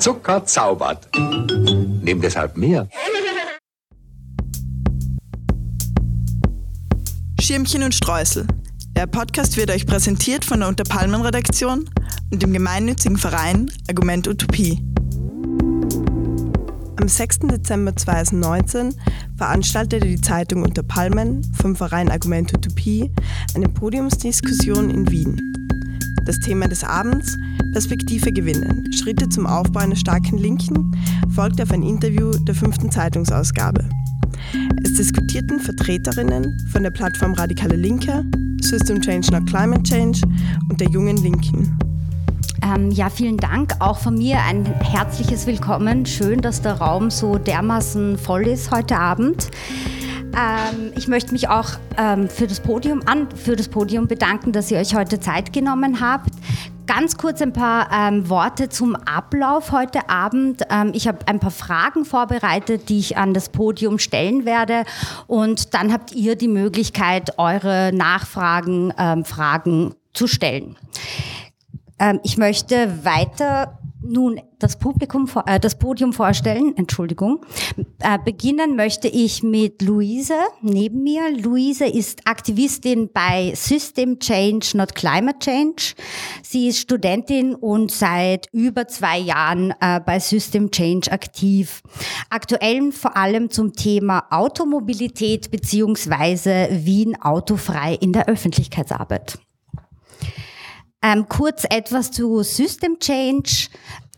Zucker zaubert. Nimm deshalb mehr. Schirmchen und Streusel. Der Podcast wird euch präsentiert von der Unterpalmen-Redaktion und dem gemeinnützigen Verein Argument Utopie. Am 6. Dezember 2019 veranstaltete die Zeitung Unter Palmen vom Verein Argument Utopie eine Podiumsdiskussion in Wien. Das Thema des Abends Perspektive gewinnen, Schritte zum Aufbau einer starken Linken, folgte auf ein Interview der fünften Zeitungsausgabe. Es diskutierten Vertreterinnen von der Plattform Radikale Linke, System Change Not Climate Change und der Jungen Linken. Ähm, ja, vielen Dank. Auch von mir ein herzliches Willkommen. Schön, dass der Raum so dermaßen voll ist heute Abend. Ähm, ich möchte mich auch ähm, für, das Podium an, für das Podium bedanken, dass ihr euch heute Zeit genommen habt. Ganz kurz ein paar ähm, Worte zum Ablauf heute Abend. Ähm, ich habe ein paar Fragen vorbereitet, die ich an das Podium stellen werde. Und dann habt ihr die Möglichkeit, eure Nachfragen, ähm, Fragen zu stellen. Ähm, ich möchte weiter nun das Publikum, äh, das Podium vorstellen. Entschuldigung. Äh, beginnen möchte ich mit Luise neben mir. Luise ist Aktivistin bei System Change, not Climate Change. Sie ist Studentin und seit über zwei Jahren äh, bei System Change aktiv. Aktuell vor allem zum Thema Automobilität beziehungsweise Wien autofrei in der Öffentlichkeitsarbeit. Ähm, kurz etwas zu System Change.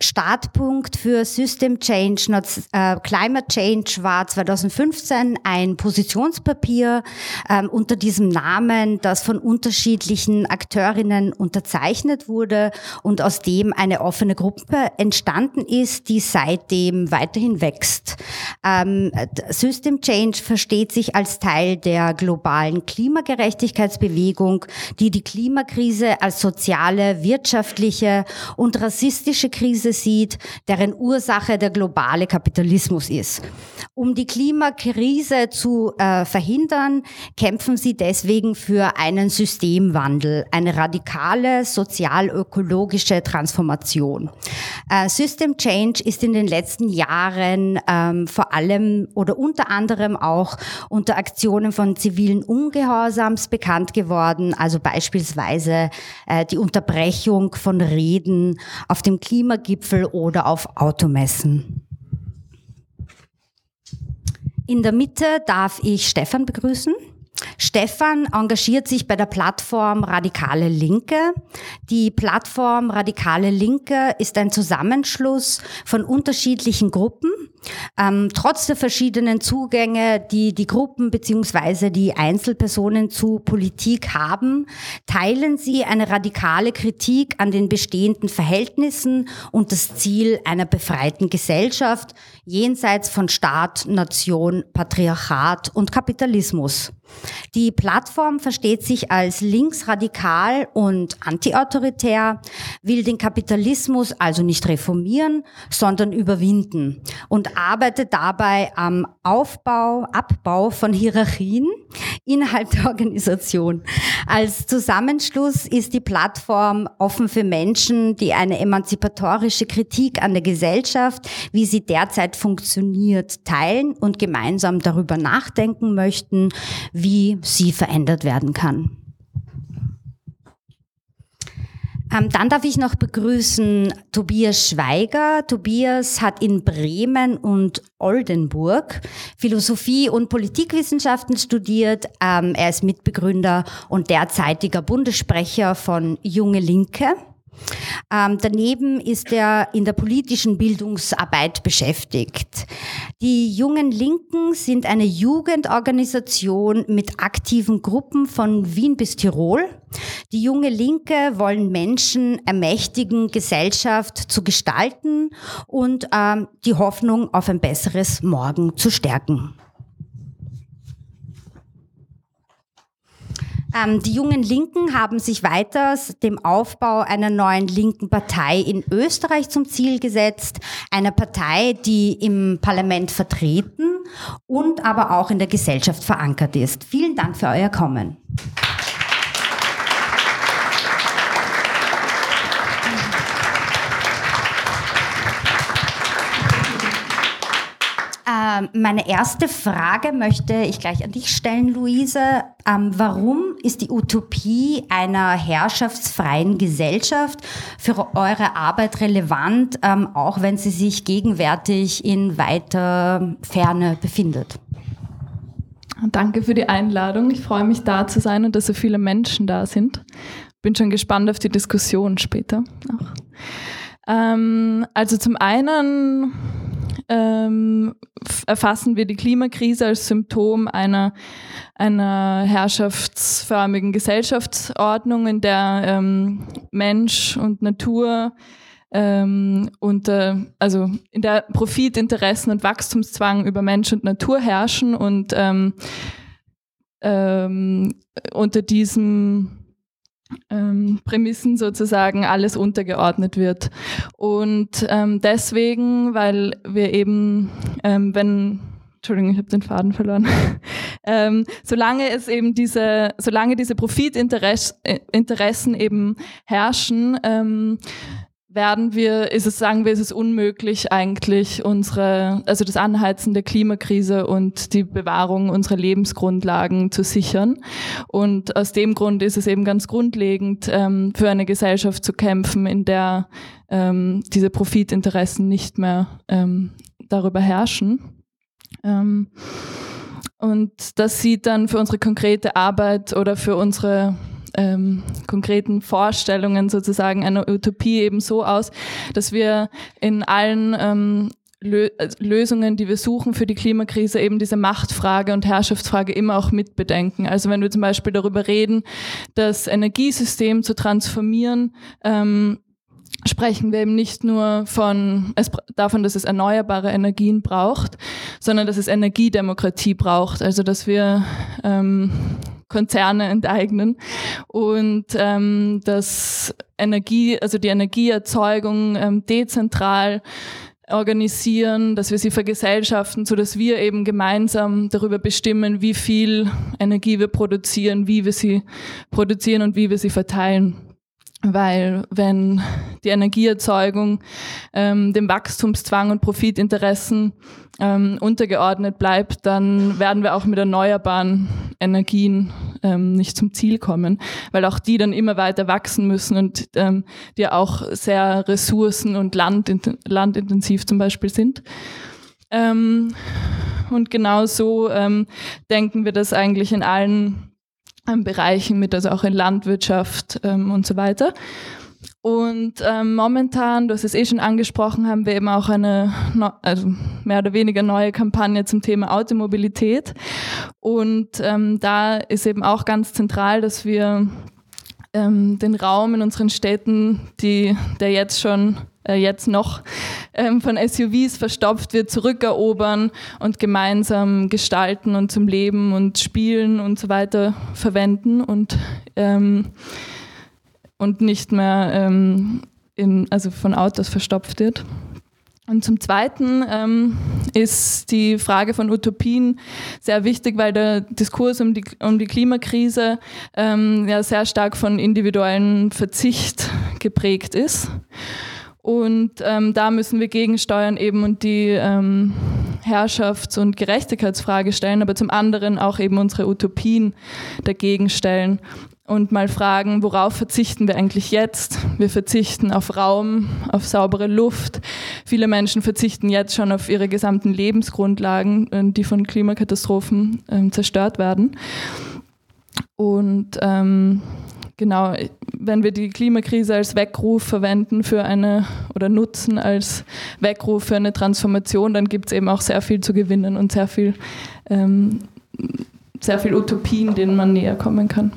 Startpunkt für System Change, äh, Climate Change war 2015 ein Positionspapier ähm, unter diesem Namen, das von unterschiedlichen Akteurinnen unterzeichnet wurde und aus dem eine offene Gruppe entstanden ist, die seitdem weiterhin wächst. Ähm, System Change versteht sich als Teil der globalen Klimagerechtigkeitsbewegung, die die Klimakrise als soziale, wirtschaftliche und rassistische Krise sieht, deren Ursache der globale Kapitalismus ist. Um die Klimakrise zu äh, verhindern, kämpfen sie deswegen für einen Systemwandel, eine radikale sozial-ökologische Transformation. Äh, System Change ist in den letzten Jahren ähm, vor allem oder unter anderem auch unter Aktionen von zivilen Ungehorsams bekannt geworden, also beispielsweise äh, die Unterbrechung von Reden auf dem Klimagipfel Gipfel oder auf Automessen. In der Mitte darf ich Stefan begrüßen. Stefan engagiert sich bei der Plattform Radikale Linke. Die Plattform Radikale Linke ist ein Zusammenschluss von unterschiedlichen Gruppen, ähm, trotz der verschiedenen Zugänge, die die Gruppen beziehungsweise die Einzelpersonen zu Politik haben, teilen sie eine radikale Kritik an den bestehenden Verhältnissen und das Ziel einer befreiten Gesellschaft jenseits von Staat, Nation, Patriarchat und Kapitalismus. Die Plattform versteht sich als linksradikal und antiautoritär, will den Kapitalismus also nicht reformieren, sondern überwinden und arbeitet dabei am Aufbau, Abbau von Hierarchien innerhalb der Organisation. Als Zusammenschluss ist die Plattform offen für Menschen, die eine emanzipatorische Kritik an der Gesellschaft, wie sie derzeit funktioniert, teilen und gemeinsam darüber nachdenken möchten, wie sie verändert werden kann. Ähm, dann darf ich noch begrüßen Tobias Schweiger. Tobias hat in Bremen und Oldenburg Philosophie und Politikwissenschaften studiert. Ähm, er ist Mitbegründer und derzeitiger Bundessprecher von Junge Linke. Ähm, daneben ist er in der politischen Bildungsarbeit beschäftigt. Die Jungen Linken sind eine Jugendorganisation mit aktiven Gruppen von Wien bis Tirol. Die junge Linke wollen Menschen ermächtigen, Gesellschaft zu gestalten und ähm, die Hoffnung auf ein besseres Morgen zu stärken. Ähm, die jungen Linken haben sich weiter dem Aufbau einer neuen linken Partei in Österreich zum Ziel gesetzt. Einer Partei, die im Parlament vertreten und aber auch in der Gesellschaft verankert ist. Vielen Dank für euer Kommen. Meine erste Frage möchte ich gleich an dich stellen, Luise. Ähm, warum ist die Utopie einer herrschaftsfreien Gesellschaft für eure Arbeit relevant, ähm, auch wenn sie sich gegenwärtig in weiter Ferne befindet? Danke für die Einladung. Ich freue mich da zu sein und dass so viele Menschen da sind. Bin schon gespannt auf die Diskussion später. Ähm, also zum einen ähm, erfassen wir die Klimakrise als Symptom einer, einer herrschaftsförmigen Gesellschaftsordnung, in der ähm, Mensch und Natur ähm, unter, also in der Profitinteressen und Wachstumszwang über Mensch und Natur herrschen und ähm, ähm, unter diesem ähm, Prämissen sozusagen alles untergeordnet wird. Und ähm, deswegen, weil wir eben, ähm, wenn Entschuldigung, ich habe den Faden verloren. ähm, solange es eben diese, solange diese Profitinteressen äh, eben herrschen, ähm, werden wir, ist es, sagen wir, ist es unmöglich eigentlich unsere, also das Anheizen der Klimakrise und die Bewahrung unserer Lebensgrundlagen zu sichern. Und aus dem Grund ist es eben ganz grundlegend, ähm, für eine Gesellschaft zu kämpfen, in der ähm, diese Profitinteressen nicht mehr ähm, darüber herrschen. Ähm, und das sieht dann für unsere konkrete Arbeit oder für unsere ähm, konkreten Vorstellungen sozusagen einer Utopie eben so aus, dass wir in allen ähm, Lö also Lösungen, die wir suchen für die Klimakrise, eben diese Machtfrage und Herrschaftsfrage immer auch mitbedenken. Also wenn wir zum Beispiel darüber reden, das Energiesystem zu transformieren, ähm, sprechen wir eben nicht nur von, es, davon, dass es erneuerbare Energien braucht, sondern dass es Energiedemokratie braucht. Also dass wir ähm, Konzerne enteignen und ähm, dass Energie, also die Energieerzeugung ähm, dezentral organisieren, dass wir sie vergesellschaften, so dass wir eben gemeinsam darüber bestimmen, wie viel Energie wir produzieren, wie wir sie produzieren und wie wir sie verteilen. Weil wenn die Energieerzeugung ähm, dem Wachstumszwang und Profitinteressen ähm, untergeordnet bleibt, dann werden wir auch mit erneuerbaren Energien ähm, nicht zum Ziel kommen, weil auch die dann immer weiter wachsen müssen und ähm, die auch sehr ressourcen- und landint landintensiv zum Beispiel sind. Ähm, und genau so ähm, denken wir das eigentlich in allen Bereichen mit, also auch in Landwirtschaft ähm, und so weiter. Und ähm, momentan, du hast es eh schon angesprochen, haben wir eben auch eine also mehr oder weniger neue Kampagne zum Thema Automobilität. Und ähm, da ist eben auch ganz zentral, dass wir ähm, den Raum in unseren Städten, die, der jetzt schon äh, jetzt noch ähm, von SUVs verstopft wird, zurückerobern und gemeinsam gestalten und zum Leben und Spielen und so weiter verwenden und, ähm, und nicht mehr ähm, in, also von Autos verstopft wird. Und zum Zweiten ähm, ist die Frage von Utopien sehr wichtig, weil der Diskurs um die, um die Klimakrise ähm, ja sehr stark von individuellen Verzicht geprägt ist. Und ähm, da müssen wir gegensteuern eben und die ähm, Herrschafts- und Gerechtigkeitsfrage stellen, aber zum anderen auch eben unsere Utopien dagegen stellen und mal fragen, worauf verzichten wir eigentlich jetzt? Wir verzichten auf Raum, auf saubere Luft. Viele Menschen verzichten jetzt schon auf ihre gesamten Lebensgrundlagen, äh, die von Klimakatastrophen äh, zerstört werden. Und ähm, genau, wenn wir die Klimakrise als Weckruf verwenden für eine oder nutzen als Weckruf für eine Transformation, dann gibt es eben auch sehr viel zu gewinnen und sehr viel, ähm, sehr viel Utopien, denen man näher kommen kann.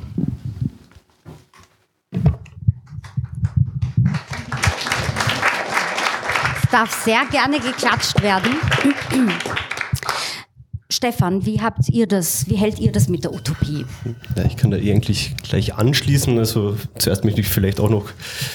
Es darf sehr gerne geklatscht werden. Stefan, wie habt ihr das, wie hält ihr das mit der Utopie? Ja, ich kann da eigentlich gleich anschließen. Also zuerst möchte ich vielleicht auch noch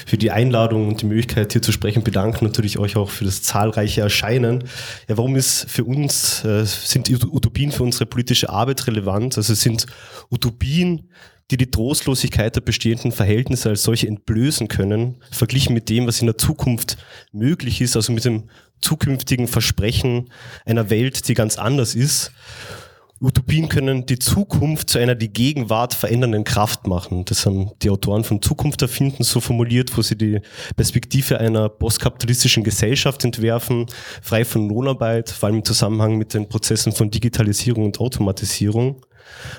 für die Einladung und die Möglichkeit hier zu sprechen bedanken. Natürlich euch auch für das zahlreiche Erscheinen. Ja, warum ist für uns, äh, sind Utopien für unsere politische Arbeit relevant? Also sind Utopien, die die Trostlosigkeit der bestehenden Verhältnisse als solche entblößen können, verglichen mit dem, was in der Zukunft möglich ist, also mit dem zukünftigen Versprechen einer Welt, die ganz anders ist. Utopien können die Zukunft zu einer die Gegenwart verändernden Kraft machen. Das haben die Autoren von Zukunft erfinden so formuliert, wo sie die Perspektive einer postkapitalistischen Gesellschaft entwerfen, frei von Lohnarbeit, vor allem im Zusammenhang mit den Prozessen von Digitalisierung und Automatisierung.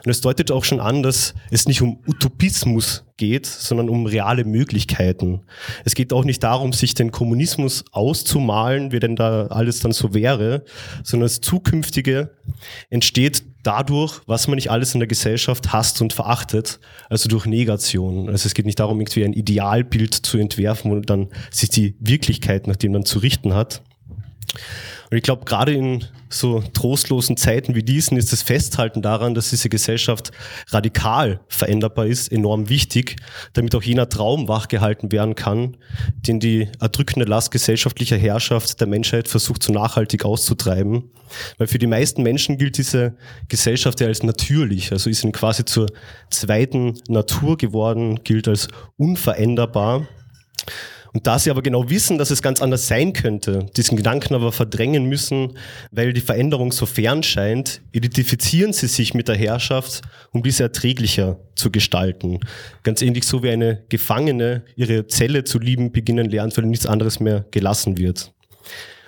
Und es deutet auch schon an, dass es nicht um Utopismus geht, sondern um reale Möglichkeiten. Es geht auch nicht darum, sich den Kommunismus auszumalen, wie denn da alles dann so wäre, sondern das Zukünftige entsteht dadurch, was man nicht alles in der Gesellschaft hasst und verachtet, also durch Negation. Also es geht nicht darum, irgendwie ein Idealbild zu entwerfen und dann sich die Wirklichkeit nach dem dann zu richten hat. Und ich glaube, gerade in so trostlosen Zeiten wie diesen ist das Festhalten daran, dass diese Gesellschaft radikal veränderbar ist, enorm wichtig, damit auch jener Traum wachgehalten werden kann, den die erdrückende Last gesellschaftlicher Herrschaft der Menschheit versucht, so nachhaltig auszutreiben. Weil für die meisten Menschen gilt diese Gesellschaft ja als natürlich, also ist ihnen quasi zur zweiten Natur geworden, gilt als unveränderbar. Und da sie aber genau wissen, dass es ganz anders sein könnte, diesen Gedanken aber verdrängen müssen, weil die Veränderung so fern scheint, identifizieren sie sich mit der Herrschaft, um diese erträglicher zu gestalten. Ganz ähnlich so wie eine Gefangene ihre Zelle zu lieben beginnen lernt, weil nichts anderes mehr gelassen wird.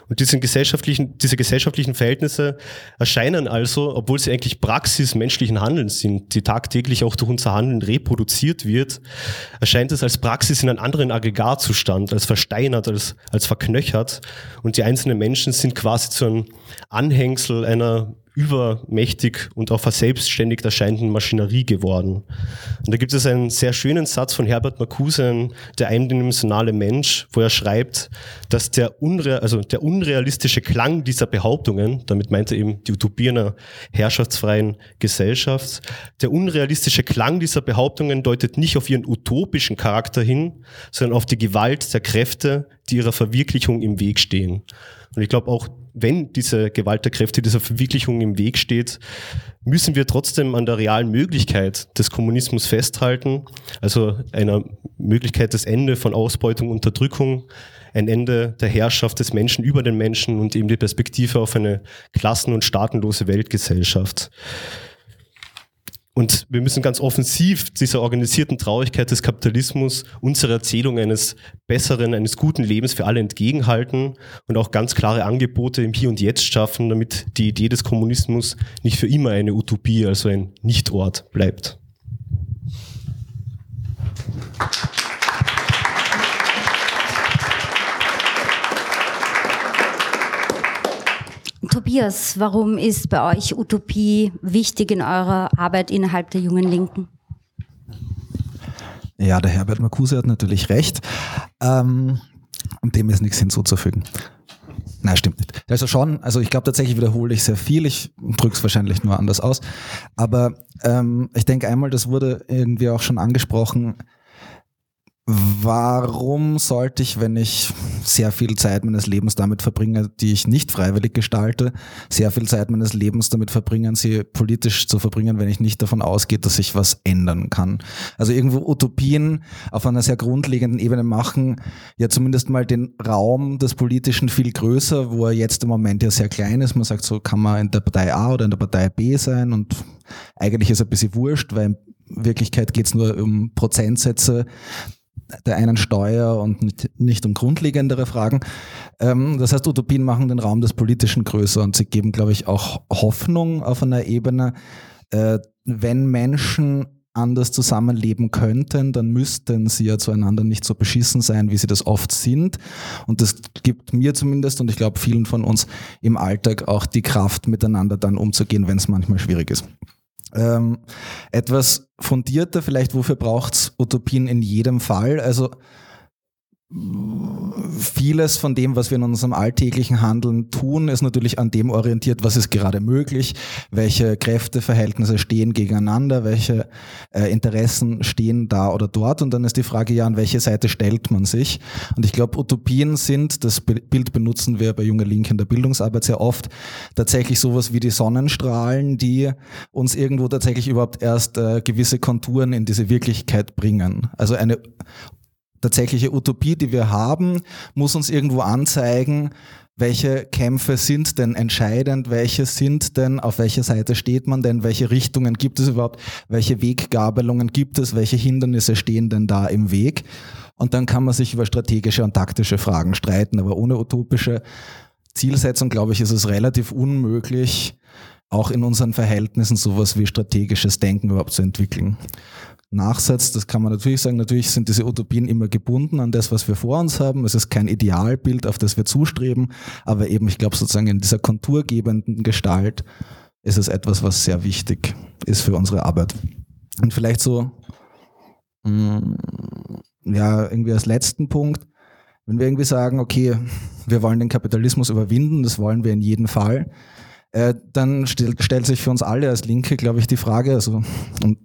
Und diese gesellschaftlichen, diese gesellschaftlichen Verhältnisse erscheinen also, obwohl sie eigentlich Praxis menschlichen Handelns sind, die tagtäglich auch durch unser Handeln reproduziert wird, erscheint es als Praxis in einem anderen Aggregatzustand, als versteinert, als, als verknöchert. Und die einzelnen Menschen sind quasi zu einem Anhängsel einer übermächtig und auch verselbstständigt erscheinenden Maschinerie geworden. Und da gibt es einen sehr schönen Satz von Herbert Marcuse, der eindimensionale Mensch, wo er schreibt, dass der, unre also der unrealistische Klang dieser Behauptungen, damit meint er eben die Utopie einer herrschaftsfreien Gesellschaft, der unrealistische Klang dieser Behauptungen deutet nicht auf ihren utopischen Charakter hin, sondern auf die Gewalt der Kräfte, die ihrer Verwirklichung im Weg stehen. Und ich glaube auch, wenn diese Gewalt der Kräfte dieser Verwirklichung im Weg steht, müssen wir trotzdem an der realen Möglichkeit des Kommunismus festhalten, also einer Möglichkeit des Ende von Ausbeutung, Unterdrückung, ein Ende der Herrschaft des Menschen über den Menschen und eben die Perspektive auf eine klassen- und staatenlose Weltgesellschaft. Und wir müssen ganz offensiv dieser organisierten Traurigkeit des Kapitalismus unsere Erzählung eines besseren, eines guten Lebens für alle entgegenhalten und auch ganz klare Angebote im Hier und Jetzt schaffen, damit die Idee des Kommunismus nicht für immer eine Utopie, also ein Nichtort bleibt. Tobias, warum ist bei euch Utopie wichtig in eurer Arbeit innerhalb der Jungen Linken? Ja, der Herbert Marcuse hat natürlich recht. Ähm, und dem ist nichts hinzuzufügen. Nein, stimmt nicht. Also schon, also ich glaube tatsächlich wiederhole ich sehr viel, ich drücke es wahrscheinlich nur anders aus. Aber ähm, ich denke einmal, das wurde irgendwie auch schon angesprochen, Warum sollte ich, wenn ich sehr viel Zeit meines Lebens damit verbringe, die ich nicht freiwillig gestalte, sehr viel Zeit meines Lebens damit verbringen, sie politisch zu verbringen, wenn ich nicht davon ausgehe, dass ich was ändern kann? Also irgendwo Utopien auf einer sehr grundlegenden Ebene machen ja zumindest mal den Raum des Politischen viel größer, wo er jetzt im Moment ja sehr klein ist. Man sagt, so kann man in der Partei A oder in der Partei B sein und eigentlich ist er ein bisschen wurscht, weil in Wirklichkeit geht es nur um Prozentsätze der einen Steuer und nicht, nicht um grundlegendere Fragen. Ähm, das heißt, Utopien machen den Raum des Politischen größer und sie geben, glaube ich, auch Hoffnung auf einer Ebene. Äh, wenn Menschen anders zusammenleben könnten, dann müssten sie ja zueinander nicht so beschissen sein, wie sie das oft sind. Und das gibt mir zumindest und ich glaube vielen von uns im Alltag auch die Kraft, miteinander dann umzugehen, wenn es manchmal schwierig ist. Ähm, etwas fundierter, vielleicht wofür braucht es Utopien in jedem Fall? Also vieles von dem, was wir in unserem alltäglichen Handeln tun, ist natürlich an dem orientiert, was ist gerade möglich, welche Kräfteverhältnisse stehen gegeneinander, welche äh, Interessen stehen da oder dort. Und dann ist die Frage, ja, an welche Seite stellt man sich? Und ich glaube, Utopien sind, das Bild benutzen wir bei Junge Link in der Bildungsarbeit sehr oft, tatsächlich sowas wie die Sonnenstrahlen, die uns irgendwo tatsächlich überhaupt erst äh, gewisse Konturen in diese Wirklichkeit bringen. Also eine tatsächliche Utopie, die wir haben, muss uns irgendwo anzeigen, welche Kämpfe sind denn entscheidend, welche sind denn, auf welcher Seite steht man denn, welche Richtungen gibt es überhaupt, welche Weggabelungen gibt es, welche Hindernisse stehen denn da im Weg. Und dann kann man sich über strategische und taktische Fragen streiten, aber ohne utopische Zielsetzung, glaube ich, ist es relativ unmöglich, auch in unseren Verhältnissen sowas wie strategisches Denken überhaupt zu entwickeln nachsetzt, das kann man natürlich sagen, natürlich sind diese Utopien immer gebunden an das, was wir vor uns haben. Es ist kein Idealbild, auf das wir zustreben, aber eben, ich glaube, sozusagen in dieser konturgebenden Gestalt ist es etwas, was sehr wichtig ist für unsere Arbeit. Und vielleicht so, mm, ja, irgendwie als letzten Punkt, wenn wir irgendwie sagen, okay, wir wollen den Kapitalismus überwinden, das wollen wir in jedem Fall, äh, dann stellt, stellt sich für uns alle als Linke, glaube ich, die Frage, also, und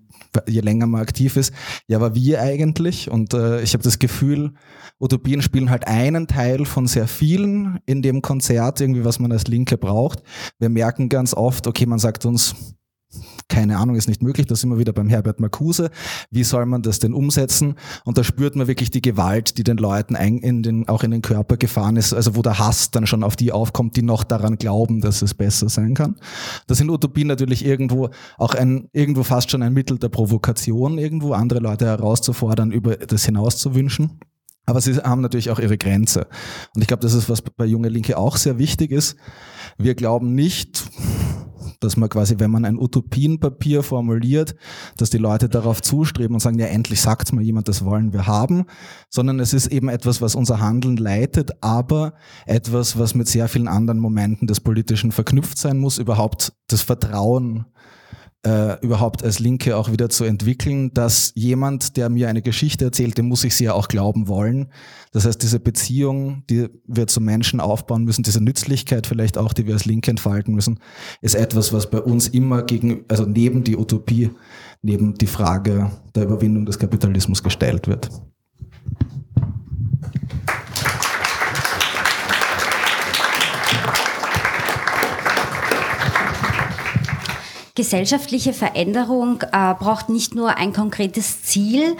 je länger man aktiv ist, ja, aber wie eigentlich? Und äh, ich habe das Gefühl, Utopien spielen halt einen Teil von sehr vielen in dem Konzert, irgendwie, was man als Linke braucht. Wir merken ganz oft, okay, man sagt uns, keine Ahnung, ist nicht möglich. Da sind wir wieder beim Herbert Marcuse. Wie soll man das denn umsetzen? Und da spürt man wirklich die Gewalt, die den Leuten in den, auch in den Körper gefahren ist. Also wo der Hass dann schon auf die aufkommt, die noch daran glauben, dass es besser sein kann. Das sind Utopien natürlich irgendwo auch ein, irgendwo fast schon ein Mittel der Provokation, irgendwo andere Leute herauszufordern, über das hinaus zu wünschen. Aber sie haben natürlich auch ihre Grenze. Und ich glaube, das ist, was bei Junge Linke auch sehr wichtig ist. Wir glauben nicht, dass man quasi, wenn man ein Utopienpapier formuliert, dass die Leute darauf zustreben und sagen, ja, endlich sagt mal jemand, das wollen wir haben, sondern es ist eben etwas, was unser Handeln leitet, aber etwas, was mit sehr vielen anderen Momenten des Politischen verknüpft sein muss, überhaupt das Vertrauen äh, überhaupt als Linke auch wieder zu entwickeln, dass jemand, der mir eine Geschichte erzählt, dem muss ich sie ja auch glauben wollen. Das heißt, diese Beziehung, die wir zu Menschen aufbauen müssen, diese Nützlichkeit vielleicht auch, die wir als Linke entfalten müssen, ist etwas, was bei uns immer gegen, also neben die Utopie, neben die Frage der Überwindung des Kapitalismus gestellt wird. Gesellschaftliche Veränderung äh, braucht nicht nur ein konkretes Ziel,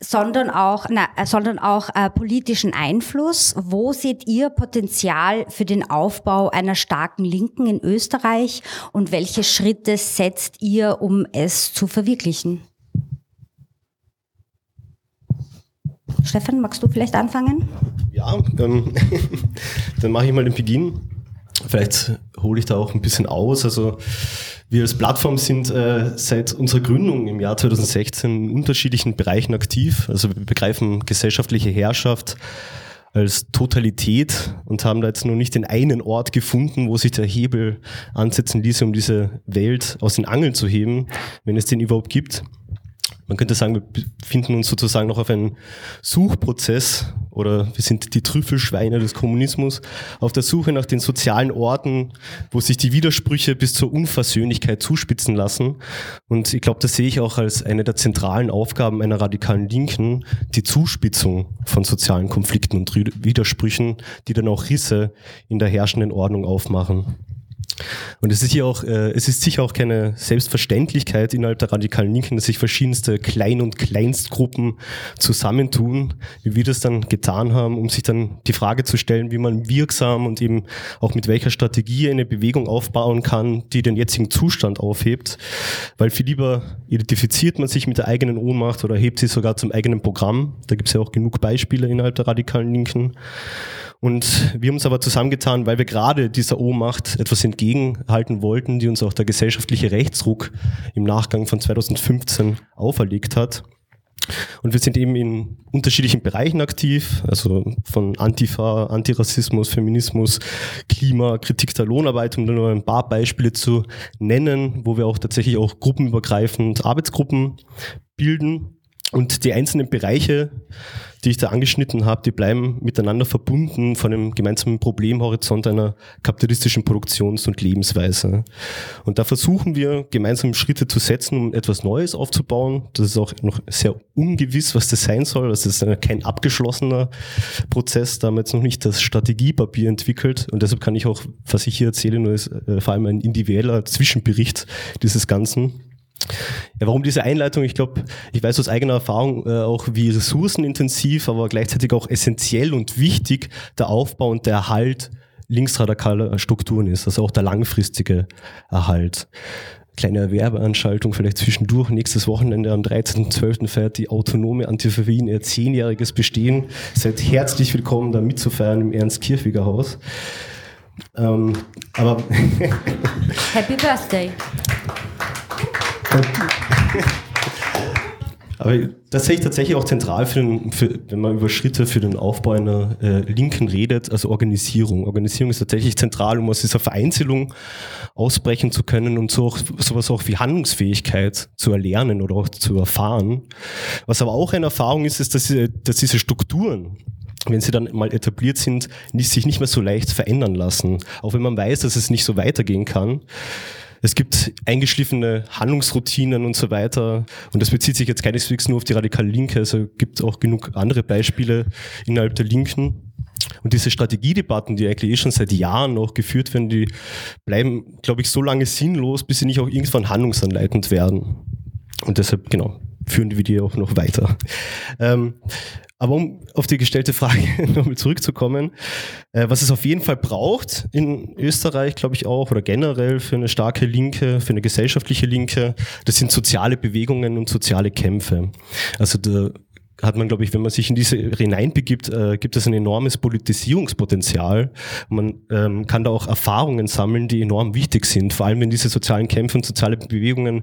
sondern auch, na, äh, sondern auch äh, politischen Einfluss. Wo seht ihr Potenzial für den Aufbau einer starken Linken in Österreich und welche Schritte setzt ihr, um es zu verwirklichen? Stefan, magst du vielleicht anfangen? Ja, ähm, dann mache ich mal den Beginn. Vielleicht hole ich da auch ein bisschen aus. Also wir als Plattform sind äh, seit unserer Gründung im Jahr 2016 in unterschiedlichen Bereichen aktiv. Also wir begreifen gesellschaftliche Herrschaft als Totalität und haben da jetzt noch nicht den einen Ort gefunden, wo sich der Hebel ansetzen ließe, um diese Welt aus den Angeln zu heben, wenn es den überhaupt gibt man könnte sagen, wir befinden uns sozusagen noch auf einem Suchprozess oder wir sind die Trüffelschweine des Kommunismus auf der Suche nach den sozialen Orten, wo sich die Widersprüche bis zur Unversöhnlichkeit zuspitzen lassen. Und ich glaube, das sehe ich auch als eine der zentralen Aufgaben einer radikalen Linken, die Zuspitzung von sozialen Konflikten und Widersprüchen, die dann auch Risse in der herrschenden Ordnung aufmachen. Und es ist hier auch, äh, es ist sicher auch keine Selbstverständlichkeit innerhalb der radikalen Linken, dass sich verschiedenste Klein- und Kleinstgruppen zusammentun, wie wir das dann getan haben, um sich dann die Frage zu stellen, wie man wirksam und eben auch mit welcher Strategie eine Bewegung aufbauen kann, die den jetzigen Zustand aufhebt. Weil viel lieber identifiziert man sich mit der eigenen Ohnmacht oder hebt sie sogar zum eigenen Programm. Da gibt es ja auch genug Beispiele innerhalb der radikalen Linken. Und wir haben uns aber zusammengetan, weil wir gerade dieser Ohnmacht etwas entgegenhalten wollten, die uns auch der gesellschaftliche Rechtsruck im Nachgang von 2015 auferlegt hat. Und wir sind eben in unterschiedlichen Bereichen aktiv, also von Antifa, Antirassismus, Feminismus, Klima, Kritik der Lohnarbeit, um nur ein paar Beispiele zu nennen, wo wir auch tatsächlich auch gruppenübergreifend Arbeitsgruppen bilden Und die einzelnen Bereiche, die ich da angeschnitten habe, die bleiben miteinander verbunden von einem gemeinsamen Problemhorizont einer kapitalistischen Produktions- und Lebensweise. Und da versuchen wir, gemeinsam Schritte zu setzen, um etwas Neues aufzubauen. Das ist auch noch sehr ungewiss, was das sein soll. Das ist kein abgeschlossener Prozess. Da haben wir jetzt noch nicht das Strategiepapier entwickelt. Und deshalb kann ich auch, was ich hier erzähle, nur ist äh, vor allem ein individueller Zwischenbericht dieses Ganzen. Ja, warum diese Einleitung? Ich glaube, ich weiß aus eigener Erfahrung äh, auch, wie ressourcenintensiv, aber gleichzeitig auch essentiell und wichtig der Aufbau und der Erhalt linksradikaler Strukturen ist, also auch der langfristige Erhalt. Kleine Werbeanschaltung vielleicht zwischendurch. Nächstes Wochenende am 13.12. feiert die autonome Antifa Wien ihr zehnjähriges Bestehen. Seid herzlich willkommen, da mitzufeiern im Ernst-Kirchwiger Haus. Ähm, aber Happy Birthday! Aber das sehe ich tatsächlich auch zentral, für den, für, wenn man über Schritte für den Aufbau einer äh, Linken redet, also Organisierung. Organisierung ist tatsächlich zentral, um aus dieser Vereinzelung ausbrechen zu können und so auch, sowas auch wie Handlungsfähigkeit zu erlernen oder auch zu erfahren. Was aber auch eine Erfahrung ist, ist, dass diese, dass diese Strukturen, wenn sie dann mal etabliert sind, nicht, sich nicht mehr so leicht verändern lassen. Auch wenn man weiß, dass es nicht so weitergehen kann. Es gibt eingeschliffene Handlungsroutinen und so weiter. Und das bezieht sich jetzt keineswegs nur auf die radikale Linke. Also gibt auch genug andere Beispiele innerhalb der Linken. Und diese Strategiedebatten, die eigentlich eh schon seit Jahren noch geführt werden, die bleiben, glaube ich, so lange sinnlos, bis sie nicht auch irgendwann handlungsanleitend werden. Und deshalb, genau, führen wir die auch noch weiter. Ähm, aber um auf die gestellte Frage nochmal zurückzukommen, äh, was es auf jeden Fall braucht in Österreich, glaube ich auch, oder generell für eine starke Linke, für eine gesellschaftliche Linke, das sind soziale Bewegungen und soziale Kämpfe. Also der hat man, glaube ich, wenn man sich in diese hineinbegibt, äh, gibt es ein enormes Politisierungspotenzial. Man ähm, kann da auch Erfahrungen sammeln, die enorm wichtig sind, vor allem wenn diese sozialen Kämpfe und soziale Bewegungen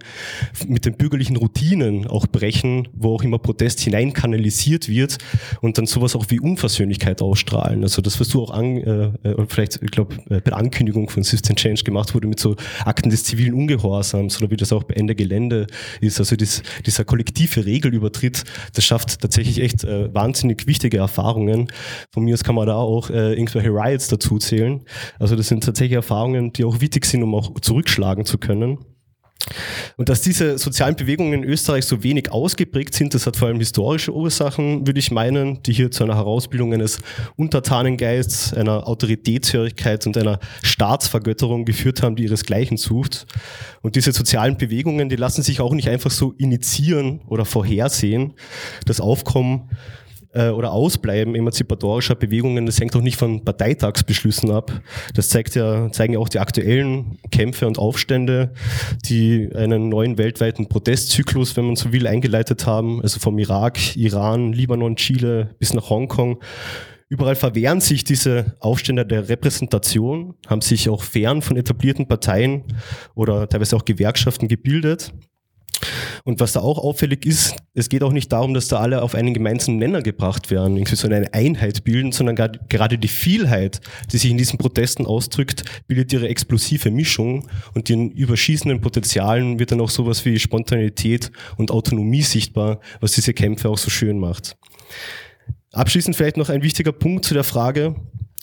mit den bürgerlichen Routinen auch brechen, wo auch immer Protest hineinkanalisiert wird und dann sowas auch wie Unversöhnlichkeit ausstrahlen. Also das, was du auch an, äh, äh vielleicht, ich glaube, äh, bei der Ankündigung von System Change gemacht wurde mit so Akten des zivilen Ungehorsams oder wie das auch bei Ende Gelände ist. Also das, dieser kollektive Regelübertritt, das schafft tatsächlich echt äh, wahnsinnig wichtige Erfahrungen. Von mir aus kann man da auch äh, irgendwelche Riots dazu zählen. Also das sind tatsächlich Erfahrungen, die auch wichtig sind, um auch zurückschlagen zu können. Und dass diese sozialen Bewegungen in Österreich so wenig ausgeprägt sind, das hat vor allem historische Ursachen, würde ich meinen, die hier zu einer Herausbildung eines Untertanengeists, einer Autoritätshörigkeit und einer Staatsvergötterung geführt haben, die ihresgleichen sucht. Und diese sozialen Bewegungen, die lassen sich auch nicht einfach so initiieren oder vorhersehen. Das Aufkommen äh, oder Ausbleiben emanzipatorischer Bewegungen, das hängt auch nicht von Parteitagsbeschlüssen ab. Das zeigt ja, zeigen ja auch die aktuellen Kämpfe und Aufstände, die einen neuen weltweiten Protestzyklus, wenn man so will, eingeleitet haben, also vom Irak, Iran, Libanon, Chile bis nach Hongkong. Überall verwehren sich diese Aufstände der Repräsentation, haben sich auch fern von etablierten Parteien oder teilweise auch Gewerkschaften gebildet. Und was da auch auffällig ist, es geht auch nicht darum, dass da alle auf einen gemeinsamen Nenner gebracht werden, irgendwie so eine Einheit bilden, sondern gerade die Vielheit, die sich in diesen Protesten ausdrückt, bildet ihre explosive Mischung und den überschießenden Potenzialen wird dann auch sowas wie Spontanität und Autonomie sichtbar, was diese Kämpfe auch so schön macht. Abschließend vielleicht noch ein wichtiger Punkt zu der Frage,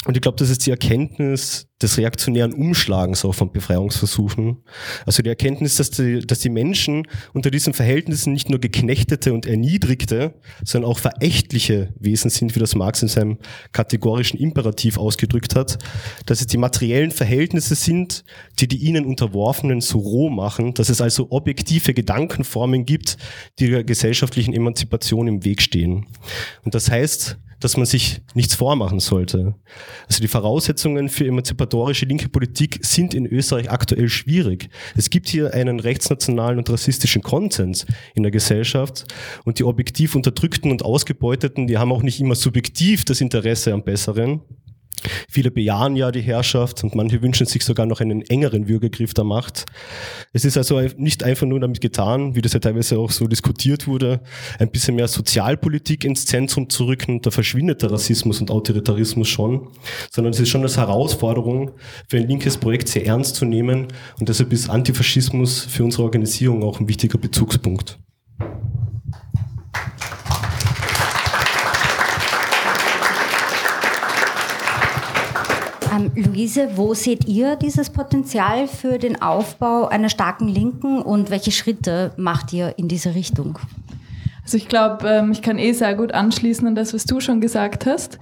und ich glaube, das ist die Erkenntnis des reaktionären Umschlagens auch von Befreiungsversuchen. Also die Erkenntnis, dass die, dass die Menschen unter diesen Verhältnissen nicht nur geknechtete und erniedrigte, sondern auch verächtliche Wesen sind, wie das Marx in seinem kategorischen Imperativ ausgedrückt hat, dass es die materiellen Verhältnisse sind, die die ihnen Unterworfenen so roh machen, dass es also objektive Gedankenformen gibt, die der gesellschaftlichen Emanzipation im Weg stehen. Und das heißt, dass man sich nichts vormachen sollte. Also die Voraussetzungen für emanzipatorische linke Politik sind in Österreich aktuell schwierig. Es gibt hier einen rechtsnationalen und rassistischen Konsens in der Gesellschaft und die objektiv Unterdrückten und Ausgebeuteten, die haben auch nicht immer subjektiv das Interesse am Besseren. Viele bejahen ja die Herrschaft und manche wünschen sich sogar noch einen engeren Würgegriff der Macht. Es ist also nicht einfach nur damit getan, wie das ja teilweise auch so diskutiert wurde, ein bisschen mehr Sozialpolitik ins Zentrum zu rücken. Da verschwindet der Rassismus und Autoritarismus schon, sondern es ist schon als Herausforderung für ein linkes Projekt sehr ernst zu nehmen und deshalb ist Antifaschismus für unsere Organisierung auch ein wichtiger Bezugspunkt. Ähm, Luise, wo seht ihr dieses Potenzial für den Aufbau einer starken Linken und welche Schritte macht ihr in diese Richtung? Also ich glaube, ähm, ich kann eh sehr gut anschließen an das, was du schon gesagt hast.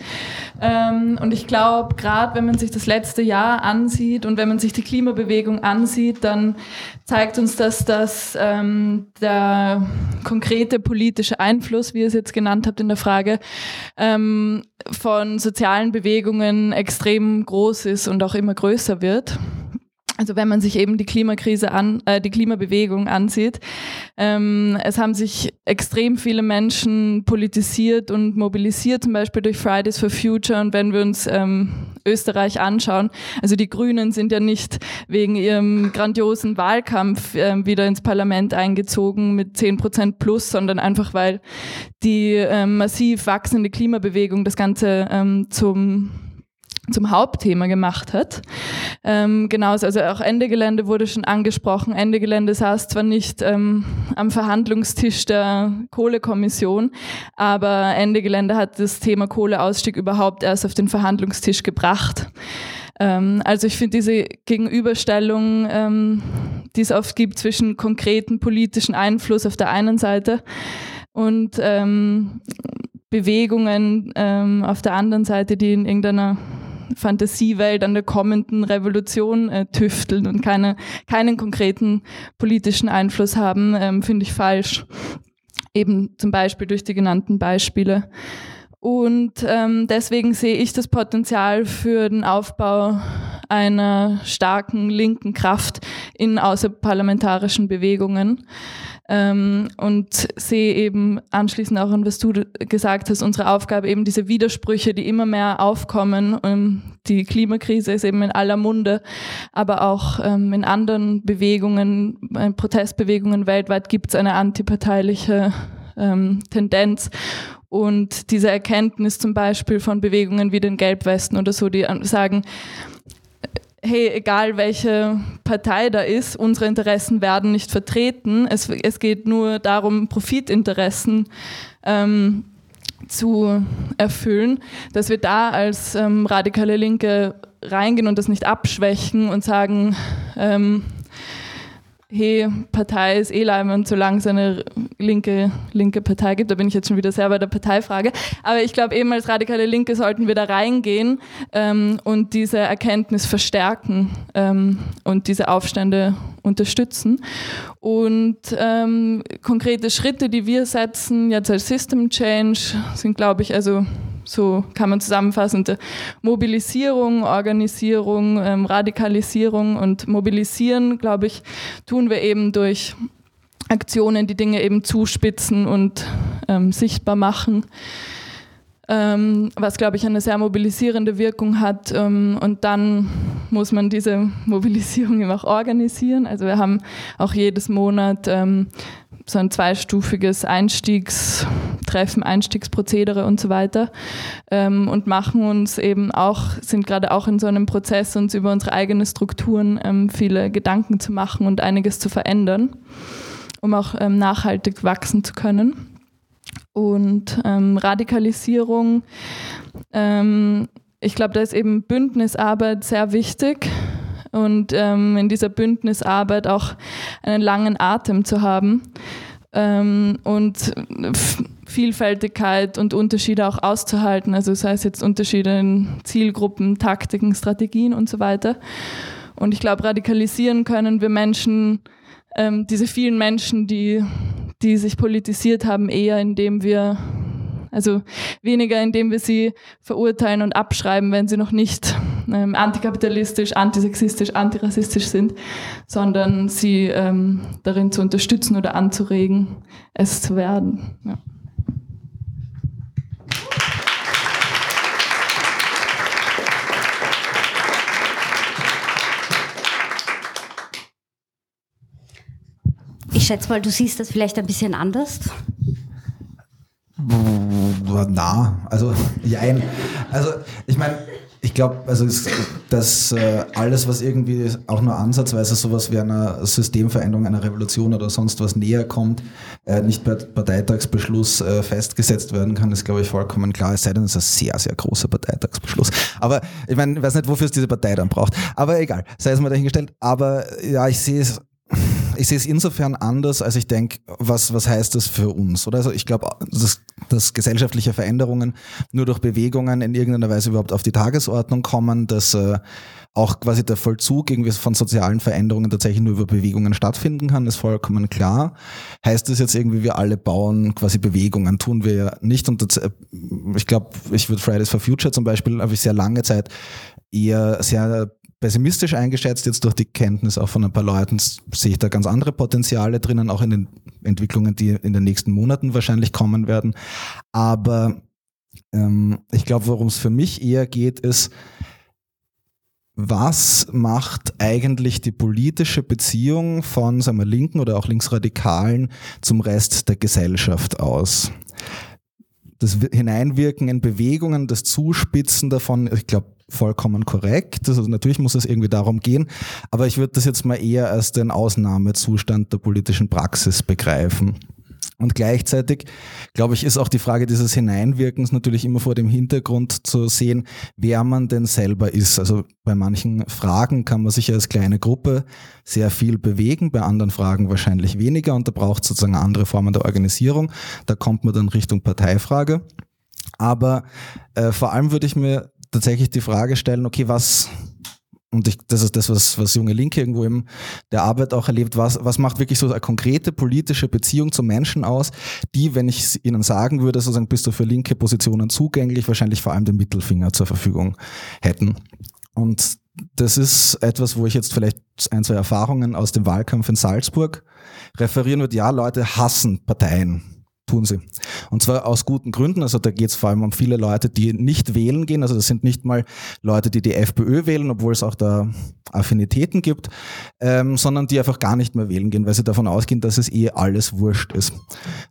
Ähm, und ich glaube, gerade wenn man sich das letzte Jahr ansieht und wenn man sich die Klimabewegung ansieht, dann zeigt uns das, dass ähm, der konkrete politische Einfluss, wie ihr es jetzt genannt habt in der Frage, von sozialen Bewegungen extrem groß ist und auch immer größer wird. Also wenn man sich eben die Klimakrise an, äh, die Klimabewegung ansieht, ähm, es haben sich extrem viele Menschen politisiert und mobilisiert, zum Beispiel durch Fridays for Future. Und wenn wir uns ähm, Österreich anschauen, also die Grünen sind ja nicht wegen ihrem grandiosen Wahlkampf äh, wieder ins Parlament eingezogen mit 10 Prozent plus, sondern einfach weil die äh, massiv wachsende Klimabewegung das Ganze ähm, zum zum Hauptthema gemacht hat. Ähm, genauso, also auch Ende Gelände wurde schon angesprochen. Ende Gelände saß zwar nicht ähm, am Verhandlungstisch der Kohlekommission, aber Ende Gelände hat das Thema Kohleausstieg überhaupt erst auf den Verhandlungstisch gebracht. Ähm, also ich finde diese Gegenüberstellung, ähm, die es oft gibt zwischen konkreten politischen Einfluss auf der einen Seite und ähm, Bewegungen ähm, auf der anderen Seite, die in irgendeiner Fantasiewelt an der kommenden Revolution äh, tüfteln und keine, keinen konkreten politischen Einfluss haben, ähm, finde ich falsch. Eben zum Beispiel durch die genannten Beispiele. Und ähm, deswegen sehe ich das Potenzial für den Aufbau einer starken linken Kraft in außerparlamentarischen Bewegungen. Ähm, und sehe eben anschließend auch an, was du gesagt hast, unsere Aufgabe eben diese Widersprüche, die immer mehr aufkommen. Ähm, die Klimakrise ist eben in aller Munde, aber auch ähm, in anderen Bewegungen, äh, Protestbewegungen weltweit gibt es eine antiparteiliche ähm, Tendenz. Und diese Erkenntnis zum Beispiel von Bewegungen wie den Gelbwesten oder so, die sagen, hey, egal welche Partei da ist, unsere Interessen werden nicht vertreten. Es, es geht nur darum, Profitinteressen ähm, zu erfüllen, dass wir da als ähm, radikale Linke reingehen und das nicht abschwächen und sagen, ähm, hey, Partei ist eh leibend, solange es eine linke, linke Partei gibt. Da bin ich jetzt schon wieder sehr bei der Parteifrage. Aber ich glaube, eben als radikale Linke sollten wir da reingehen ähm, und diese Erkenntnis verstärken ähm, und diese Aufstände unterstützen. Und ähm, konkrete Schritte, die wir setzen, jetzt als System Change, sind, glaube ich, also so kann man zusammenfassen, Mobilisierung, Organisierung, ähm, Radikalisierung und Mobilisieren, glaube ich, tun wir eben durch Aktionen, die Dinge eben zuspitzen und ähm, sichtbar machen. Ähm, was, glaube ich, eine sehr mobilisierende Wirkung hat. Ähm, und dann muss man diese Mobilisierung eben auch organisieren. Also wir haben auch jedes Monat ähm, so ein zweistufiges Einstiegstreffen, Einstiegsprozedere und so weiter ähm, und machen uns eben auch, sind gerade auch in so einem Prozess, uns über unsere eigenen Strukturen ähm, viele Gedanken zu machen und einiges zu verändern, um auch ähm, nachhaltig wachsen zu können. Und ähm, Radikalisierung, ähm, ich glaube, da ist eben Bündnisarbeit sehr wichtig und ähm, in dieser Bündnisarbeit auch einen langen Atem zu haben ähm, und Vielfältigkeit und Unterschiede auch auszuhalten, also sei es jetzt Unterschiede in Zielgruppen, Taktiken, Strategien und so weiter. Und ich glaube, radikalisieren können wir Menschen, ähm, diese vielen Menschen, die, die sich politisiert haben, eher indem wir also weniger, indem wir sie verurteilen und abschreiben, wenn sie noch nicht ähm, antikapitalistisch, antisexistisch, antirassistisch sind, sondern sie ähm, darin zu unterstützen oder anzuregen, es zu werden. Ja. Ich schätze mal, du siehst das vielleicht ein bisschen anders. Na, also jein. Also ich meine, ich glaube, also dass äh, alles, was irgendwie auch nur ansatzweise sowas wie einer Systemveränderung, einer Revolution oder sonst was näher kommt, äh, nicht per Parteitagsbeschluss äh, festgesetzt werden kann, ist, glaube ich, vollkommen klar. Es sei denn, es ist ein sehr, sehr großer Parteitagsbeschluss. Aber ich meine, ich weiß nicht, wofür es diese Partei dann braucht. Aber egal, sei es mal dahingestellt. Aber ja, ich sehe es ich sehe es insofern anders, als ich denke, was, was heißt das für uns? Oder? Also ich glaube, dass, dass gesellschaftliche Veränderungen nur durch Bewegungen in irgendeiner Weise überhaupt auf die Tagesordnung kommen, dass äh, auch quasi der Vollzug irgendwie von sozialen Veränderungen tatsächlich nur über Bewegungen stattfinden kann, ist vollkommen klar. Heißt das jetzt irgendwie, wir alle bauen quasi Bewegungen, tun wir ja nicht. Und das, äh, ich glaube, ich würde Fridays for Future zum Beispiel, habe ich sehr lange Zeit eher sehr pessimistisch eingeschätzt, jetzt durch die Kenntnis auch von ein paar Leuten sehe ich da ganz andere Potenziale drinnen, auch in den Entwicklungen, die in den nächsten Monaten wahrscheinlich kommen werden. Aber ähm, ich glaube, worum es für mich eher geht, ist, was macht eigentlich die politische Beziehung von sagen wir, Linken oder auch Linksradikalen zum Rest der Gesellschaft aus? Das Hineinwirken in Bewegungen, das Zuspitzen davon, ich glaube, vollkommen korrekt. Also natürlich muss es irgendwie darum gehen, aber ich würde das jetzt mal eher als den Ausnahmezustand der politischen Praxis begreifen. Und gleichzeitig, glaube ich, ist auch die Frage dieses Hineinwirkens natürlich immer vor dem Hintergrund zu sehen, wer man denn selber ist. Also bei manchen Fragen kann man sich als kleine Gruppe sehr viel bewegen, bei anderen Fragen wahrscheinlich weniger und da braucht es sozusagen andere Formen der Organisierung. Da kommt man dann Richtung Parteifrage. Aber äh, vor allem würde ich mir tatsächlich die Frage stellen, okay, was, und ich, das ist das, was, was junge Linke irgendwo in der Arbeit auch erlebt, was, was macht wirklich so eine konkrete politische Beziehung zu Menschen aus, die, wenn ich ihnen sagen würde, sozusagen bist du für linke Positionen zugänglich, wahrscheinlich vor allem den Mittelfinger zur Verfügung hätten. Und das ist etwas, wo ich jetzt vielleicht ein, zwei Erfahrungen aus dem Wahlkampf in Salzburg referieren würde. Ja, Leute hassen Parteien tun sie. Und zwar aus guten Gründen. Also da geht es vor allem um viele Leute, die nicht wählen gehen. Also das sind nicht mal Leute, die die FPÖ wählen, obwohl es auch da Affinitäten gibt, ähm, sondern die einfach gar nicht mehr wählen gehen, weil sie davon ausgehen, dass es eh alles wurscht ist.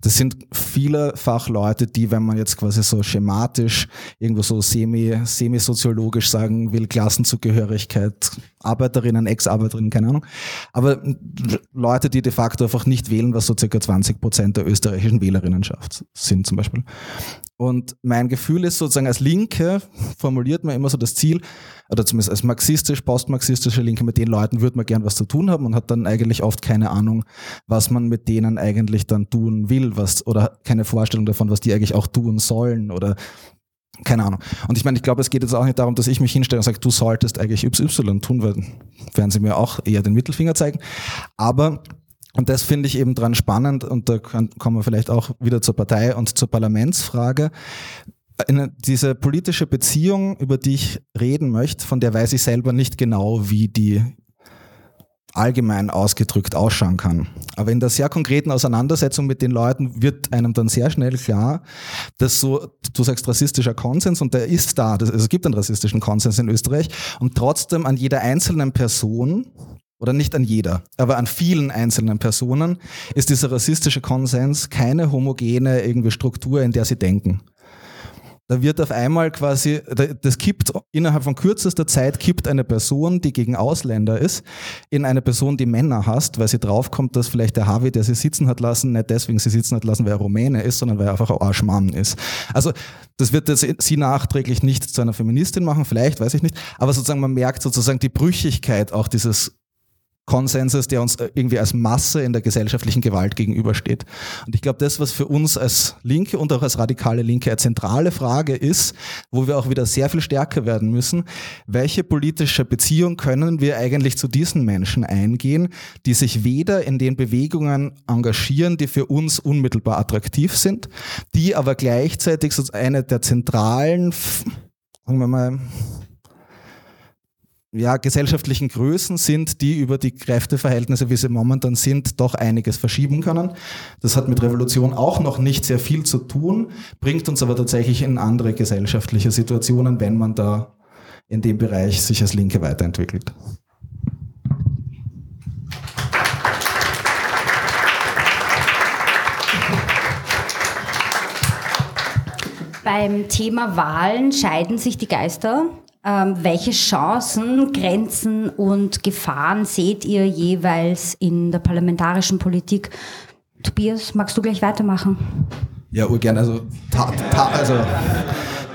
Das sind vielfach Leute, die, wenn man jetzt quasi so schematisch, irgendwo so semi, semi-soziologisch sagen will, Klassenzugehörigkeit, Arbeiterinnen, Ex-Arbeiterinnen, keine Ahnung, aber Leute, die de facto einfach nicht wählen, was so circa 20 Prozent der österreichischen Wählerinnenschaft sind zum Beispiel. Und mein Gefühl ist sozusagen als Linke formuliert man immer so das Ziel, oder zumindest als marxistisch, postmarxistische Linke, mit den Leuten würde man gern was zu tun haben und hat dann eigentlich oft keine Ahnung, was man mit denen eigentlich dann tun will, was, oder keine Vorstellung davon, was die eigentlich auch tun sollen oder keine Ahnung. Und ich meine, ich glaube, es geht jetzt auch nicht darum, dass ich mich hinstelle und sage, du solltest eigentlich YY tun, weil werden sie mir auch eher den Mittelfinger zeigen. Aber und das finde ich eben dran spannend und da kommen wir vielleicht auch wieder zur Partei und zur Parlamentsfrage. Eine, diese politische Beziehung, über die ich reden möchte, von der weiß ich selber nicht genau, wie die allgemein ausgedrückt ausschauen kann. Aber in der sehr konkreten Auseinandersetzung mit den Leuten wird einem dann sehr schnell klar, dass so, du sagst rassistischer Konsens und der ist da, also es gibt einen rassistischen Konsens in Österreich und trotzdem an jeder einzelnen Person oder nicht an jeder, aber an vielen einzelnen Personen ist dieser rassistische Konsens keine homogene irgendwie Struktur, in der sie denken. Da wird auf einmal quasi, das kippt innerhalb von kürzester Zeit kippt eine Person, die gegen Ausländer ist, in eine Person, die Männer hasst, weil sie draufkommt, dass vielleicht der Harvey, der sie sitzen hat lassen, nicht deswegen sie sitzen hat lassen, weil er Rumäne ist, sondern weil er einfach ein Arschmann ist. Also das wird jetzt sie nachträglich nicht zu einer Feministin machen, vielleicht, weiß ich nicht, aber sozusagen man merkt sozusagen die Brüchigkeit auch dieses Konsenses, der uns äh, irgendwie als Masse in der gesellschaftlichen Gewalt gegenübersteht. Und ich glaube, das, was für uns als Linke und auch als radikale Linke eine zentrale Frage ist, wo wir auch wieder sehr viel stärker werden müssen, welche politische Beziehung können wir eigentlich zu diesen Menschen eingehen, die sich weder in den Bewegungen engagieren, die für uns unmittelbar attraktiv sind, die aber gleichzeitig so eine der zentralen, sagen wir mal, ja, gesellschaftlichen Größen sind, die über die Kräfteverhältnisse, wie sie momentan sind, doch einiges verschieben können. Das hat mit Revolution auch noch nicht sehr viel zu tun, bringt uns aber tatsächlich in andere gesellschaftliche Situationen, wenn man da in dem Bereich sich als Linke weiterentwickelt. Beim Thema Wahlen scheiden sich die Geister Ähm, welche Chancen, Grenzen und Gefahren seht ihr jeweils in der parlamentarischen Politik? Tobias, magst du gleich weitermachen? Ja, urgern. Also, ta, ta, also,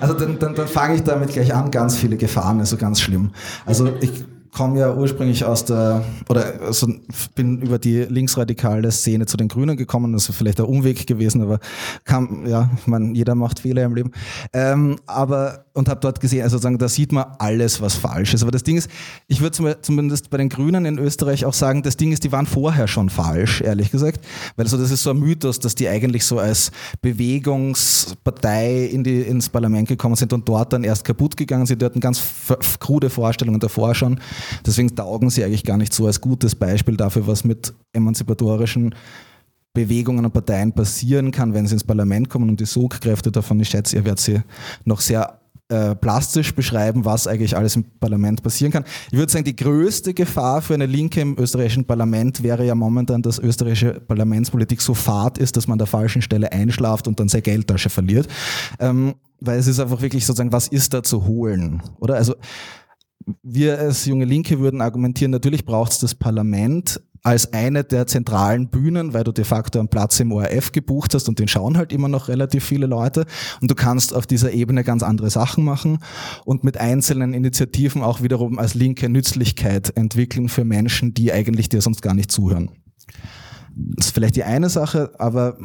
also dann, dann, dann fange ich damit gleich an. Ganz viele Gefahren, also ganz schlimm. Also ich komme ja ursprünglich aus der, oder also bin über die linksradikale Szene zu den Grünen gekommen, das ist vielleicht ein Umweg gewesen, aber kam, ja, ich jeder macht Fehler im Leben. Ähm, aber, und habe dort gesehen, also sozusagen, da sieht man alles, was falsch ist. Aber das Ding ist, ich würde zumindest bei den Grünen in Österreich auch sagen, das Ding ist, die waren vorher schon falsch, ehrlich gesagt. Weil so, das ist so ein Mythos, dass die eigentlich so als Bewegungspartei in die, ins Parlament gekommen sind und dort dann erst kaputt gegangen sind. Die hatten ganz krude Vorstellungen davor schon. Deswegen taugen sie eigentlich gar nicht so als gutes Beispiel dafür, was mit emanzipatorischen Bewegungen und Parteien passieren kann, wenn sie ins Parlament kommen und die Sogkräfte davon, ich schätze, ihr werdet sie noch sehr äh, plastisch beschreiben, was eigentlich alles im Parlament passieren kann. Ich würde sagen, die größte Gefahr für eine Linke im österreichischen Parlament wäre ja momentan, dass österreichische Parlamentspolitik so fad ist, dass man an der falschen Stelle einschlaft und dann seine Geldtasche verliert. Ähm, weil es ist einfach wirklich sozusagen, was ist da zu holen? Oder? Also wir als junge Linke würden argumentieren, natürlich braucht es das Parlament als eine der zentralen Bühnen, weil du de facto einen Platz im ORF gebucht hast und den schauen halt immer noch relativ viele Leute und du kannst auf dieser Ebene ganz andere Sachen machen und mit einzelnen Initiativen auch wiederum als linke Nützlichkeit entwickeln für Menschen, die eigentlich dir sonst gar nicht zuhören. Das ist vielleicht die eine Sache, aber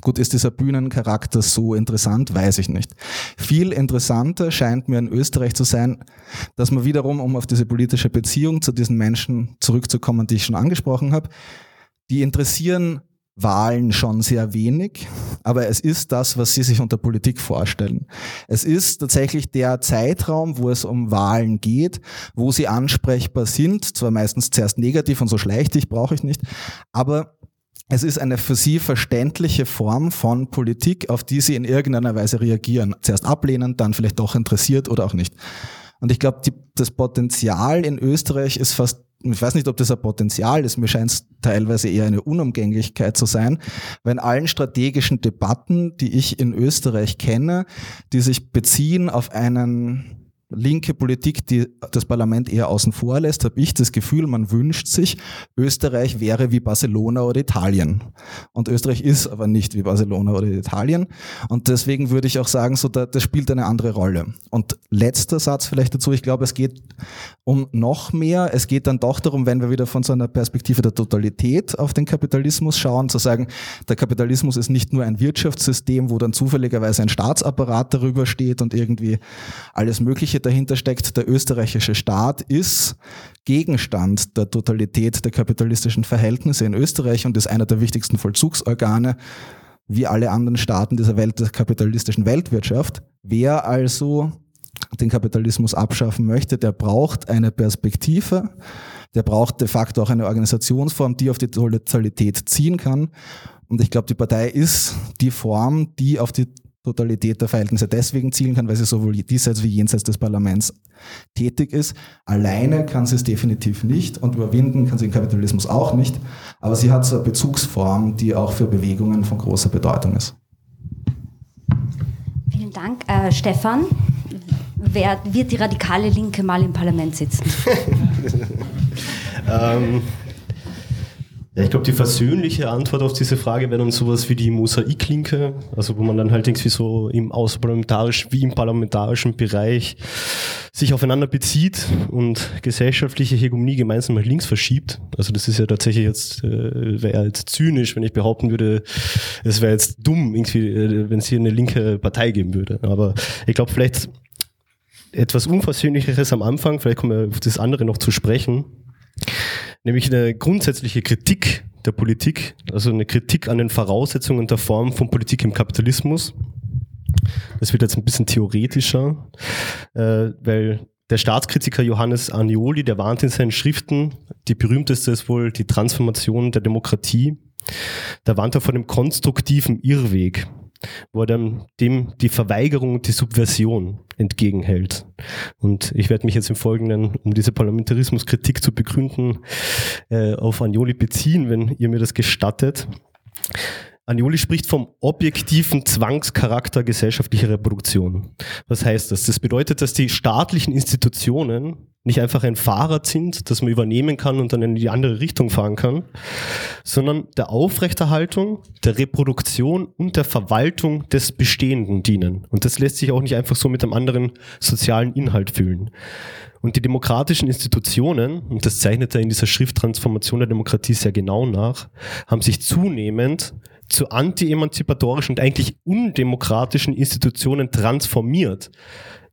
gut, ist dieser Bühnencharakter so interessant? Weiß ich nicht. Viel interessanter scheint mir in Österreich zu sein, dass man wiederum, um auf diese politische Beziehung zu diesen Menschen zurückzukommen, die ich schon angesprochen habe, die interessieren Wahlen schon sehr wenig, aber es ist das, was Sie sich unter Politik vorstellen. Es ist tatsächlich der Zeitraum, wo es um Wahlen geht, wo Sie ansprechbar sind, zwar meistens zuerst negativ und so schleicht ich, brauche ich nicht, aber es ist eine für sie verständliche Form von Politik, auf die sie in irgendeiner Weise reagieren. Zuerst ablehnen, dann vielleicht doch interessiert oder auch nicht. Und ich glaube, das Potenzial in Österreich ist fast, ich weiß nicht, ob das ein Potenzial ist, mir scheint es teilweise eher eine Unumgänglichkeit zu sein, weil in allen strategischen Debatten, die ich in Österreich kenne, die sich beziehen auf einen linke Politik, die das Parlament eher außen vor lässt, habe ich das Gefühl, man wünscht sich, Österreich wäre wie Barcelona oder Italien. Und Österreich ist aber nicht wie Barcelona oder Italien. Und deswegen würde ich auch sagen, so da, das spielt eine andere Rolle. Und letzter Satz vielleicht dazu, ich glaube, es geht um noch mehr. Es geht dann doch darum, wenn wir wieder von so einer Perspektive der Totalität auf den Kapitalismus schauen, zu sagen, der Kapitalismus ist nicht nur ein Wirtschaftssystem, wo dann zufälligerweise ein Staatsapparat darüber steht und irgendwie alles Mögliche dahinter steckt, der österreichische Staat ist Gegenstand der Totalität der kapitalistischen Verhältnisse in Österreich und ist einer der wichtigsten Vollzugsorgane wie alle anderen Staaten dieser Welt der kapitalistischen Weltwirtschaft. Wer also den Kapitalismus abschaffen möchte, der braucht eine Perspektive, der braucht de facto auch eine Organisationsform, die auf die Totalität ziehen kann. Und ich glaube, die Partei ist die Form, die auf die Totalität der Verhältnisse deswegen zielen kann, weil sie sowohl diesseits wie jenseits des Parlaments tätig ist. Alleine kann sie es definitiv nicht und überwinden kann sie den Kapitalismus auch nicht, aber sie hat so eine Bezugsform, die auch für Bewegungen von großer Bedeutung ist. Vielen Dank. Äh, Stefan, wer wird die radikale Linke mal im Parlament sitzen? ähm, ja, ich glaube, die versöhnliche Antwort auf diese Frage wäre dann sowas wie die Mosaiklinke, also wo man dann halt irgendwie so im außerparlamentarischen wie im parlamentarischen Bereich sich aufeinander bezieht und gesellschaftliche Hegemonie gemeinsam nach links verschiebt. Also das ist ja tatsächlich jetzt, äh, wäre jetzt zynisch, wenn ich behaupten würde, es wäre jetzt dumm, irgendwie, äh, wenn es hier eine linke Partei geben würde. Aber ich glaube, vielleicht etwas Unversöhnlicheres am Anfang, vielleicht kommen wir auf das andere noch zu sprechen nämlich eine grundsätzliche Kritik der Politik, also eine Kritik an den Voraussetzungen der Form von Politik im Kapitalismus. Das wird jetzt ein bisschen theoretischer, äh, weil der Staatskritiker Johannes Anioli, der warnt in seinen Schriften, die berühmteste ist wohl die Transformation der Demokratie, da warnt er vor dem konstruktiven Irrweg wo er dann dem die Verweigerung und die Subversion entgegenhält. Und ich werde mich jetzt im Folgenden, um diese Parlamentarismuskritik zu begründen, äh, auf Agnoli beziehen, wenn ihr mir das gestattet. Anioli spricht vom objektiven Zwangscharakter gesellschaftlicher Reproduktion. Was heißt das? Das bedeutet, dass die staatlichen Institutionen nicht einfach ein Fahrrad sind, das man übernehmen kann und dann in die andere Richtung fahren kann, sondern der Aufrechterhaltung, der Reproduktion und der Verwaltung des Bestehenden dienen. Und das lässt sich auch nicht einfach so mit einem anderen sozialen Inhalt füllen. Und die demokratischen Institutionen, und das zeichnet er in dieser Schrift Transformation der Demokratie sehr genau nach, haben sich zunehmend zu anti-emanzipatorischen und eigentlich undemokratischen Institutionen transformiert.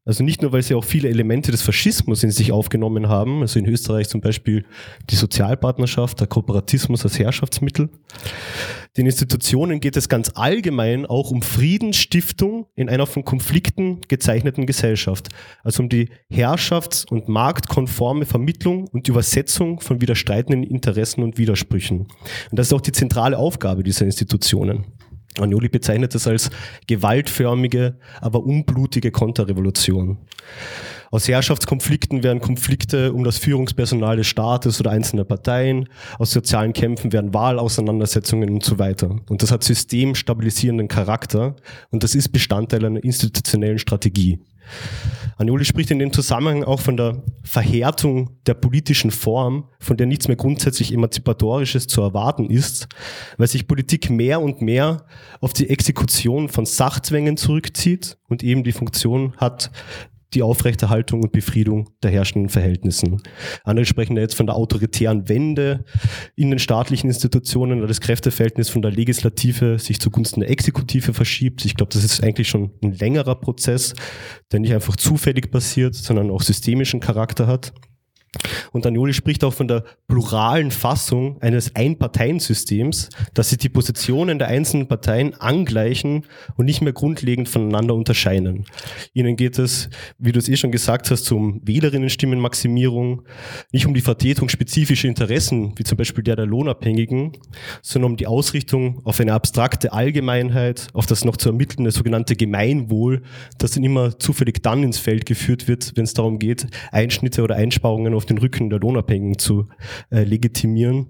Also nicht nur, weil sie auch viele Elemente des Faschismus in sich aufgenommen haben, also in Österreich zum Beispiel die Sozialpartnerschaft, der Kooperatismus als Herrschaftsmittel. Den Institutionen geht es ganz allgemein auch um Friedensstiftung in einer von Konflikten gezeichneten Gesellschaft. Also um die herrschafts- und marktkonforme Vermittlung und Übersetzung von widerstreitenden Interessen und Widersprüchen. Und das ist auch die zentrale Aufgabe dieser Institutionen. Agnoli bezeichnet das als gewaltförmige, aber unblutige Konterrevolution. Aus Herrschaftskonflikten werden Konflikte um das Führungspersonal des Staates oder einzelner Parteien. Aus sozialen Kämpfen werden Wahlauseinandersetzungen und so weiter. Und das hat systemstabilisierenden Charakter und das ist Bestandteil einer institutionellen Strategie. Agnoli spricht in dem Zusammenhang auch von der Verhärtung der politischen Form, von der nichts mehr grundsätzlich Emanzipatorisches zu erwarten ist, weil sich Politik mehr und mehr auf die Exekution von Sachzwängen zurückzieht und eben die Funktion hat, die Aufrechterhaltung und Befriedung der herrschenden Verhältnissen. Andere sprechen da jetzt von der autoritären Wende in den staatlichen Institutionen, da das Kräfteverhältnis von der Legislative sich zugunsten der Exekutive verschiebt. Ich glaube, das ist eigentlich schon ein längerer Prozess, der nicht einfach zufällig passiert, sondern auch systemischen Charakter hat. Und Danioli spricht auch von der pluralen Fassung eines Einparteiensystems, dass sich die Positionen der einzelnen Parteien angleichen und nicht mehr grundlegend voneinander unterscheiden. Ihnen geht es, wie du es eh schon gesagt hast, um Wählerinnenstimmenmaximierung, nicht um die Vertretung spezifischer Interessen, wie zum Beispiel der der Lohnabhängigen, sondern um die Ausrichtung auf eine abstrakte Allgemeinheit, auf das noch zu ermittelnde sogenannte Gemeinwohl, das dann immer zufällig dann ins Feld geführt wird, wenn es darum geht, Einschnitte oder Einsparungen auf den Rücken der Lohnabhängigen zu äh, legitimieren.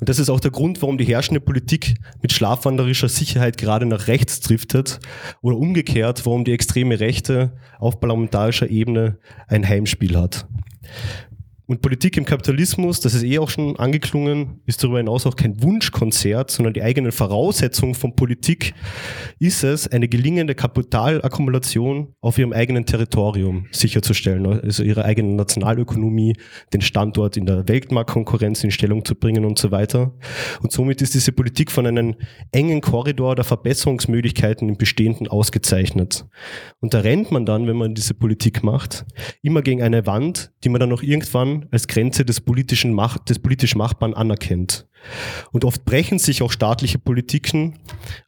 Und das ist auch der Grund, warum die herrschende Politik mit schlafwanderischer Sicherheit gerade nach rechts driftet oder umgekehrt, warum die extreme Rechte auf parlamentarischer Ebene ein Heimspiel hat. Und Politik im Kapitalismus, das ist eh auch schon angeklungen, ist darüber hinaus auch kein Wunschkonzert, sondern die eigene Voraussetzung von Politik ist es, eine gelingende Kapitalakkumulation auf ihrem eigenen Territorium sicherzustellen, also ihre eigene Nationalökonomie, den Standort in der Weltmarktkonkurrenz in Stellung zu bringen und so weiter. Und somit ist diese Politik von einem engen Korridor der Verbesserungsmöglichkeiten im Bestehenden ausgezeichnet. Und da rennt man dann, wenn man diese Politik macht, immer gegen eine Wand, die man dann noch irgendwann als Grenze des politischen Macht, des politisch Machbaren anerkennt. Und oft brechen sich auch staatliche Politiken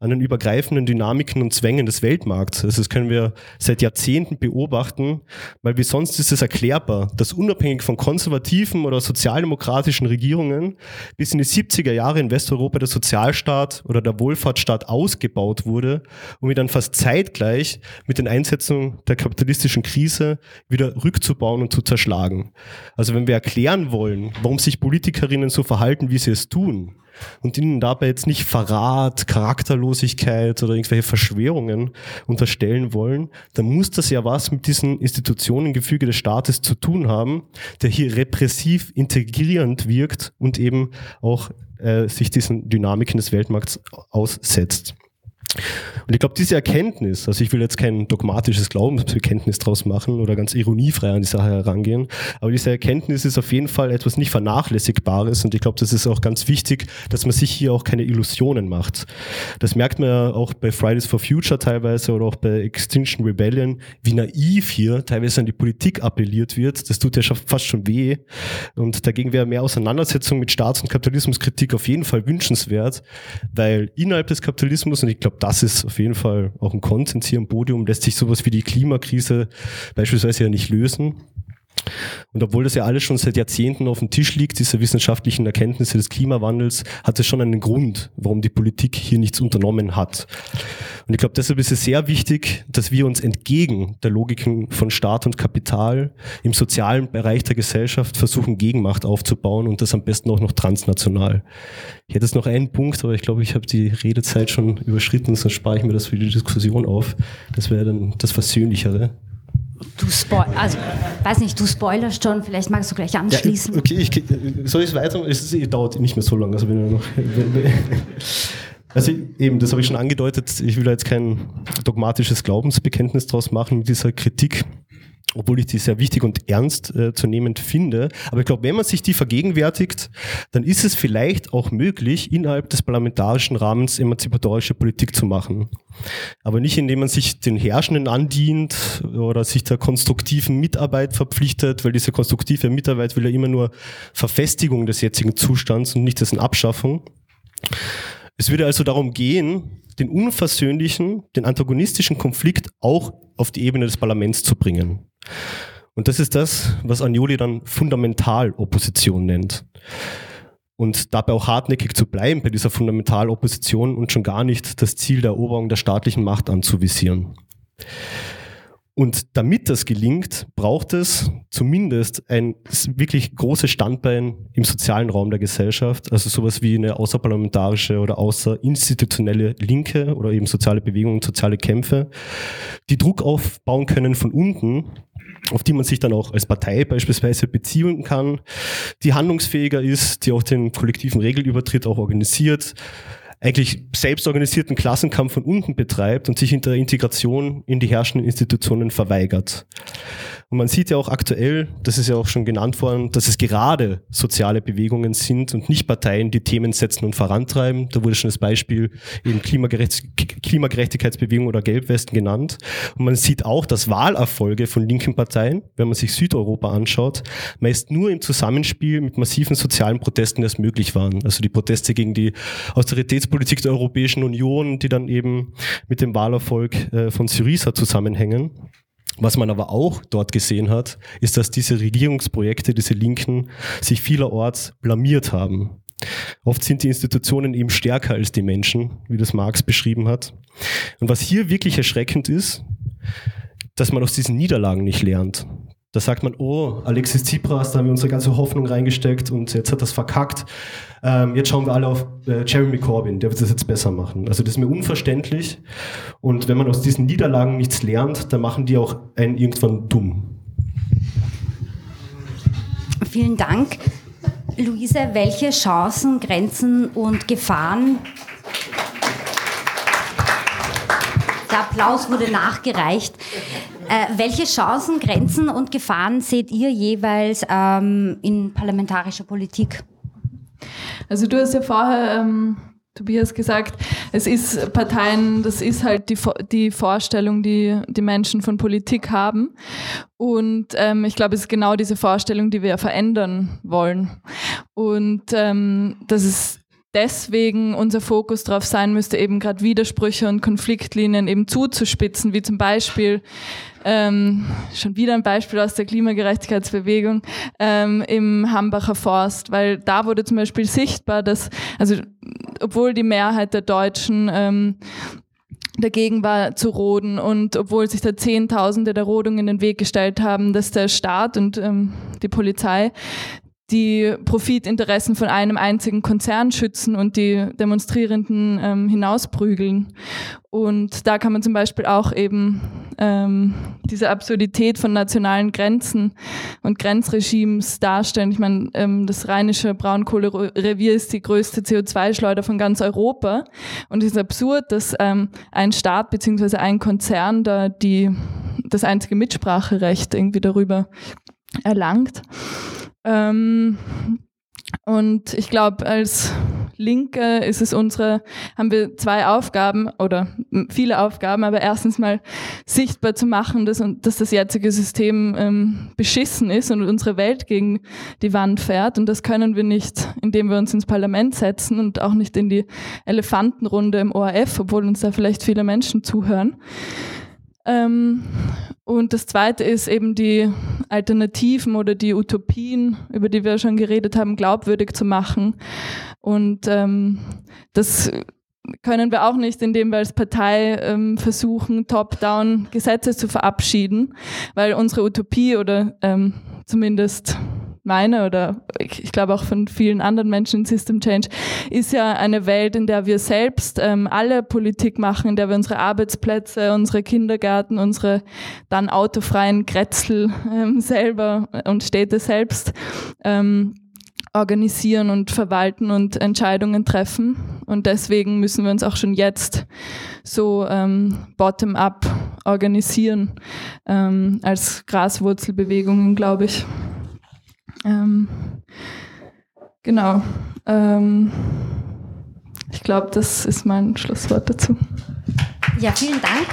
an den übergreifenden Dynamiken und Zwängen des Weltmarkts. Also das können wir seit Jahrzehnten beobachten, weil wie sonst ist es erklärbar, dass unabhängig von konservativen oder sozialdemokratischen Regierungen bis in die 70er Jahre in Westeuropa der Sozialstaat oder der Wohlfahrtsstaat ausgebaut wurde um ihn dann fast zeitgleich mit den Einsetzungen der kapitalistischen Krise wieder rückzubauen und zu zerschlagen. Also wenn wir erklären wollen, warum sich Politikerinnen so verhalten, wie sie es tun, tun und ihnen dabei jetzt nicht Verrat, Charakterlosigkeit oder irgendwelche Verschwörungen unterstellen wollen, dann muss das ja was mit diesem Institutionengefüge des Staates zu tun haben, der hier repressiv integrierend wirkt und eben auch äh, sich diesen Dynamiken des Weltmarkts aussetzt. Und ich glaube, diese Erkenntnis, also ich will jetzt kein dogmatisches Glaubensbekenntnis draus machen oder ganz ironiefrei an die Sache herangehen, aber diese Erkenntnis ist auf jeden Fall etwas nicht Vernachlässigbares und ich glaube, das ist auch ganz wichtig, dass man sich hier auch keine Illusionen macht. Das merkt man ja auch bei Fridays for Future teilweise oder auch bei Extinction Rebellion, wie naiv hier teilweise an die Politik appelliert wird. Das tut ja fast schon weh und dagegen wäre mehr Auseinandersetzung mit Staats- und Kapitalismuskritik auf jeden Fall wünschenswert, weil innerhalb des Kapitalismus, und ich glaube, das ist auf jeden Fall auch ein Konsens hier im Podium, lässt sich sowas wie die Klimakrise beispielsweise ja nicht lösen. Und obwohl das ja alles schon seit Jahrzehnten auf dem Tisch liegt, diese wissenschaftlichen Erkenntnisse des Klimawandels, hat es schon einen Grund, warum die Politik hier nichts unternommen hat. Und ich glaube, deshalb ist es sehr wichtig, dass wir uns entgegen der Logiken von Staat und Kapital im sozialen Bereich der Gesellschaft versuchen, Gegenmacht aufzubauen und das am besten auch noch transnational. Ich hätte jetzt noch einen Punkt, aber ich glaube, ich habe die Redezeit schon überschritten, sonst spare ich mir das für die Diskussion auf. Das wäre dann das Versöhnlichere. Du spoil also weiß nicht, du spoilerst schon, vielleicht magst du gleich anschließen. Ja, okay, ich, soll ich es weiter? Es dauert nicht mehr so lange. Also, wenn noch, also eben, das habe ich schon angedeutet, ich will jetzt kein dogmatisches Glaubensbekenntnis daraus machen mit dieser Kritik obwohl ich die sehr wichtig und ernst äh, zu nehmen finde. Aber ich glaube, wenn man sich die vergegenwärtigt, dann ist es vielleicht auch möglich, innerhalb des parlamentarischen Rahmens emanzipatorische Politik zu machen. Aber nicht, indem man sich den Herrschenden andient oder sich der konstruktiven Mitarbeit verpflichtet, weil diese konstruktive Mitarbeit will ja immer nur Verfestigung des jetzigen Zustands und nicht dessen Abschaffung. Es würde also darum gehen, den unversöhnlichen, den antagonistischen Konflikt auch auf die Ebene des Parlaments zu bringen. Und das ist das, was Agnoli dann Fundamentalopposition nennt. Und dabei auch hartnäckig zu bleiben bei dieser Fundamentalopposition und schon gar nicht das Ziel der Eroberung der staatlichen Macht anzuvisieren. Und damit das gelingt, braucht es zumindest ein wirklich großes Standbein im sozialen Raum der Gesellschaft, also sowas wie eine außerparlamentarische oder außerinstitutionelle Linke oder eben soziale Bewegungen, soziale Kämpfe, die Druck aufbauen können von unten, auf die man sich dann auch als Partei beispielsweise beziehen kann, die handlungsfähiger ist, die auch den kollektiven Regelübertritt auch organisiert, eigentlich selbstorganisierten Klassenkampf von unten betreibt und sich in der Integration in die herrschenden Institutionen verweigert. Und man sieht ja auch aktuell, das ist ja auch schon genannt worden, dass es gerade soziale Bewegungen sind und nicht Parteien, die Themen setzen und vorantreiben. Da wurde schon das Beispiel in Klimagerecht Klimagerechtigkeitsbewegung oder Gelbwesten genannt. Und man sieht auch, dass Wahlerfolge von linken Parteien, wenn man sich Südeuropa anschaut, meist nur im Zusammenspiel mit massiven sozialen Protesten erst möglich waren. Also die Proteste gegen die Austeritätspolitik der Europäischen Union, die dann eben mit dem Wahlerfolg äh, von Syriza zusammenhängen. Was man aber auch dort gesehen hat, ist, dass diese Regierungsprojekte, diese Linken, sich vielerorts blamiert haben. Oft sind die Institutionen eben stärker als die Menschen, wie das Marx beschrieben hat. Und was hier wirklich erschreckend ist, dass man aus diesen Niederlagen nicht lernt. Da sagt man, oh, Alexis Tsipras, da haben wir unsere ganze Hoffnung reingesteckt und jetzt hat das verkackt. Ähm, jetzt schauen wir alle auf äh, Jeremy Corbyn, der wird das jetzt besser machen. Also das ist mir unverständlich. Und wenn man aus diesen Niederlagen nichts lernt, dann machen die auch einen irgendwann dumm. Vielen Dank. Luise, welche Chancen, Grenzen und Gefahren der Applaus wurde nachgereicht. Äh, welche Chancen, Grenzen und Gefahren seht ihr jeweils ähm, in parlamentarischer Politik? Also du hast ja vorher, ähm, Tobias, gesagt, es ist Parteien, das ist halt die, die Vorstellung, die die Menschen von Politik haben. Und ähm, ich glaube, es ist genau diese Vorstellung, die wir verändern wollen. Und ähm, das ist deswegen unser Fokus darauf sein müsste, eben gerade Widersprüche und Konfliktlinien eben zuzuspitzen, wie zum Beispiel ähm, schon wieder ein Beispiel aus der Klimagerechtigkeitsbewegung ähm, im Hambacher Forst, weil da wurde zum Beispiel sichtbar, dass, also obwohl die Mehrheit der Deutschen ähm, dagegen war zu roden und obwohl sich da Zehntausende der Rodung in den Weg gestellt haben, dass der Staat und ähm, die Polizei die Profitinteressen von einem einzigen Konzern schützen und die Demonstrierenden ähm, hinausprügeln. Und da kann man zum Beispiel auch eben ähm, diese Absurdität von nationalen Grenzen und Grenzregimes darstellen. Ich meine, ähm, das rheinische Braunkohlerevier ist die größte CO2-Schleuder von ganz Europa. Und es ist absurd, dass ähm, ein Staat beziehungsweise ein Konzern da die, das einzige Mitspracherecht irgendwie darüber erlangt. Ähm, und ich glaube, als Linke ist es unsere, haben wir zwei Aufgaben oder viele Aufgaben, aber erstens mal sichtbar zu machen, dass, dass das jetzige System ähm, beschissen ist und unsere Welt gegen die Wand fährt. Und das können wir nicht, indem wir uns ins Parlament setzen und auch nicht in die Elefantenrunde im ORF, obwohl uns da vielleicht viele Menschen zuhören. Ähm, Und das Zweite ist eben die Alternativen oder die Utopien, über die wir schon geredet haben, glaubwürdig zu machen. Und ähm, das können wir auch nicht, indem wir als Partei ähm, versuchen, top-down Gesetze zu verabschieden, weil unsere Utopie oder ähm, zumindest meine oder ich, glaube auch von vielen anderen Menschen in System Change, ist ja eine Welt, in der wir selbst ähm, alle Politik machen, in der wir unsere Arbeitsplätze, unsere Kindergärten, unsere dann autofreien Kretzel ähm, selber und Städte selbst ähm, organisieren und verwalten und Entscheidungen treffen. Und deswegen müssen wir uns auch schon jetzt so ähm, bottom-up organisieren ähm, als Graswurzelbewegungen, glaube ich. Ähm, genau. Ähm, ich glaube, das ist mein Schlusswort dazu. Ja, vielen Dank.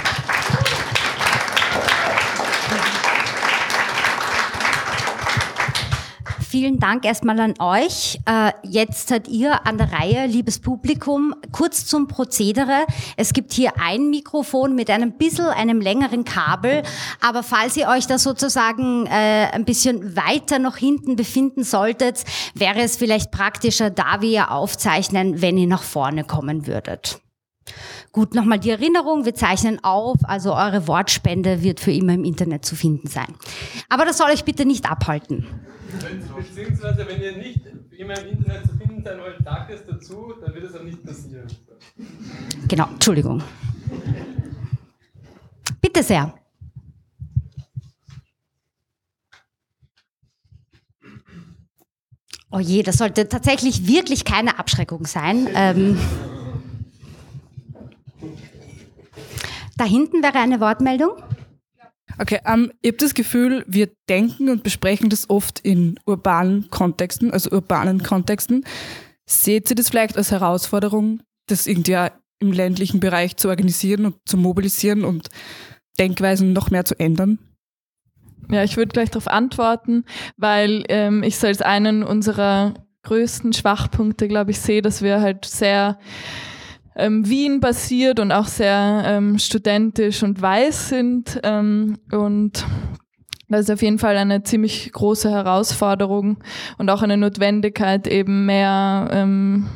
Vielen Dank erstmal an euch. Äh, jetzt seid ihr an der Reihe, liebes Publikum. Kurz zum Prozedere. Es gibt hier ein Mikrofon mit einem bisschen einem längeren Kabel, aber falls ihr euch da sozusagen äh, ein bisschen weiter noch hinten befinden solltet, wäre es vielleicht praktischer, da wir aufzeichnen, wenn ihr nach vorne kommen würdet. Gut, nochmal die Erinnerung, wir zeichnen auf, also eure Wortspende wird für immer im Internet zu finden sein. Aber das soll euch bitte nicht abhalten. Beziehungsweise, wenn ihr nicht immer im Internet zu finden seid, euch sagt es dazu, dann wird es auch nicht passieren. Genau, Entschuldigung. Bitte sehr. Oh je, das sollte tatsächlich wirklich keine Abschreckung sein. Ähm, da hinten wäre eine Wortmeldung. Okay, ähm, ich habe das Gefühl, wir denken und besprechen das oft in urbanen Kontexten, also urbanen Kontexten. Seht ihr das vielleicht als Herausforderung, das irgendwie im ländlichen Bereich zu organisieren und zu mobilisieren und Denkweisen noch mehr zu ändern? Ja, ich würde gleich darauf antworten, weil ähm, ich so als einen unserer größten Schwachpunkte, glaube ich, sehe, dass wir halt sehr ähm, Wien basiert und auch sehr ähm, studentisch und weiß sind. Ähm, und das ist auf jeden Fall eine ziemlich große Herausforderung und auch eine Notwendigkeit, eben mehr ähm,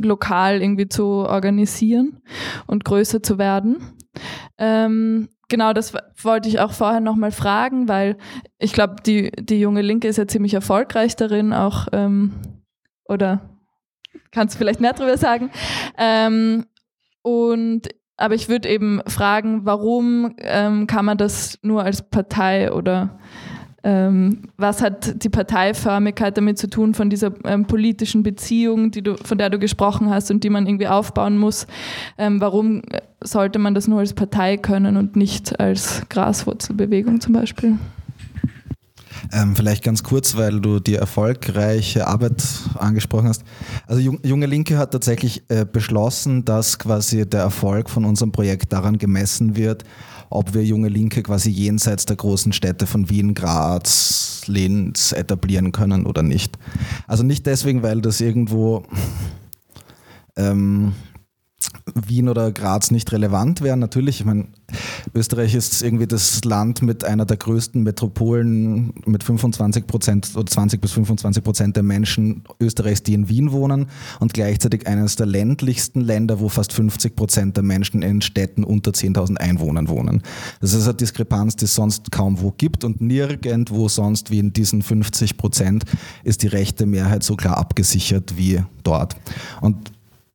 lokal irgendwie zu organisieren und größer zu werden. Ähm, genau, das wollte ich auch vorher nochmal fragen, weil ich glaube, die, die junge Linke ist ja ziemlich erfolgreich darin, auch ähm, oder kannst du vielleicht mehr darüber sagen. Ähm, und aber ich würde eben fragen, warum ähm, kann man das nur als Partei oder ähm, was hat die Parteiförmigkeit damit zu tun von dieser ähm, politischen Beziehung, die du, von der du gesprochen hast und die man irgendwie aufbauen muss? Ähm, warum sollte man das nur als Partei können und nicht als Graswurzelbewegung zum Beispiel? Ähm, vielleicht ganz kurz, weil du die erfolgreiche Arbeit angesprochen hast. Also Junge Linke hat tatsächlich äh, beschlossen, dass quasi der Erfolg von unserem Projekt daran gemessen wird, ob wir Junge Linke quasi jenseits der großen Städte von Wien, Graz, Linz etablieren können oder nicht. Also nicht deswegen, weil das irgendwo ähm, Wien oder Graz nicht relevant wären. Natürlich, ich meine, Österreich ist irgendwie das Land mit einer der größten Metropolen mit 25 Prozent oder 20 bis 25 Prozent der Menschen Österreichs, die in Wien wohnen und gleichzeitig eines der ländlichsten Länder, wo fast 50 Prozent der Menschen in Städten unter 10.000 Einwohnern wohnen. Das ist eine Diskrepanz, die es sonst kaum wo gibt und nirgendwo sonst wie in diesen 50 Prozent ist die rechte Mehrheit so klar abgesichert wie dort. Und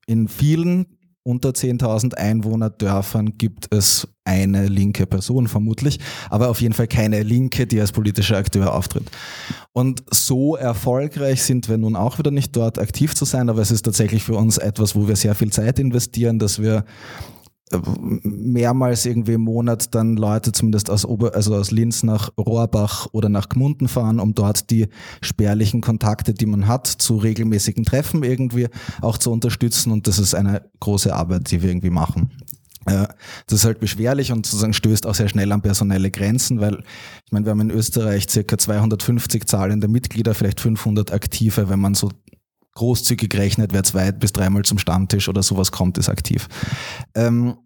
in vielen unter 10.000 Einwohner Dörfern gibt es eine linke Person vermutlich, aber auf jeden Fall keine Linke, die als politischer Akteur auftritt. Und so erfolgreich sind wir nun auch wieder nicht dort aktiv zu sein, aber es ist tatsächlich für uns etwas, wo wir sehr viel Zeit investieren, dass wir mehrmals irgendwie im Monat dann Leute zumindest aus Ober, also aus Linz nach Rohrbach oder nach Gmunden fahren, um dort die spärlichen Kontakte, die man hat, zu regelmäßigen Treffen irgendwie auch zu unterstützen. Und das ist eine große Arbeit, die wir irgendwie machen. Das ist halt beschwerlich und sozusagen stößt auch sehr schnell an personelle Grenzen, weil ich meine, wir haben in Österreich circa 250 zahlende Mitglieder, vielleicht 500 aktive, wenn man so großzügig rechnet, wer zwei bis dreimal zum Stammtisch oder sowas kommt, ist aktiv. Ähm,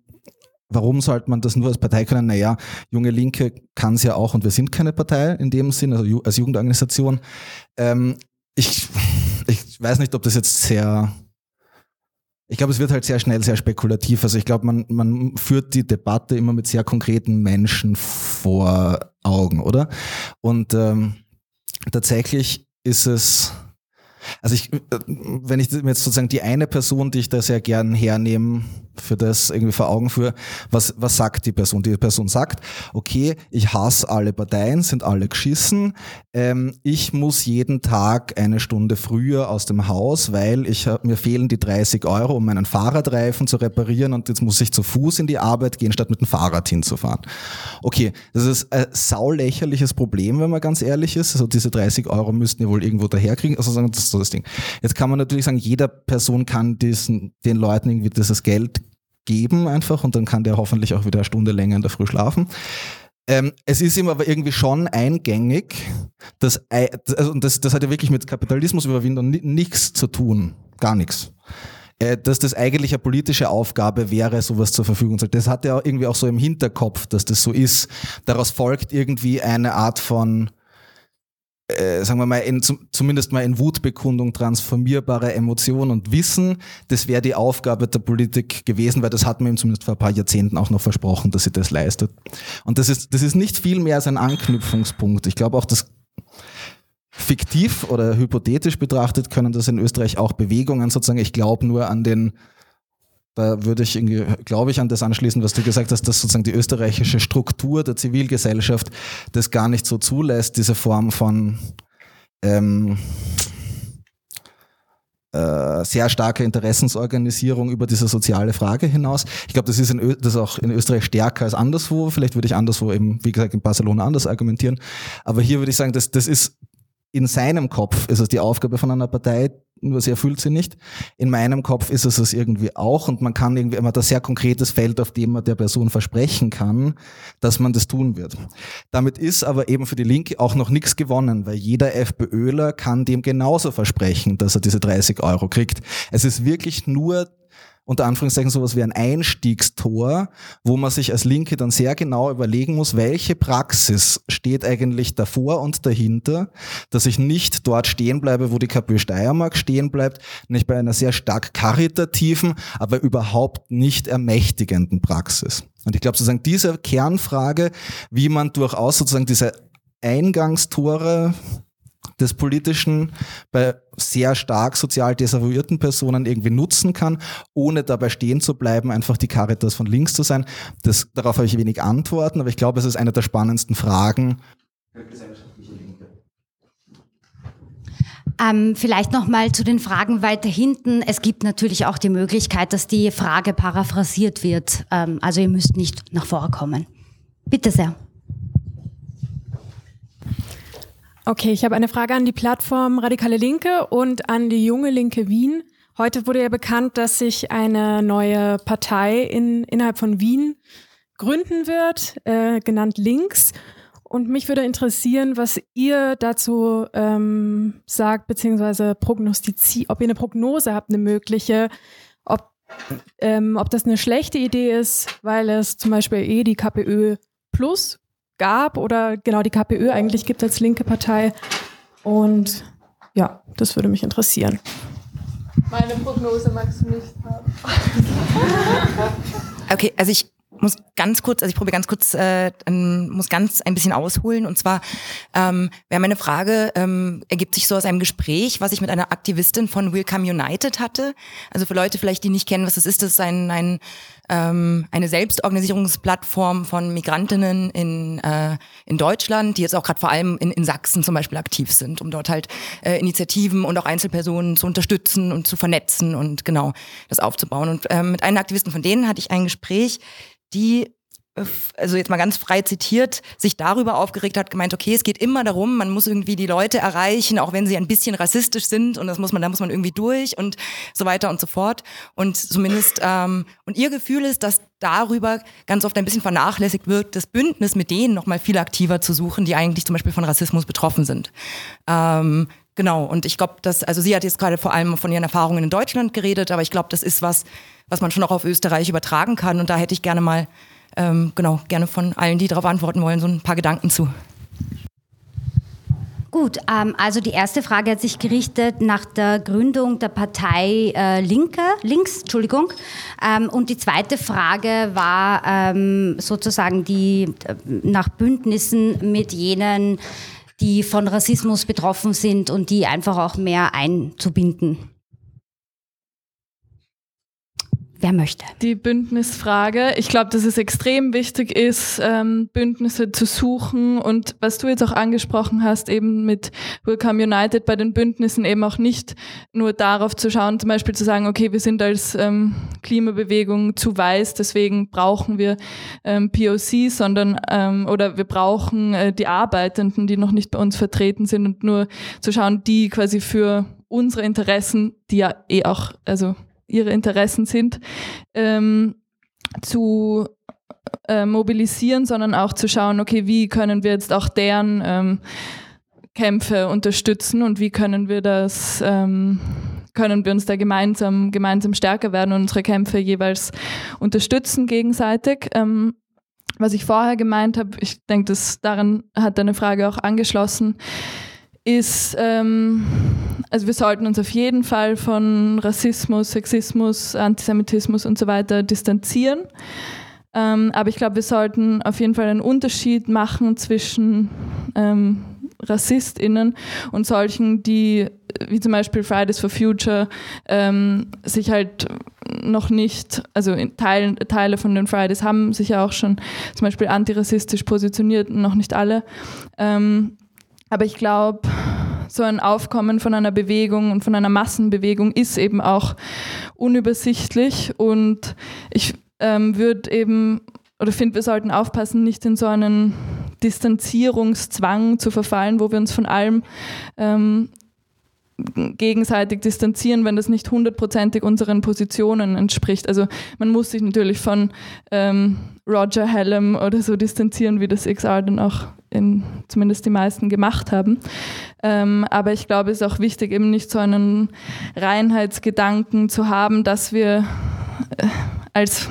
warum sollte man das nur als Partei können? Naja, Junge Linke kann es ja auch und wir sind keine Partei in dem Sinn, also als Jugendorganisation. Ähm, ich, ich weiß nicht, ob das jetzt sehr ich glaube, es wird halt sehr schnell sehr spekulativ. Also ich glaube, man, man führt die Debatte immer mit sehr konkreten Menschen vor Augen, oder? Und ähm, tatsächlich ist es, also ich, äh, wenn ich mir jetzt sozusagen die eine Person, die ich da sehr gern hernehme, für das irgendwie vor Augen führe, was, was sagt die Person? Die Person sagt, okay, ich hasse alle Parteien, sind alle geschissen, ähm, ich muss jeden Tag eine Stunde früher aus dem Haus, weil ich mir fehlen die 30 Euro, um meinen Fahrradreifen zu reparieren und jetzt muss ich zu Fuß in die Arbeit gehen, statt mit dem Fahrrad hinzufahren. Okay, das ist ein saulächerliches Problem, wenn man ganz ehrlich ist. Also diese 30 Euro müssten wir wohl irgendwo daherkriegen. Also sagen, das das Ding. Jetzt kann man natürlich sagen, jeder Person kann diesen, den Leuten irgendwie dieses Geld geben einfach und dann kann der hoffentlich auch wieder eine Stunde länger in der Früh schlafen. Ähm, es ist ihm aber irgendwie schon eingängig, dass, also, das, das hat ja wirklich mit Kapitalismus überwinden ni- nichts zu tun. Gar nichts. Äh, dass das eigentlich eine politische Aufgabe wäre, sowas zur Verfügung zu stellen. Das hat er irgendwie auch so im Hinterkopf, dass das so ist. Daraus folgt irgendwie eine Art von äh, sagen wir mal, in, zum, zumindest mal in Wutbekundung transformierbare Emotion und Wissen. Das wäre die Aufgabe der Politik gewesen, weil das hat man ihm zumindest vor ein paar Jahrzehnten auch noch versprochen, dass sie das leistet. Und das ist, das ist nicht viel mehr als ein Anknüpfungspunkt. Ich glaube auch, dass fiktiv oder hypothetisch betrachtet können das in Österreich auch Bewegungen sozusagen. Ich glaube nur an den da würde ich glaube ich, an das anschließen, was du gesagt hast, dass sozusagen die österreichische Struktur der Zivilgesellschaft das gar nicht so zulässt, diese Form von ähm, äh, sehr starke Interessensorganisierung über diese soziale Frage hinaus. Ich glaube, das ist, in das auch in Österreich stärker als anderswo. Vielleicht würde ich anderswo eben, wie gesagt, in Barcelona anders argumentieren. Aber hier würde ich sagen, das, das ist in seinem Kopf ist es die Aufgabe von einer Partei, nur sie erfüllt sie nicht. In meinem Kopf ist es es irgendwie auch und man kann irgendwie, hat ein sehr konkretes Feld, auf dem man der Person versprechen kann, dass man das tun wird. Damit ist aber eben für die Linke auch noch nichts gewonnen, weil jeder FPÖler kann dem genauso versprechen, dass er diese 30 Euro kriegt. Es ist wirklich nur unter Anführungszeichen sowas wie ein Einstiegstor, wo man sich als Linke dann sehr genau überlegen muss, welche Praxis steht eigentlich davor und dahinter, dass ich nicht dort stehen bleibe, wo die KPÖ Steiermark stehen bleibt, nicht bei einer sehr stark karitativen, aber überhaupt nicht ermächtigenden Praxis. Und ich glaube sozusagen diese Kernfrage, wie man durchaus sozusagen diese Eingangstore des Politischen bei sehr stark sozial desavouierten Personen irgendwie nutzen kann, ohne dabei stehen zu bleiben, einfach die Caritas von links zu sein. Das, darauf habe ich wenig Antworten, aber ich glaube, es ist eine der spannendsten Fragen. Ähm, vielleicht nochmal zu den Fragen weiter hinten. Es gibt natürlich auch die Möglichkeit, dass die Frage paraphrasiert wird. Ähm, also ihr müsst nicht nach vorne kommen. Bitte sehr. Okay, ich habe eine Frage an die Plattform Radikale Linke und an die junge Linke Wien. Heute wurde ja bekannt, dass sich eine neue Partei in, innerhalb von Wien gründen wird, äh, genannt Links. Und mich würde interessieren, was ihr dazu ähm, sagt, beziehungsweise prognostiziert, ob ihr eine Prognose habt, eine mögliche, ob, ähm, ob das eine schlechte Idee ist, weil es zum Beispiel eh die KPÖ Plus gab oder genau die KPÖ eigentlich gibt als linke Partei. Und ja, das würde mich interessieren. Meine Prognose magst du nicht haben. Okay, also ich muss ganz kurz, also ich probiere ganz kurz, äh, muss ganz ein bisschen ausholen. Und zwar ähm, wäre meine Frage, ähm, ergibt sich so aus einem Gespräch, was ich mit einer Aktivistin von Welcome United hatte. Also für Leute vielleicht, die nicht kennen, was das ist, das ist ein, ein ähm, eine Selbstorganisierungsplattform von Migrantinnen in, äh, in Deutschland, die jetzt auch gerade vor allem in, in Sachsen zum Beispiel aktiv sind, um dort halt äh, Initiativen und auch Einzelpersonen zu unterstützen und zu vernetzen und genau das aufzubauen. Und ähm, mit einer Aktivistin von denen hatte ich ein Gespräch, die also jetzt mal ganz frei zitiert, sich darüber aufgeregt hat, gemeint, okay, es geht immer darum, man muss irgendwie die Leute erreichen, auch wenn sie ein bisschen rassistisch sind und das muss man, da muss man irgendwie durch und so weiter und so fort. Und zumindest, ähm, und ihr Gefühl ist, dass darüber ganz oft ein bisschen vernachlässigt wird, das Bündnis mit denen nochmal viel aktiver zu suchen, die eigentlich zum Beispiel von Rassismus betroffen sind. Ähm, Genau, und ich glaube, dass, also sie hat jetzt gerade vor allem von ihren Erfahrungen in Deutschland geredet, aber ich glaube, das ist was, was man schon auch auf Österreich übertragen kann. Und da hätte ich gerne mal, ähm, genau, gerne von allen, die darauf antworten wollen, so ein paar Gedanken zu. Gut, ähm, also die erste Frage hat sich gerichtet nach der Gründung der Partei äh, Linke, Links, Entschuldigung. Ähm, und die zweite Frage war ähm, sozusagen die äh, nach Bündnissen mit jenen die von Rassismus betroffen sind und die einfach auch mehr einzubinden. Wer möchte? Die Bündnisfrage. Ich glaube, dass es extrem wichtig ist, ähm, Bündnisse zu suchen und was du jetzt auch angesprochen hast, eben mit Welcome United bei den Bündnissen eben auch nicht nur darauf zu schauen, zum Beispiel zu sagen, okay, wir sind als ähm, Klimabewegung zu weiß, deswegen brauchen wir ähm, POC, sondern ähm, oder wir brauchen äh, die Arbeitenden, die noch nicht bei uns vertreten sind und nur zu schauen, die quasi für unsere Interessen, die ja eh auch, also ihre Interessen sind, ähm, zu äh, mobilisieren, sondern auch zu schauen, okay, wie können wir jetzt auch deren ähm, Kämpfe unterstützen und wie können wir das, ähm, können wir uns da gemeinsam, gemeinsam stärker werden und unsere Kämpfe jeweils unterstützen gegenseitig. Ähm, was ich vorher gemeint habe, ich denke, daran hat deine Frage auch angeschlossen, ist, ähm, also wir sollten uns auf jeden Fall von Rassismus, Sexismus, Antisemitismus und so weiter distanzieren. Ähm, aber ich glaube, wir sollten auf jeden Fall einen Unterschied machen zwischen ähm, RassistInnen und solchen, die, wie zum Beispiel Fridays for Future, ähm, sich halt noch nicht, also Teil, Teile von den Fridays haben sich ja auch schon zum Beispiel antirassistisch positioniert, noch nicht alle. Ähm, aber ich glaube, so ein Aufkommen von einer Bewegung und von einer Massenbewegung ist eben auch unübersichtlich. Und ich ähm, würde eben oder finde, wir sollten aufpassen, nicht in so einen Distanzierungszwang zu verfallen, wo wir uns von allem ähm, gegenseitig distanzieren, wenn das nicht hundertprozentig unseren Positionen entspricht. Also man muss sich natürlich von ähm, Roger Hallam oder so distanzieren, wie das XR dann auch in, zumindest die meisten gemacht haben. Ähm, aber ich glaube, es ist auch wichtig, eben nicht so einen Reinheitsgedanken zu haben, dass wir äh, als,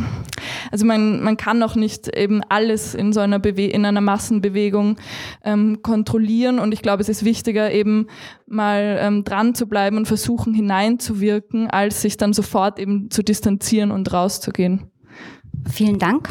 also man, man kann auch nicht eben alles in so einer, Bewe in einer Massenbewegung ähm, kontrollieren und ich glaube, es ist wichtiger, eben mal ähm, dran zu bleiben und versuchen hineinzuwirken, als sich dann sofort eben zu distanzieren und rauszugehen. Vielen Dank.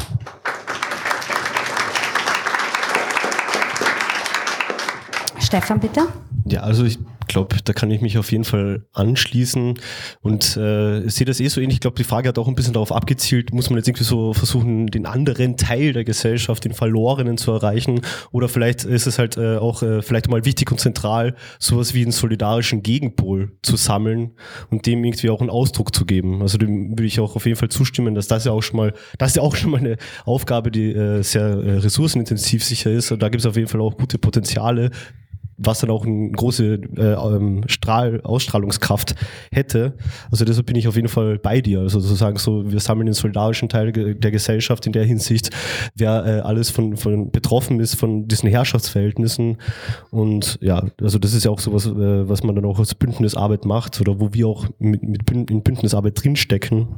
Stefan, bitte. Ja, also ich glaube, da kann ich mich auf jeden Fall anschließen und äh, sehe das eh so ähnlich. Ich glaube, die Frage hat auch ein bisschen darauf abgezielt, muss man jetzt irgendwie so versuchen, den anderen Teil der Gesellschaft, den Verlorenen zu erreichen oder vielleicht ist es halt äh, auch äh, vielleicht mal wichtig und zentral, sowas wie einen solidarischen Gegenpol zu sammeln und dem irgendwie auch einen Ausdruck zu geben. Also dem würde ich auch auf jeden Fall zustimmen, dass das ja auch schon mal, das ist ja auch schon mal eine Aufgabe, die äh, sehr äh, ressourcenintensiv sicher ist und da gibt es auf jeden Fall auch gute Potenziale, was dann auch eine große äh, ähm, Strahl, Ausstrahlungskraft hätte. Also deshalb bin ich auf jeden Fall bei dir. Also sozusagen so, wir sammeln den solidarischen Teil der Gesellschaft in der Hinsicht, wer äh, alles von, von betroffen ist von diesen Herrschaftsverhältnissen. Und ja, also das ist ja auch sowas, äh, was man dann auch als Bündnisarbeit macht oder wo wir auch mit, mit in Bündnisarbeit drinstecken.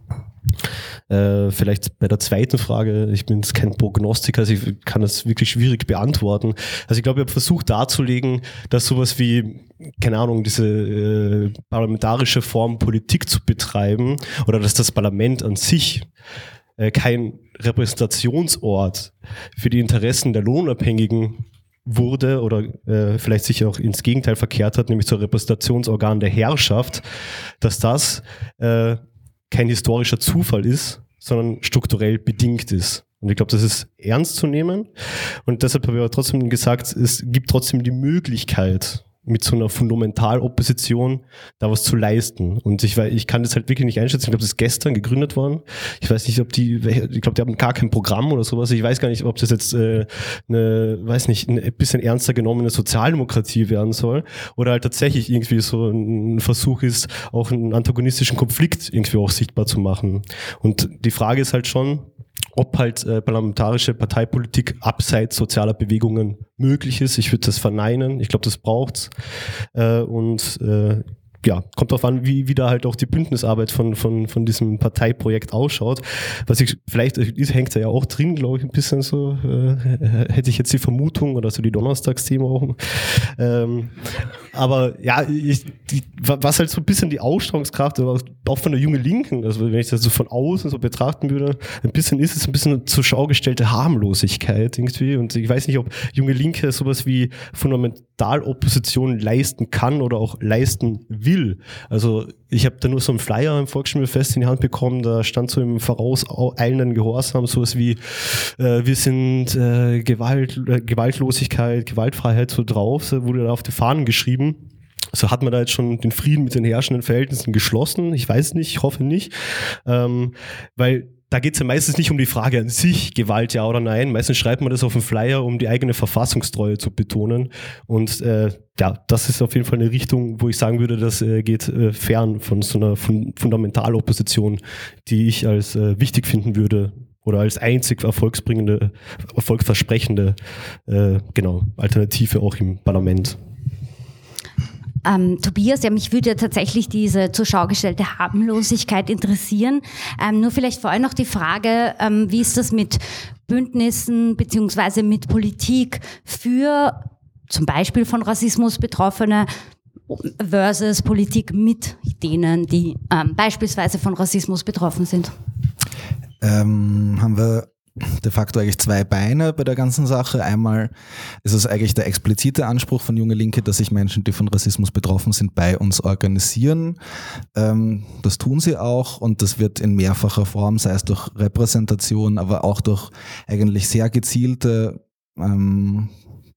Äh, vielleicht bei der zweiten Frage, ich bin jetzt kein Prognostiker, also ich kann das wirklich schwierig beantworten. Also ich glaube, ich habe versucht darzulegen, dass sowas wie, keine Ahnung, diese äh, parlamentarische Form Politik zu betreiben oder dass das Parlament an sich äh, kein Repräsentationsort für die Interessen der Lohnabhängigen wurde oder äh, vielleicht sich auch ins Gegenteil verkehrt hat, nämlich zur Repräsentationsorgan der Herrschaft, dass das äh, kein historischer Zufall ist, sondern strukturell bedingt ist. Und ich glaube, das ist ernst zu nehmen. Und deshalb habe ich aber trotzdem gesagt, es gibt trotzdem die Möglichkeit, mit so einer Fundamentalopposition da was zu leisten. Und ich, ich kann das halt wirklich nicht einschätzen. Ich glaube, das ist gestern gegründet worden. Ich weiß nicht, ob die, ich glaube, die haben gar kein Programm oder sowas. Ich weiß gar nicht, ob das jetzt äh, eine, weiß nicht, ein bisschen ernster genommene Sozialdemokratie werden soll oder halt tatsächlich irgendwie so ein Versuch ist, auch einen antagonistischen Konflikt irgendwie auch sichtbar zu machen. Und die Frage ist halt schon, ob halt äh, parlamentarische Parteipolitik abseits sozialer Bewegungen möglich ist. Ich würde das verneinen. Ich glaube, das braucht's. Äh, und äh, ja, kommt darauf an, wie, wie da halt auch die Bündnisarbeit von, von, von diesem Parteiprojekt ausschaut. Was ich, vielleicht hängt da ja auch drin, glaube ich, ein bisschen so, äh, hätte ich jetzt die Vermutung oder so die Donnerstagsthema auch. Ähm, aber ja, ich, die, was halt so ein bisschen die Ausstrahlungskraft, auch von der jungen Linken, also wenn ich das so von außen so betrachten würde, ein bisschen ist es ein bisschen zur Schau gestellte Harmlosigkeit irgendwie. Und ich weiß nicht, ob junge Linke sowas wie Fundamentalopposition leisten kann oder auch leisten will. Also ich habe da nur so einen Flyer im Volksschulfest in die Hand bekommen, da stand so im vorauseilenden Gehorsam sowas wie äh, wir sind äh, Gewalt, äh, Gewaltlosigkeit, Gewaltfreiheit so drauf, so wurde da auf die Fahnen geschrieben. So hat man da jetzt schon den Frieden mit den herrschenden Verhältnissen geschlossen? Ich weiß nicht, ich hoffe nicht. Ähm, weil da geht es ja meistens nicht um die Frage an sich, Gewalt ja oder nein. Meistens schreibt man das auf den Flyer, um die eigene Verfassungstreue zu betonen. Und äh, ja, das ist auf jeden Fall eine Richtung, wo ich sagen würde, das äh, geht äh, fern von so einer fun Fundamentalopposition, die ich als äh, wichtig finden würde oder als einzig erfolgsbringende, erfolgversprechende äh, genau, Alternative auch im Parlament. Ähm, Tobias, ja, mich würde ja tatsächlich diese zur Schau gestellte Harmlosigkeit interessieren. Ähm, nur vielleicht vorher noch die Frage, ähm, wie ist das mit Bündnissen beziehungsweise mit Politik für zum Beispiel von Rassismus Betroffene versus Politik mit denen, die ähm, beispielsweise von Rassismus betroffen sind? Ähm, haben wir de facto eigentlich zwei Beine bei der ganzen Sache. Einmal ist es eigentlich der explizite Anspruch von Junge Linke, dass sich Menschen, die von Rassismus betroffen sind, bei uns organisieren. Ähm, das tun sie auch und das wird in mehrfacher Form, sei es durch Repräsentation, aber auch durch eigentlich sehr gezielte ähm,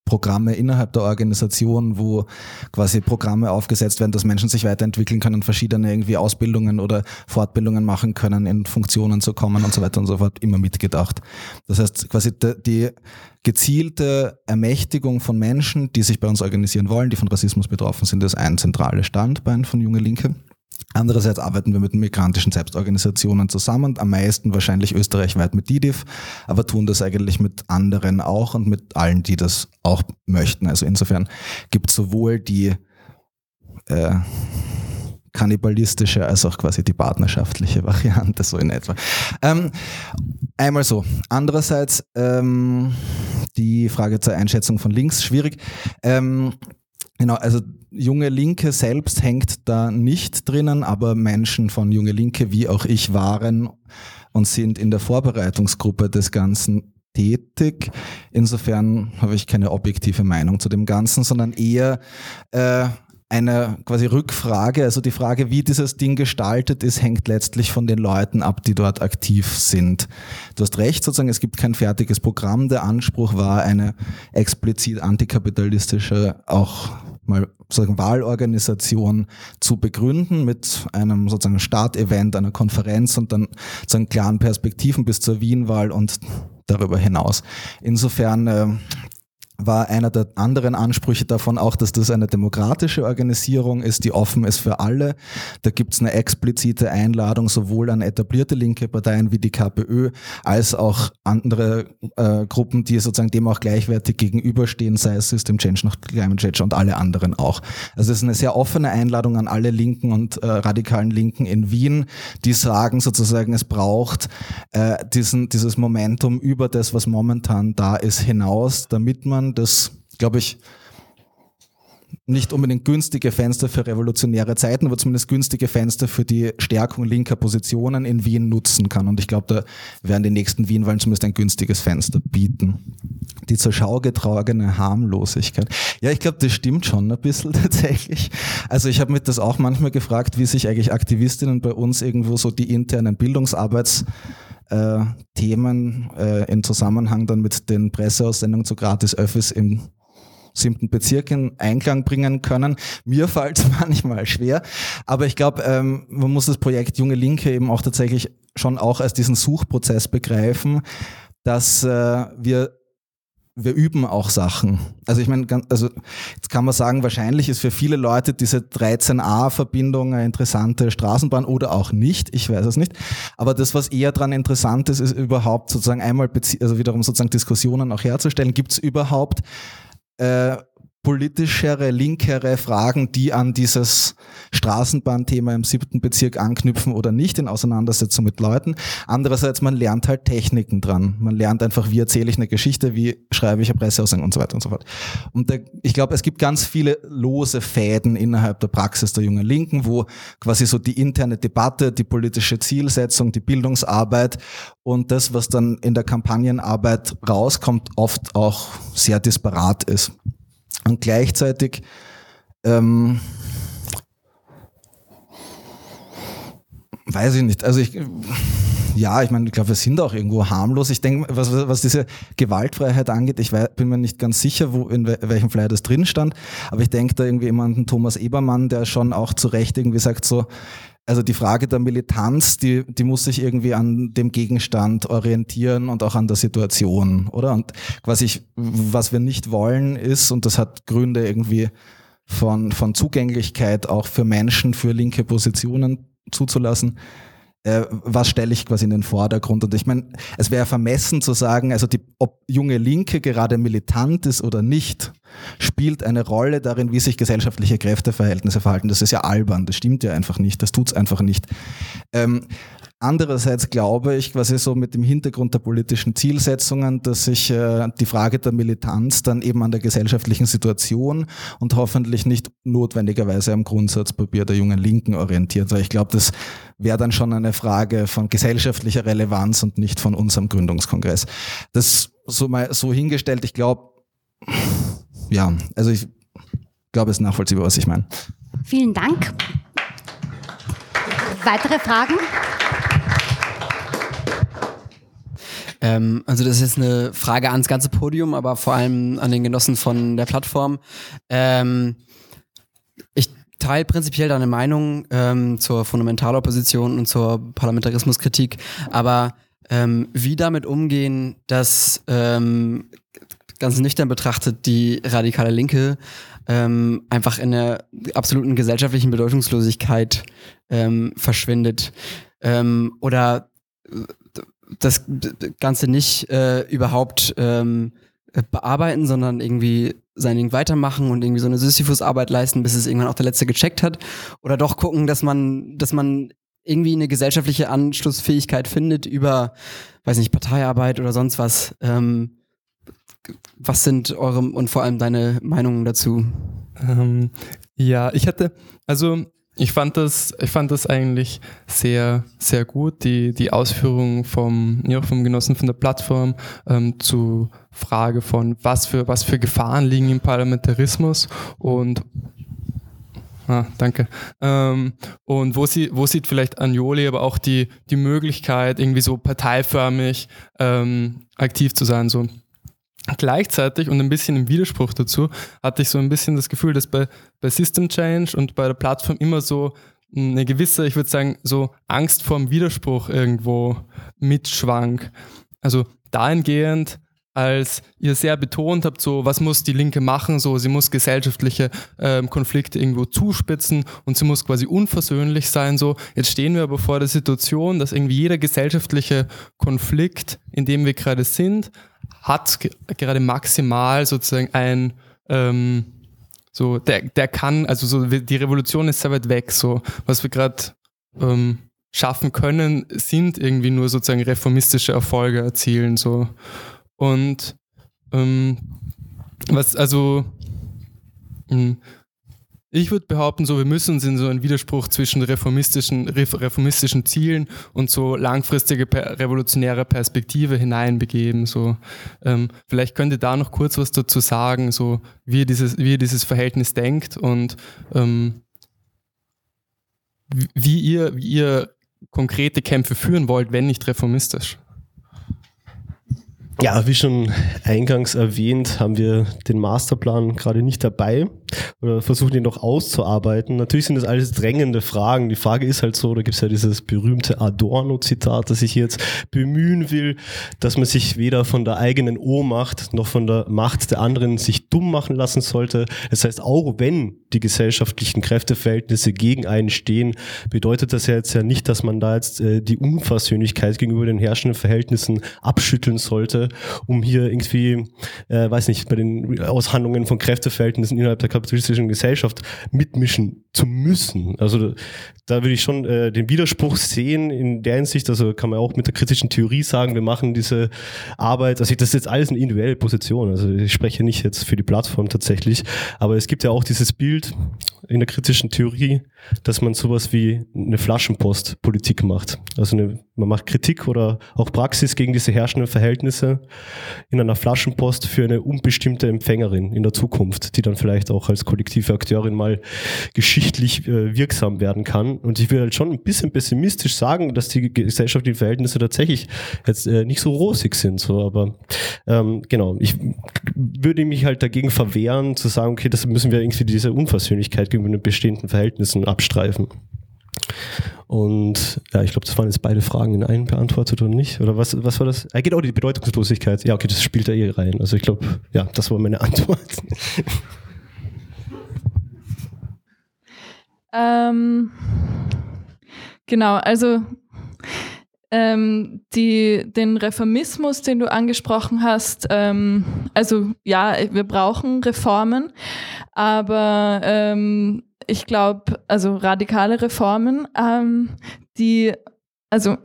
Programme innerhalb der Organisation, wo quasi Programme aufgesetzt werden, dass Menschen sich weiterentwickeln können, verschiedene irgendwie Ausbildungen oder Fortbildungen machen können, in Funktionen zu kommen und so weiter und so fort, immer mitgedacht. Das heißt, quasi die gezielte Ermächtigung von Menschen, die sich bei uns organisieren wollen, die von Rassismus betroffen sind, ist ein zentrales Standbein von Junge Linke. Andererseits arbeiten wir mit migrantischen Selbstorganisationen zusammen, am meisten wahrscheinlich österreichweit mit DIDIF, aber tun das eigentlich mit anderen auch und mit allen, die das auch möchten. Also insofern gibt es sowohl die äh, kannibalistische als auch quasi die partnerschaftliche Variante, so in etwa. Ähm, einmal so. Andererseits ähm, die Frage zur Einschätzung von links, schwierig. Ähm, Genau, also Junge Linke selbst hängt da nicht drinnen, aber Menschen von Junge Linke wie auch ich waren und sind in der Vorbereitungsgruppe des Ganzen tätig. Insofern habe ich keine objektive Meinung zu dem Ganzen, sondern eher äh, eine quasi Rückfrage, also die Frage, wie dieses Ding gestaltet ist, hängt letztlich von den Leuten ab, die dort aktiv sind. Du hast recht, sozusagen, es gibt kein fertiges Programm. Der Anspruch war eine explizit antikapitalistische, auch mal sozusagen Wahlorganisation zu begründen mit einem sozusagen Startevent, einer Konferenz und dann sozusagen klaren Perspektiven bis zur Wienwahl und darüber hinaus. Insofern äh, war einer der anderen Ansprüche davon auch, dass das eine demokratische Organisation ist, die offen ist für alle. Da gibt es eine explizite Einladung sowohl an etablierte linke Parteien wie die KPÖ als auch andere äh, Gruppen, die sozusagen dem auch gleichwertig gegenüberstehen, sei es System Change noch Climate Change und alle anderen auch. Also es ist eine sehr offene Einladung an alle Linken und äh, radikalen Linken in Wien, die sagen sozusagen, es braucht äh, diesen, dieses Momentum über das, was momentan da ist, hinaus, damit man das, glaube ich, nicht unbedingt günstige Fenster für revolutionäre Zeiten, aber zumindest günstige Fenster für die Stärkung linker Positionen in Wien nutzen kann. Und ich glaube, da werden die nächsten Wien-Wahlen zumindest ein günstiges Fenster bieten. Die zur Schau getragene Harmlosigkeit. Ja, ich glaube, das stimmt schon ein bisschen tatsächlich. Also ich habe mich das auch manchmal gefragt, wie sich eigentlich Aktivistinnen bei uns irgendwo so die internen Bildungsarbeits äh, Themen äh, in Zusammenhang dann mit den Presseaussendungen zu gratis Öffis im siebten Bezirk in Einklang bringen können. Mir fällt es manchmal schwer, aber ich glaube, ähm, man muss das Projekt Junge Linke eben auch tatsächlich schon auch als diesen Suchprozess begreifen, dass äh, wir wir üben auch Sachen. Also ich meine, also jetzt kann man sagen, wahrscheinlich ist für viele Leute diese 13a-Verbindung eine interessante Straßenbahn oder auch nicht, ich weiß es nicht. Aber das, was eher daran interessant ist, ist überhaupt sozusagen einmal, also wiederum sozusagen Diskussionen auch herzustellen. Gibt es überhaupt äh, politischere, linkere Fragen, die an dieses Straßenbahnthema im siebten Bezirk anknüpfen oder nicht in Auseinandersetzung mit Leuten. Andererseits, man lernt halt Techniken dran. Man lernt einfach, wie erzähle ich eine Geschichte, wie schreibe ich eine Presseaussendung und so weiter und so fort. Und der, ich glaube, es gibt ganz viele lose Fäden innerhalb der Praxis der jungen Linken, wo quasi so die interne Debatte, die politische Zielsetzung, die Bildungsarbeit und das, was dann in der Kampagnenarbeit rauskommt, oft auch sehr disparat ist. Und gleichzeitig ähm, weiß ich nicht. Also ich ja, ich meine, ich glaube, wir sind auch irgendwo harmlos. Ich denke, was, was diese Gewaltfreiheit angeht, ich weiß, bin mir nicht ganz sicher, wo in welchem Flyer das drin stand, aber ich denke da irgendwie an Thomas Ebermann, der schon auch zu Recht irgendwie sagt so, also die Frage der Militanz, die, die muss sich irgendwie an dem Gegenstand orientieren und auch an der Situation, oder? Und quasi, was wir nicht wollen ist, und das hat Gründe irgendwie von, von Zugänglichkeit auch für Menschen, für linke Positionen zuzulassen, äh, was stelle ich quasi in den Vordergrund? Und ich meine, es wäre vermessen zu sagen, also die, ob junge Linke gerade militant ist oder nicht, spielt eine Rolle darin, wie sich gesellschaftliche Kräfteverhältnisse verhalten. Das ist ja albern, das stimmt ja einfach nicht, das tut's einfach nicht. Ähm, Andererseits glaube ich, quasi so mit dem Hintergrund der politischen Zielsetzungen, dass sich äh, die Frage der Militanz dann eben an der gesellschaftlichen Situation und hoffentlich nicht notwendigerweise am Grundsatzpapier der jungen Linken orientiert. Weil ich glaube, das wäre dann schon eine Frage von gesellschaftlicher Relevanz und nicht von unserem Gründungskongress. Das so mal so hingestellt, ich glaube, ja, also ich glaube, es ist nachvollziehbar, was ich meine. Vielen Dank. Weitere Fragen? Ähm, also das ist jetzt eine Frage ans ganze Podium, aber vor allem an den Genossen von der Plattform. Ähm, ich teile prinzipiell deine Meinung ähm, zur Fundamentalopposition und zur Parlamentarismuskritik, aber ähm, wie damit umgehen, dass ähm, ganz nüchtern betrachtet die radikale Linke ähm, einfach in der absoluten gesellschaftlichen Bedeutungslosigkeit ähm, verschwindet ähm, oder das Ganze nicht äh, überhaupt ähm, bearbeiten, sondern irgendwie sein Ding weitermachen und irgendwie so eine Sisyphus-Arbeit leisten, bis es irgendwann auch der Letzte gecheckt hat. Oder doch gucken, dass man, dass man irgendwie eine gesellschaftliche Anschlussfähigkeit findet über, weiß nicht, Parteiarbeit oder sonst was. Ähm, was sind eure und vor allem deine Meinungen dazu? Ähm, ja, ich hatte, also ich fand das, ich fand das eigentlich sehr, sehr gut, die, die Ausführungen vom, ja, vom Genossen von der Plattform ähm, zu Frage von, was für, was für Gefahren liegen im Parlamentarismus und Ah, danke. Ähm, und wo, sie, wo sieht vielleicht Anjoli aber auch die, die Möglichkeit, irgendwie so parteiförmig ähm, aktiv zu sein? So Gleichzeitig und ein bisschen im Widerspruch dazu hatte ich so ein bisschen das Gefühl, dass bei, bei System Change und bei der Plattform immer so eine gewisse, ich würde sagen, so Angst vorm Widerspruch irgendwo mitschwang. Also dahingehend, als ihr sehr betont habt, so was muss die Linke machen, so sie muss gesellschaftliche ähm, Konflikte irgendwo zuspitzen und sie muss quasi unversöhnlich sein. So jetzt stehen wir aber vor der Situation, dass irgendwie jeder gesellschaftliche Konflikt, in dem wir gerade sind, hat gerade maximal sozusagen ein ähm, so der der kann also so die Revolution ist sehr weit weg so. Was wir gerade ähm, schaffen können sind irgendwie nur sozusagen reformistische Erfolge erzielen so. Und ähm, was also mh, hm, ich würde behaupten, so wir müssen uns in so einen Widerspruch zwischen reformistischen, reformistischen Zielen und so langfristige revolutionäre Perspektive hineinbegeben. So, ähm, vielleicht könnt ihr da noch kurz was dazu sagen, so wie ihr dieses, wie ihr dieses Verhältnis denkt und ähm, wie ihr, wie ihr konkrete Kämpfe führen wollt, wenn nicht reformistisch. Ja, wie schon eingangs erwähnt, haben wir den Masterplan gerade nicht dabei oder versuchen ihn noch auszuarbeiten. Natürlich sind das alles drängende Fragen. Die Frage ist halt so, da gibt es ja dieses berühmte Adorno-Zitat, das ich jetzt bemühen will, dass man sich weder von der eigenen Ohnmacht noch von der Macht der anderen sich dumm machen lassen sollte. Das heißt, auch wenn die gesellschaftlichen Kräfteverhältnisse gegen einen stehen, bedeutet das ja jetzt ja nicht, dass man da jetzt äh, die Unversöhnlichkeit gegenüber den herrschenden Verhältnissen abschütteln sollte um hier irgendwie, äh, weiß nicht, bei den Aushandlungen von Kräfteverhältnissen innerhalb der kapitalistischen Gesellschaft mitmischen zu müssen. Also da würde ich schon äh, den Widerspruch sehen in der Hinsicht, also kann man auch mit der kritischen Theorie sagen, wir machen diese Arbeit, also das ist jetzt alles eine individuelle Position, also ich spreche nicht jetzt für die Plattform tatsächlich, aber es gibt ja auch dieses Bild in der kritischen Theorie, dass man sowas wie eine Flaschenpost Politik macht. Also eine, man macht Kritik oder auch Praxis gegen diese herrschenden Verhältnisse in einer Flaschenpost für eine unbestimmte Empfängerin in der Zukunft, die dann vielleicht auch als kollektive Akteurin mal geschichtlich äh, wirksam werden kann. Und ich will halt schon ein bisschen pessimistisch sagen, dass die gesellschaftlichen Verhältnisse tatsächlich jetzt äh, nicht so rosig sind. So, aber ähm, genau, ich würde mich halt dagegen verwehren, zu sagen, okay, das müssen wir irgendwie diese Unversöhnlichkeit gegenüber den bestehenden Verhältnissen abstreifen. Und ja, ich glaube, das waren jetzt beide Fragen in einen beantwortet oder nicht? Oder was, was war das? Ah, genau, die Bedeutungslosigkeit. Ja, okay, das spielt da eh rein. Also ich glaube, ja, das war meine Antwort. ähm, genau, also ähm, die, den Reformismus, den du angesprochen hast, ähm, also ja, wir brauchen Reformen, aber ähm, ich glaube, also radikale Reformen, ähm, die also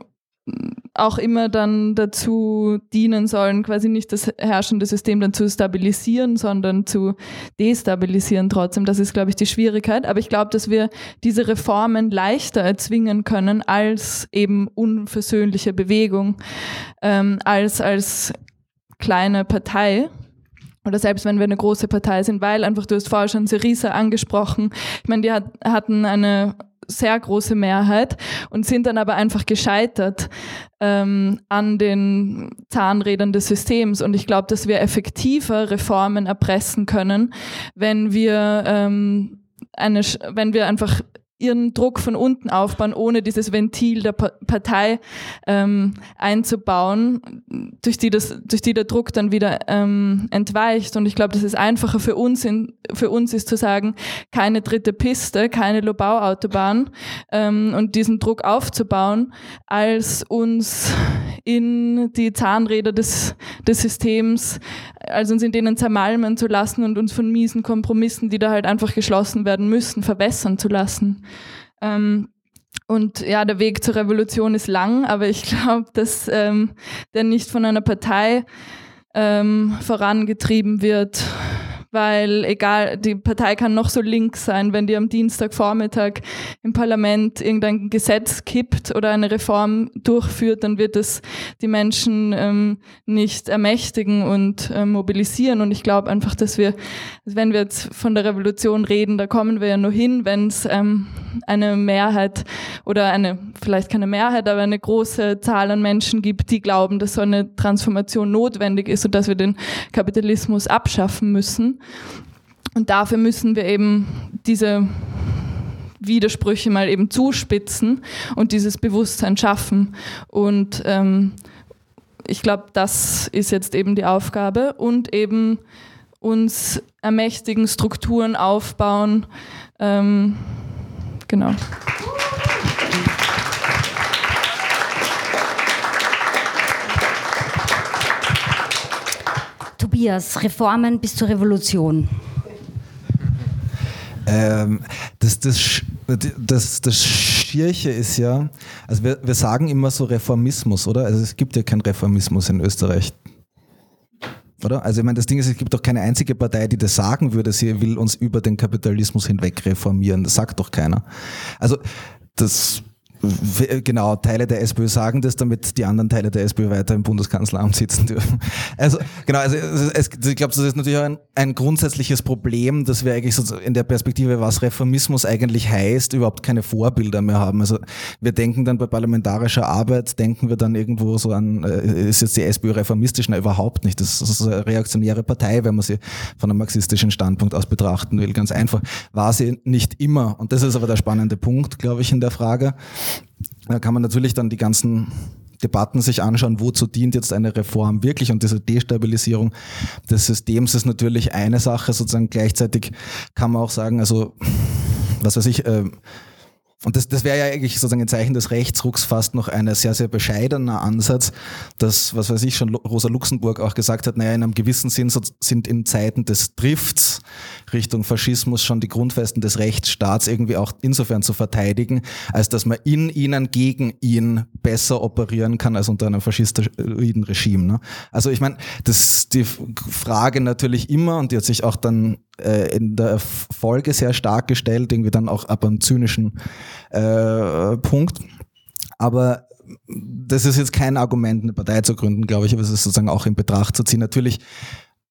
auch immer dann dazu dienen sollen, quasi nicht das herrschende System dann zu stabilisieren, sondern zu destabilisieren trotzdem. Das ist, glaube ich, die Schwierigkeit. Aber ich glaube, dass wir diese Reformen leichter erzwingen können als eben unversöhnliche Bewegung, ähm, als als kleine Partei oder selbst wenn wir eine große Partei sind, weil einfach, du hast vorher schon Syriza angesprochen, ich meine, die hat, hatten eine sehr große Mehrheit und sind dann aber einfach gescheitert ähm, an den Zahnrädern des Systems. Und ich glaube, dass wir effektiver Reformen erpressen können, wenn wir ähm, eine, wenn wir einfach ihren Druck von unten aufbauen, ohne dieses Ventil der Partei ähm, einzubauen, durch die, das, durch die der Druck dann wieder ähm, entweicht. Und ich glaube, dass es einfacher für uns, in, für uns ist zu sagen, keine dritte Piste, keine Lobau-Autobahn ähm, und diesen Druck aufzubauen, als uns in die Zahnräder des, des Systems, also uns in denen zermalmen zu lassen und uns von miesen Kompromissen, die da halt einfach geschlossen werden müssen, verbessern zu lassen. Ähm, und ja, der Weg zur Revolution ist lang, aber ich glaube, dass ähm, der nicht von einer Partei ähm, vorangetrieben wird, weil egal, die Partei kann noch so links sein, wenn die am Dienstagvormittag im Parlament irgendein Gesetz kippt oder eine Reform durchführt, dann wird es die Menschen ähm, nicht ermächtigen und äh, mobilisieren. Und ich glaube einfach, dass wir, wenn wir jetzt von der Revolution reden, da kommen wir ja nur hin, wenn es ähm, eine Mehrheit oder eine, vielleicht keine Mehrheit, aber eine große Zahl an Menschen gibt, die glauben, dass so eine Transformation notwendig ist und dass wir den Kapitalismus abschaffen müssen. Und dafür müssen wir eben diese Widersprüche mal eben zuspitzen und dieses Bewusstsein schaffen. Und ähm, ich glaube, das ist jetzt eben die Aufgabe und eben uns ermächtigen, Strukturen aufbauen. Ähm, genau. Tobias, Reformen bis zur Revolution. Ähm, das, das, das, das Schierche ist ja, also wir, wir sagen immer so Reformismus, oder? Also es gibt ja keinen Reformismus in Österreich. Oder? Also ich meine, das Ding ist, es gibt doch keine einzige Partei, die das sagen würde, sie will uns über den Kapitalismus hinweg reformieren. Das sagt doch keiner. Also das Genau, Teile der SPÖ sagen das, damit die anderen Teile der SPÖ weiter im Bundeskanzleramt sitzen dürfen. Also genau, also es, ich glaube, das ist natürlich ein, ein grundsätzliches Problem, dass wir eigentlich so in der Perspektive, was Reformismus eigentlich heißt, überhaupt keine Vorbilder mehr haben. Also wir denken dann bei parlamentarischer Arbeit, denken wir dann irgendwo so an, äh, ist jetzt die SPÖ reformistisch? Na, überhaupt nicht. Das ist eine reaktionäre Partei, wenn man sie von einem marxistischen Standpunkt aus betrachten will. Ganz einfach. War sie nicht immer. Und das ist aber der spannende Punkt, glaube ich, in der Frage. Da kann man natürlich dann die ganzen Debatten sich anschauen, wozu dient jetzt eine Reform wirklich? Und diese Destabilisierung des Systems ist natürlich eine Sache, sozusagen gleichzeitig kann man auch sagen, also was weiß ich, äh, und das, das wäre ja eigentlich sozusagen ein Zeichen des Rechtsrucks fast noch ein sehr, sehr bescheidener Ansatz, dass, was weiß ich, schon Rosa Luxemburg auch gesagt hat, naja, in einem gewissen Sinn sind in Zeiten des Drifts Richtung Faschismus schon die Grundfesten des Rechtsstaats irgendwie auch insofern zu verteidigen, als dass man in ihnen gegen ihn besser operieren kann als unter einem faschistoiden Regime. Ne? Also ich meine, das ist die Frage natürlich immer, und die hat sich auch dann äh, in der Folge sehr stark gestellt, irgendwie dann auch ab einem zynischen äh, Punkt. Aber das ist jetzt kein Argument, eine Partei zu gründen, glaube ich, aber es ist sozusagen auch in Betracht zu ziehen. Natürlich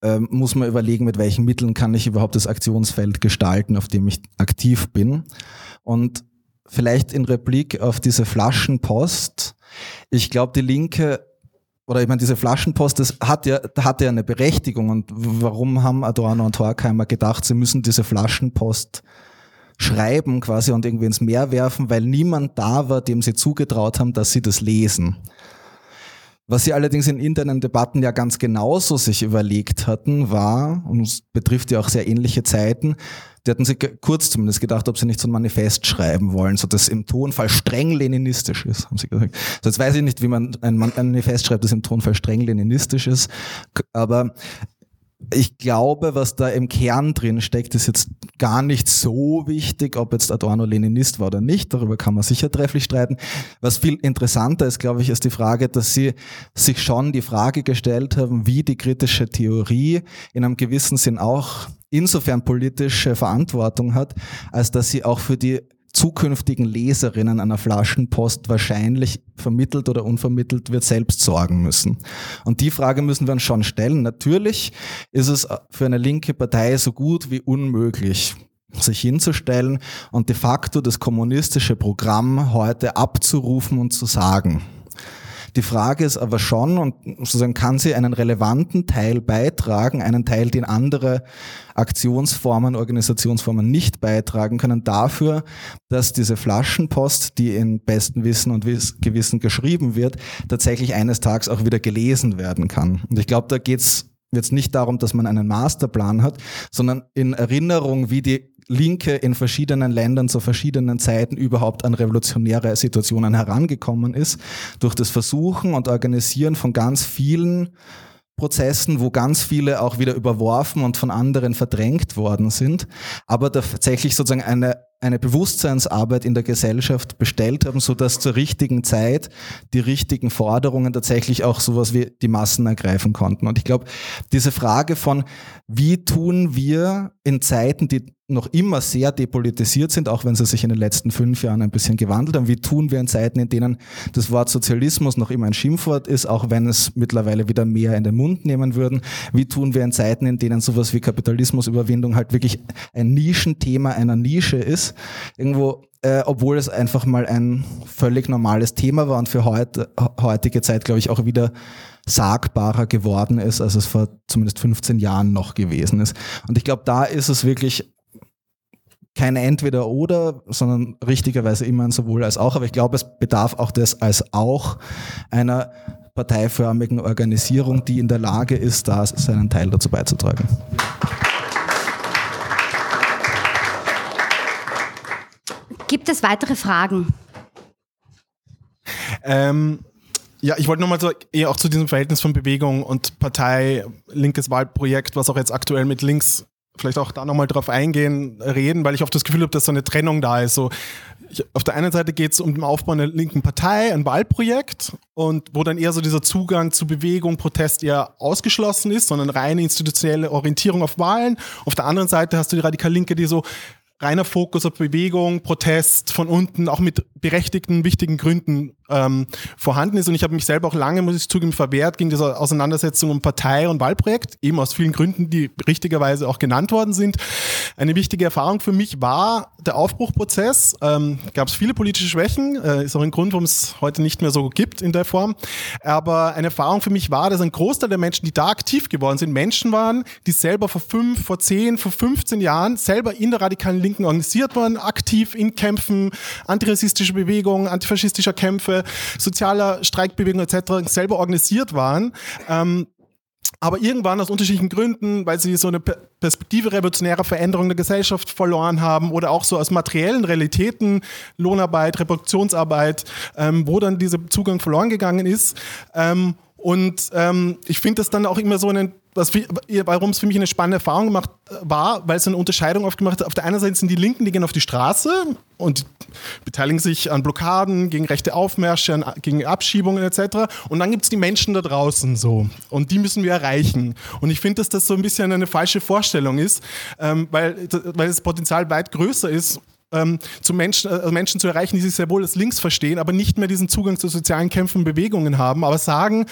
ähm, muss man überlegen, mit welchen Mitteln kann ich überhaupt das Aktionsfeld gestalten, auf dem ich aktiv bin. Und vielleicht in Replik auf diese Flaschenpost. Ich glaube, die Linke oder ich meine, diese Flaschenpost, das hat ja, hat ja eine Berechtigung. Und warum haben Adorno und Horkheimer gedacht, sie müssen diese Flaschenpost schreiben quasi und irgendwie ins Meer werfen, weil niemand da war, dem sie zugetraut haben, dass sie das lesen. Was sie allerdings in internen Debatten ja ganz genauso sich überlegt hatten, war, und es betrifft ja auch sehr ähnliche Zeiten, die hatten sich kurz zumindest gedacht, ob sie nicht so ein Manifest schreiben wollen, so dass im Tonfall streng leninistisch ist, haben sie gesagt. So jetzt weiß ich nicht, wie man ein Manifest schreibt, das im Tonfall streng leninistisch ist, aber ich glaube, was da im Kern drin steckt, ist jetzt gar nicht so wichtig, ob jetzt Adorno Leninist war oder nicht. Darüber kann man sicher trefflich streiten. Was viel interessanter ist, glaube ich, ist die Frage, dass sie sich schon die Frage gestellt haben, wie die kritische Theorie in einem gewissen Sinn auch insofern politische Verantwortung hat, als dass sie auch für die zukünftigen Leserinnen einer Flaschenpost wahrscheinlich vermittelt oder unvermittelt wird, selbst sorgen müssen. Und die Frage müssen wir uns schon stellen. Natürlich ist es für eine linke Partei so gut wie unmöglich, sich hinzustellen und de facto das kommunistische Programm heute abzurufen und zu sagen. Die Frage ist aber schon, und sozusagen kann sie einen relevanten Teil beitragen, einen Teil, den andere Aktionsformen, Organisationsformen nicht beitragen können, dafür, dass diese Flaschenpost, die in besten Wissen und Gewissen geschrieben wird, tatsächlich eines Tages auch wieder gelesen werden kann. Und ich glaube, da geht's jetzt nicht darum, dass man einen Masterplan hat, sondern in Erinnerung, wie die Linke in verschiedenen Ländern zu verschiedenen Zeiten überhaupt an revolutionäre Situationen herangekommen ist, durch das Versuchen und Organisieren von ganz vielen Prozessen, wo ganz viele auch wieder überworfen und von anderen verdrängt worden sind, aber tatsächlich sozusagen eine, eine Bewusstseinsarbeit in der Gesellschaft bestellt haben, so dass zur richtigen Zeit die richtigen Forderungen tatsächlich auch sowas wie die Massen ergreifen konnten. Und ich glaube, diese Frage von, wie tun wir in Zeiten, die noch immer sehr depolitisiert sind, auch wenn sie sich in den letzten fünf Jahren ein bisschen gewandelt haben. Wie tun wir in Zeiten, in denen das Wort Sozialismus noch immer ein Schimpfwort ist, auch wenn es mittlerweile wieder mehr in den Mund nehmen würden? Wie tun wir in Zeiten, in denen sowas wie Kapitalismusüberwindung halt wirklich ein Nischenthema einer Nische ist? Irgendwo äh, obwohl es einfach mal ein völlig normales Thema war und für heute, heutige Zeit, glaube ich, auch wieder sagbarer geworden ist, als es vor zumindest 15 Jahren noch gewesen ist. Und ich glaube, da ist es wirklich kein Entweder-Oder, sondern richtigerweise immer ein sowohl als auch. Aber ich glaube, es bedarf auch des als auch einer parteiförmigen Organisierung, die in der Lage ist, da seinen Teil dazu beizutragen. Gibt es weitere Fragen? Ähm, ja, ich wollte nochmal so eher auch zu diesem Verhältnis von Bewegung und Partei, linkes Wahlprojekt, was auch jetzt aktuell mit links vielleicht auch da nochmal drauf eingehen, reden, weil ich oft das Gefühl habe, dass so eine Trennung da ist. So, ich, auf der einen Seite geht es um den Aufbau einer linken Partei, ein Wahlprojekt, und wo dann eher so dieser Zugang zu Bewegung, Protest eher ausgeschlossen ist, sondern reine institutionelle Orientierung auf Wahlen. Auf der anderen Seite hast du die Radikal Linke, die so reiner Fokus auf Bewegung, Protest von unten, auch mit berechtigten, wichtigen Gründen ähm, vorhanden ist. Und ich habe mich selber auch lange, muss ich zugeben, verwehrt gegen diese Auseinandersetzung um Partei- und Wahlprojekt, eben aus vielen Gründen, die richtigerweise auch genannt worden sind. Eine wichtige Erfahrung für mich war der Aufbruchprozess. Ähm, Gab es viele politische Schwächen, äh, ist auch ein Grund, warum es heute nicht mehr so gibt in der Form. Aber eine Erfahrung für mich war, dass ein Großteil der Menschen, die da aktiv geworden sind, Menschen waren, die selber vor fünf, vor zehn, vor 15 Jahren selber in der radikalen Linken organisiert waren, aktiv in Kämpfen, antirassistische Bewegungen, antifaschistischer Kämpfe, sozialer Streikbewegung etc. selber organisiert waren. Ähm, aber irgendwann aus unterschiedlichen Gründen, weil sie so eine Perspektive revolutionärer Veränderung der Gesellschaft verloren haben oder auch so aus materiellen Realitäten, Lohnarbeit, Reproduktionsarbeit, ähm, wo dann dieser Zugang verloren gegangen ist. Ähm, und ähm, ich finde das dann auch immer so einen warum es für mich eine spannende Erfahrung gemacht äh, war, weil es eine Unterscheidung aufgemacht hat. Auf der einen Seite sind die Linken, die gehen auf die Straße und beteiligen sich an Blockaden, gegen rechte Aufmärsche, an, gegen Abschiebungen etc. Und dann gibt es die Menschen da draußen so. Und die müssen wir erreichen. Und ich finde, dass das so ein bisschen eine falsche Vorstellung ist, ähm, weil, weil das Potenzial weit größer ist ähm, zu Menschen, äh, Menschen zu erreichen, die sich sehr wohl als links verstehen, aber nicht mehr diesen Zugang zu sozialen Kämpfen und Bewegungen haben, aber sagen,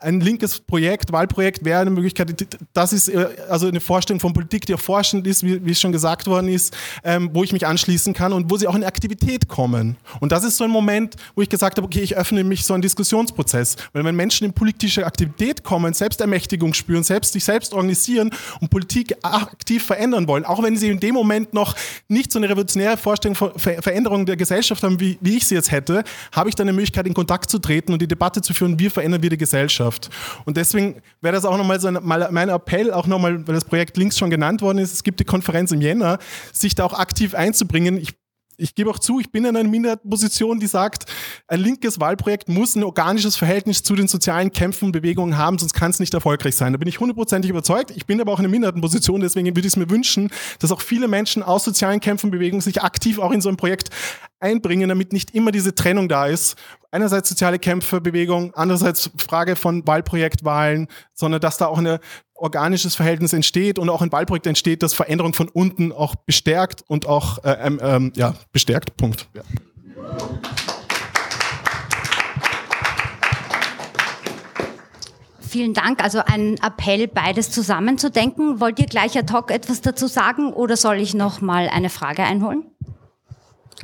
ein linkes Projekt, Wahlprojekt wäre eine Möglichkeit. Das ist äh, also eine Vorstellung von Politik, die erforschend ist, wie, wie schon gesagt worden ist, ähm, wo ich mich anschließen kann und wo sie auch in Aktivität kommen. Und das ist so ein Moment, wo ich gesagt habe, okay, ich öffne mich so einen Diskussionsprozess. Weil wenn Menschen in politische Aktivität kommen, Selbstermächtigung spüren, selbst sich selbst organisieren und Politik aktiv verändern wollen, auch wenn sie in dem Moment noch nicht so eine revolutionäre Vorstellung von Ver Veränderung der Gesellschaft haben, wie, wie ich sie jetzt hätte, habe ich dann eine Möglichkeit, in Kontakt zu treten und die Debatte zu führen, wie verändern wir die Gesellschaft. Gesellschaft. Und deswegen wäre das auch nochmal so ein, mein Appell, auch nochmal, weil das Projekt links schon genannt worden ist, es gibt die Konferenz im Jänner, sich da auch aktiv einzubringen. Ich ich gebe auch zu, ich bin in einer Minderposition, die sagt, ein linkes Wahlprojekt muss ein organisches Verhältnis zu den sozialen Kämpfen und Bewegungen haben, sonst kann es nicht erfolgreich sein. Da bin ich hundertprozentig überzeugt. Ich bin aber auch in einer Minderheitenposition, deswegen würde ich es mir wünschen, dass auch viele Menschen aus sozialen Kämpfen und Bewegungen sich aktiv auch in so ein Projekt einbringen, damit nicht immer diese Trennung da ist. Einerseits soziale Kämpfe, Bewegung, andererseits Frage von Wahlprojektwahlen, sondern dass da auch ein organisches Verhältnis entsteht und auch ein Wahlprojekt entsteht, das Veränderung von unten auch bestärkt und auch äh, ähm, ähm, ja, bestärkt. Punkt. Ja. Vielen Dank. Also ein Appell, beides zusammenzudenken. Wollt ihr gleich ad hoc etwas dazu sagen oder soll ich noch mal eine Frage einholen?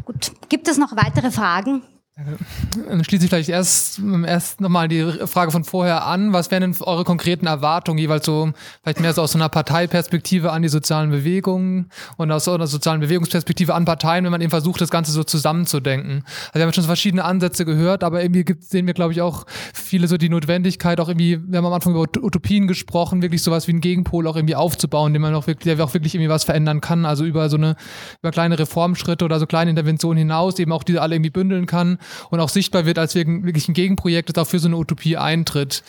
Gut. Gibt es noch weitere Fragen? Dann schließe ich vielleicht erst, erst nochmal die Frage von vorher an. Was wären denn eure konkreten Erwartungen jeweils so, vielleicht mehr so aus so einer Parteiperspektive an die sozialen Bewegungen und aus so einer sozialen Bewegungsperspektive an Parteien, wenn man eben versucht, das Ganze so zusammenzudenken? Also wir haben schon verschiedene Ansätze gehört, aber irgendwie gibt, sehen wir, glaube ich, auch viele so die Notwendigkeit, auch irgendwie, wir haben am Anfang über Utopien gesprochen, wirklich sowas wie einen Gegenpol auch irgendwie aufzubauen, den man auch wirklich, der auch wirklich irgendwie was verändern kann. Also über so eine, über kleine Reformschritte oder so kleine Interventionen hinaus, eben auch diese alle irgendwie bündeln kann und auch sichtbar wird als wirklich ein Gegenprojekt, das auch für so eine Utopie eintritt.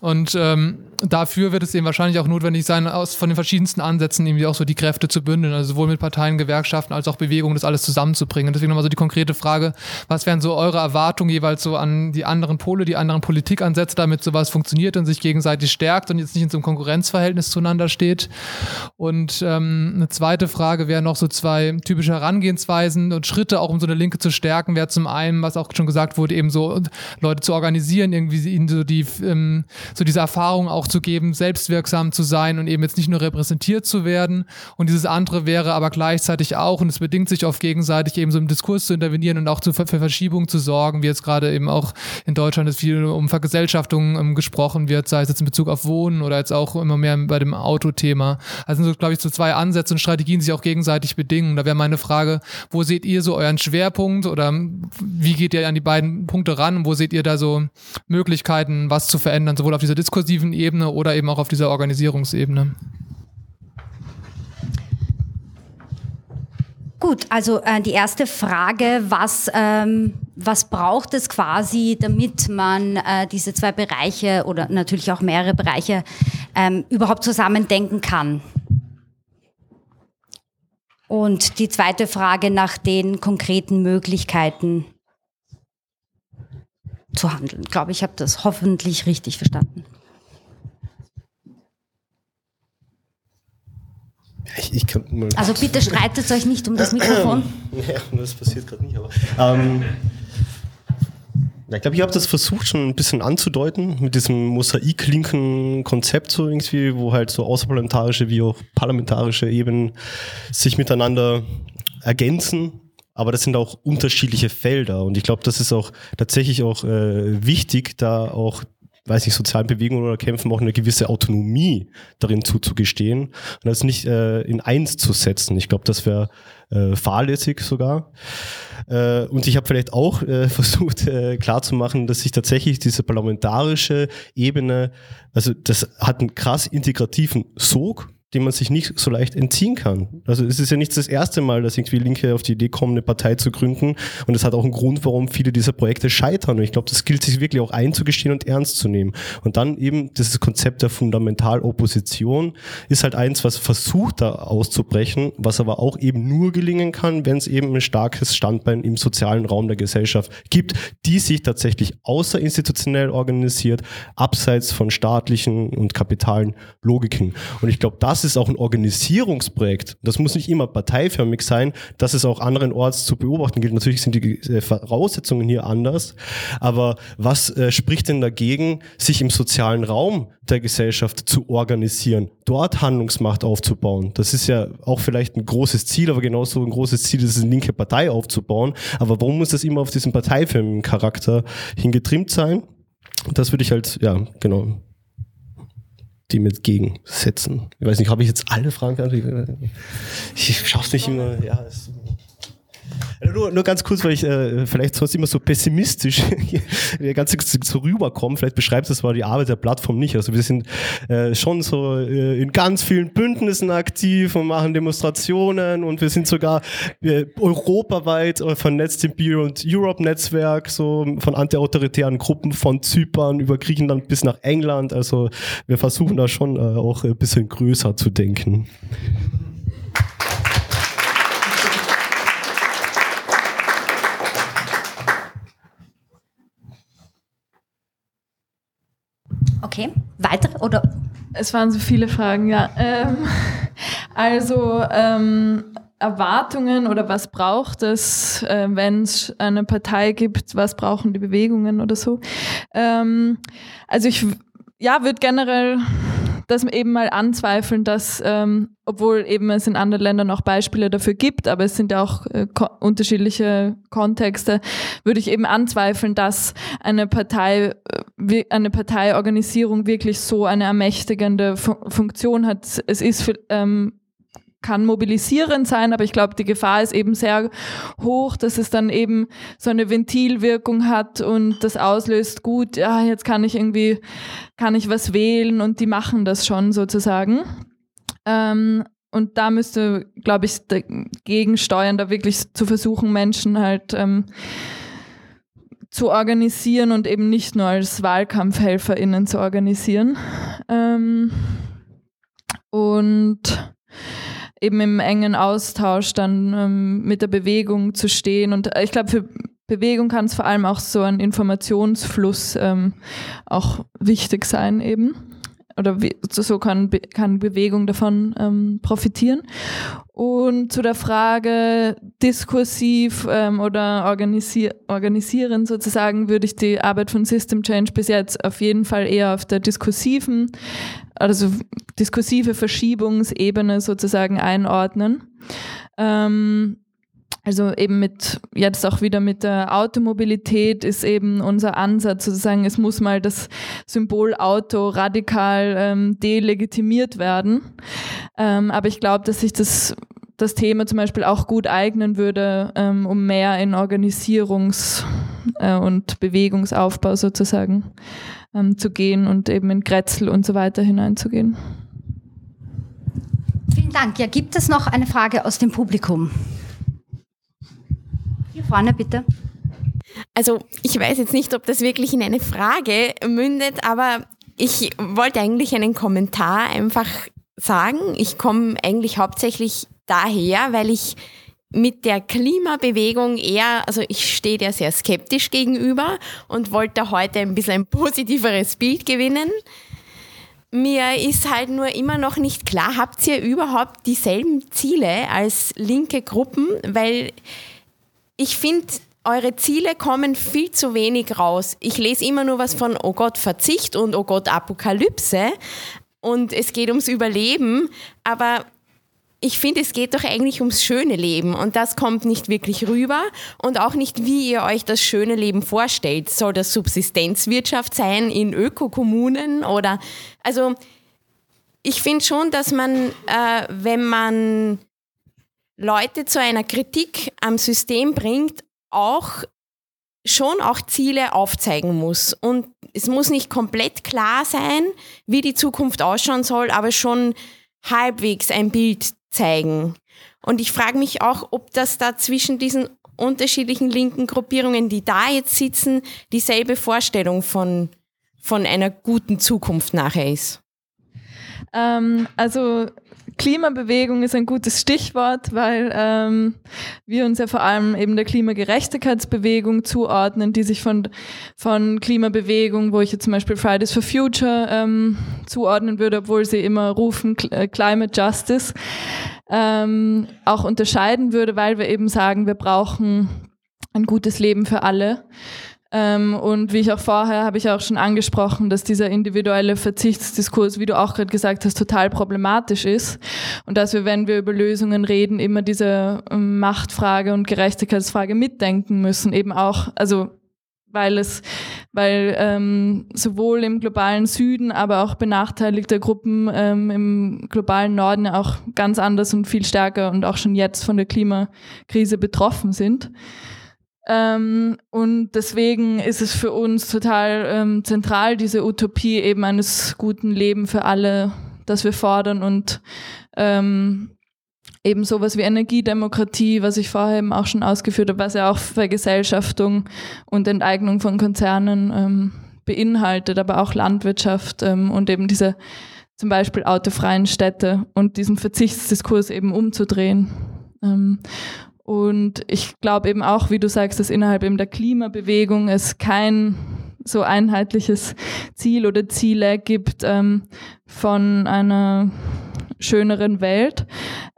Und ähm, dafür wird es eben wahrscheinlich auch notwendig sein, aus von den verschiedensten Ansätzen irgendwie auch so die Kräfte zu bündeln, also sowohl mit Parteien, Gewerkschaften als auch Bewegungen, das alles zusammenzubringen. Deswegen nochmal so die konkrete Frage, was wären so eure Erwartungen jeweils so an die anderen Pole, die anderen Politikansätze, damit sowas funktioniert und sich gegenseitig stärkt und jetzt nicht in so einem Konkurrenzverhältnis zueinander steht? Und ähm, eine zweite Frage wäre noch so zwei typische Herangehensweisen und Schritte, auch um so eine Linke zu stärken, wäre zum einen, was auch schon gesagt wurde, eben so Leute zu organisieren, irgendwie ihnen so die ähm, so diese Erfahrung auch zu geben, selbstwirksam zu sein und eben jetzt nicht nur repräsentiert zu werden. Und dieses andere wäre aber gleichzeitig auch, und es bedingt sich oft gegenseitig, eben so im Diskurs zu intervenieren und auch zu, für Verschiebung zu sorgen, wie jetzt gerade eben auch in Deutschland ist viel um Vergesellschaftung ähm, gesprochen wird, sei es jetzt in Bezug auf Wohnen oder jetzt auch immer mehr bei dem Autothema. Also sind so, glaube ich, so zwei Ansätze und Strategien, die sich auch gegenseitig bedingen. Da wäre meine Frage, wo seht ihr so euren Schwerpunkt oder wie geht ihr an die beiden Punkte ran wo seht ihr da so Möglichkeiten, was zu verändern, sowohl auf dieser diskursiven Ebene oder eben auch auf dieser Organisierungsebene. Gut, also äh, die erste Frage, was, ähm, was braucht es quasi, damit man äh, diese zwei Bereiche oder natürlich auch mehrere Bereiche ähm, überhaupt zusammendenken kann? Und die zweite Frage nach den konkreten Möglichkeiten zu handeln. Ich glaube, ich habe das hoffentlich richtig verstanden. Ich, ich Also bitte streitet euch nicht um das Mikrofon. Ja, das passiert gerade nicht, aber. Ähm, ich glaube, ich habe das versucht schon ein bisschen anzudeuten mit diesem Mosaik-linken-Konzept so irgendwie, wo halt so außerparlamentarische wie auch parlamentarische Ebenen sich miteinander ergänzen. Aber das sind auch unterschiedliche Felder und ich glaube, das ist auch tatsächlich auch äh, wichtig, da auch weiß nicht, sozialen Bewegungen oder Kämpfen auch eine gewisse Autonomie darin zuzugestehen und das nicht äh, in eins zu setzen. Ich glaube, das wäre äh, fahrlässig sogar. Äh, und ich habe vielleicht auch äh, versucht äh, klarzumachen, dass sich tatsächlich diese parlamentarische Ebene, also das hat einen krass integrativen Sog dem man sich nicht so leicht entziehen kann. Also es ist ja nicht das erste Mal, dass irgendwie Linke auf die Idee kommen, eine Partei zu gründen. Und es hat auch einen Grund, warum viele dieser Projekte scheitern. Und ich glaube, das gilt sich wirklich auch einzugestehen und ernst zu nehmen. Und dann eben dieses Konzept der Fundamentalopposition ist halt eins, was versucht da auszubrechen, was aber auch eben nur gelingen kann, wenn es eben ein starkes Standbein im sozialen Raum der Gesellschaft gibt, die sich tatsächlich außerinstitutionell organisiert, abseits von staatlichen und kapitalen Logiken. Und ich glaube, das ist auch ein Organisierungsprojekt. Das muss nicht immer parteiförmig sein, dass es auch anderen Orts zu beobachten gilt. Natürlich sind die äh, Voraussetzungen hier anders, aber was äh, spricht denn dagegen, sich im sozialen Raum der Gesellschaft zu organisieren, dort Handlungsmacht aufzubauen? Das ist ja auch vielleicht ein großes Ziel, aber genauso ein großes Ziel ist es, eine linke Partei aufzubauen. Aber warum muss das immer auf diesen parteiförmigen Charakter hingetrimmt sein? Das würde ich halt, ja, genau, dem entgegensetzen. Ich weiß nicht, habe ich jetzt alle Fragen beantwortet? Ich schaff's nicht immer, ja. Es, nur, nur ganz kurz, weil ich äh, vielleicht sonst immer so pessimistisch der ganze so rüberkomme. Vielleicht beschreibt das mal die Arbeit der Plattform nicht. Also wir sind äh, schon so äh, in ganz vielen Bündnissen aktiv und machen Demonstrationen und wir sind sogar äh, europaweit äh, vernetzt im Beyond Europe Netzwerk, so von antiautoritären Gruppen von Zypern über Griechenland bis nach England. Also wir versuchen da schon äh, auch ein bisschen größer zu denken. Okay, weitere oder? Es waren so viele Fragen, ja. Ähm, also ähm, Erwartungen oder was braucht es, äh, wenn es eine Partei gibt, was brauchen die Bewegungen oder so. Ähm, also ich ja, würde generell das eben mal anzweifeln, dass, ähm, obwohl eben es in anderen Ländern auch Beispiele dafür gibt, aber es sind ja auch äh, ko unterschiedliche Kontexte, würde ich eben anzweifeln, dass eine Partei, äh, eine Parteiorganisierung wirklich so eine ermächtigende Fu Funktion hat. Es ist für, ähm, kann mobilisierend sein, aber ich glaube, die Gefahr ist eben sehr hoch, dass es dann eben so eine Ventilwirkung hat und das auslöst, gut, ja, jetzt kann ich irgendwie, kann ich was wählen und die machen das schon sozusagen. Ähm, und da müsste, glaube ich, dagegen steuern, da wirklich zu versuchen, Menschen halt ähm, zu organisieren und eben nicht nur als WahlkampfhelferInnen zu organisieren. Ähm, und eben im engen Austausch dann ähm, mit der Bewegung zu stehen. Und äh, ich glaube, für Bewegung kann es vor allem auch so ein Informationsfluss ähm, auch wichtig sein eben. Oder so kann, kann Bewegung davon ähm, profitieren. Und zu der Frage diskursiv ähm, oder organisier organisieren sozusagen würde ich die Arbeit von System Change bis jetzt auf jeden Fall eher auf der diskursiven also diskursive Verschiebungsebene sozusagen einordnen. Ähm, also eben mit, jetzt auch wieder mit der Automobilität ist eben unser Ansatz sozusagen, es muss mal das Symbol Auto radikal ähm, delegitimiert werden. Ähm, aber ich glaube, dass sich das, das Thema zum Beispiel auch gut eignen würde, ähm, um mehr in Organisierungs- äh, und Bewegungsaufbau sozusagen ähm, zu gehen und eben in Grätzl und so weiter hineinzugehen. Vielen Dank. Ja, gibt es noch eine Frage aus dem Publikum? Hier vorne bitte. Also ich weiß jetzt nicht, ob das wirklich in eine Frage mündet, aber ich wollte eigentlich einen Kommentar einfach sagen. Ich komme eigentlich hauptsächlich daher, weil ich mit der Klimabewegung eher, also ich stehe der sehr skeptisch gegenüber und wollte heute ein bisschen ein positiveres Bild gewinnen. mir ist halt nur immer noch nicht klar, habt ihr überhaupt dieselben Ziele als linke Gruppen? Weil ich finde, eure Ziele kommen viel zu wenig raus. Ich lese immer nur was von, oh Gott, Verzicht und oh Gott, Apokalypse. Und es geht ums Überleben. Aber ich finde, es geht doch eigentlich ums schöne Leben und das kommt nicht wirklich rüber und auch nicht, wie ihr euch das schöne Leben vorstellt. Soll das Subsistenzwirtschaft sein in Ökokommunen oder, also ich finde schon, dass man, äh, wenn man Leute zu einer Kritik am System bringt, auch schon auch Ziele aufzeigen muss. Und es muss nicht komplett klar sein, wie die Zukunft ausschauen soll, aber schon halbwegs ein Bild zeigen. Und ich frage mich auch, ob das da zwischen diesen unterschiedlichen linken Gruppierungen, die da jetzt sitzen, dieselbe Vorstellung von, von einer guten Zukunft nachher ist. Ähm, also Klimabewegung ist ein gutes Stichwort, weil ähm, wir uns ja vor allem eben der Klimagerechtigkeitsbewegung zuordnen, die sich von, von Klimabewegung, wo ich jetzt zum Beispiel Fridays for Future ähm, zuordnen würde, obwohl sie immer rufen äh, Climate Justice, ähm, auch unterscheiden würde, weil wir eben sagen, wir brauchen ein gutes Leben für alle. Ähm, und wie ich auch vorher habe ich auch schon angesprochen, dass dieser individuelle Verzichtsdiskurs, wie du auch gerade gesagt hast, total problematisch ist. Und dass wir, wenn wir über Lösungen reden, immer diese ähm, Machtfrage und Gerechtigkeitsfrage mitdenken müssen. Eben auch, also weil es, weil ähm, sowohl im globalen Süden, aber auch benachteiligte Gruppen ähm, im globalen Norden auch ganz anders und viel stärker und auch schon jetzt von der Klimakrise betroffen sind. Ähm, und deswegen ist es für uns total ähm, zentral, diese Utopie eben eines guten Lebens für alle, das wir fordern und ähm, eben sowas wie Energiedemokratie, was ich vorher eben auch schon ausgeführt habe, was ja auch Vergesellschaftung und Enteignung von Konzernen ähm, beinhaltet, aber auch Landwirtschaft ähm, und eben diese zum Beispiel autofreien Städte und diesen Verzichtsdiskurs eben umzudrehen. Und ich glaube eben auch, wie du sagst, dass innerhalb eben der Klimabewegung es kein so einheitliches Ziel oder Ziele gibt ähm, von einer schöneren Welt.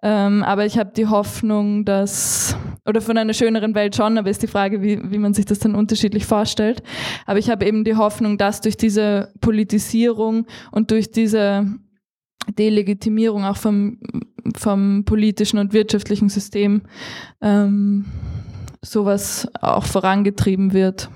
Ähm, aber ich habe die Hoffnung, dass, oder von einer schöneren Welt schon, aber ist die Frage, wie, wie man sich das dann unterschiedlich vorstellt. Aber ich habe eben die Hoffnung, dass durch diese Politisierung und durch diese Delegitimierung auch vom, vom politischen und wirtschaftlichen System ähm, sowas auch vorangetrieben wird.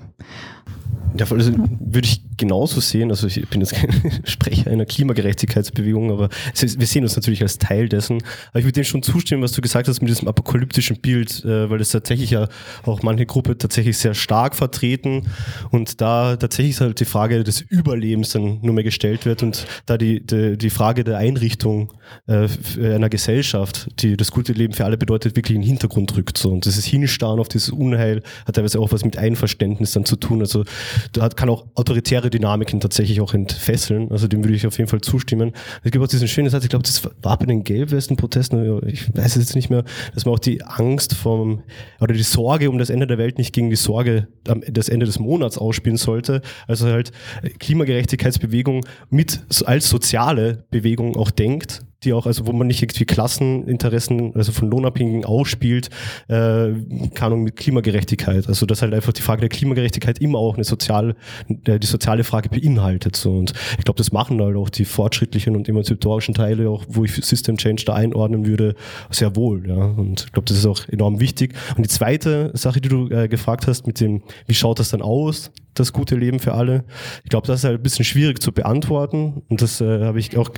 Ja, also würde ich genauso sehen. Also ich bin jetzt kein Sprecher einer Klimagerechtigkeitsbewegung, aber wir sehen uns natürlich als Teil dessen. Aber ich würde dem schon zustimmen, was du gesagt hast mit diesem apokalyptischen Bild, äh, weil das tatsächlich ja auch manche Gruppe tatsächlich sehr stark vertreten und da tatsächlich halt die Frage des Überlebens dann nur mehr gestellt wird und da die, die, die Frage der Einrichtung äh, einer Gesellschaft, die das gute Leben für alle bedeutet, wirklich in den Hintergrund rückt. So. Und dieses Hinstarren auf dieses Unheil hat teilweise auch was mit Einverständnis dann zu tun. Also da kann auch autoritäre andere Dynamiken tatsächlich auch entfesseln. Also dem würde ich auf jeden Fall zustimmen. Es gibt auch diesen schönen Satz, ich glaube, das war bei den Gelbwesten-Protesten, ich weiß es jetzt nicht mehr, dass man auch die Angst vom, oder die Sorge um das Ende der Welt nicht gegen die Sorge am das Ende des Monats ausspielen sollte. Also halt Klimagerechtigkeitsbewegung mit als soziale Bewegung auch denkt die auch, also wo man nicht irgendwie Klasseninteressen, also von Lohnabhängigen ausspielt, äh, keine Ahnung, mit Klimagerechtigkeit. Also dass halt einfach die Frage der Klimagerechtigkeit immer auch eine sozial, äh, die soziale Frage beinhaltet. So. Und ich glaube, das machen halt auch die fortschrittlichen und emanzipatorischen Teile, auch wo ich System Change da einordnen würde, sehr wohl. Ja. Und ich glaube, das ist auch enorm wichtig. Und die zweite Sache, die du äh, gefragt hast, mit dem, wie schaut das dann aus? das gute Leben für alle. Ich glaube, das ist halt ein bisschen schwierig zu beantworten. Und das äh, habe ich auch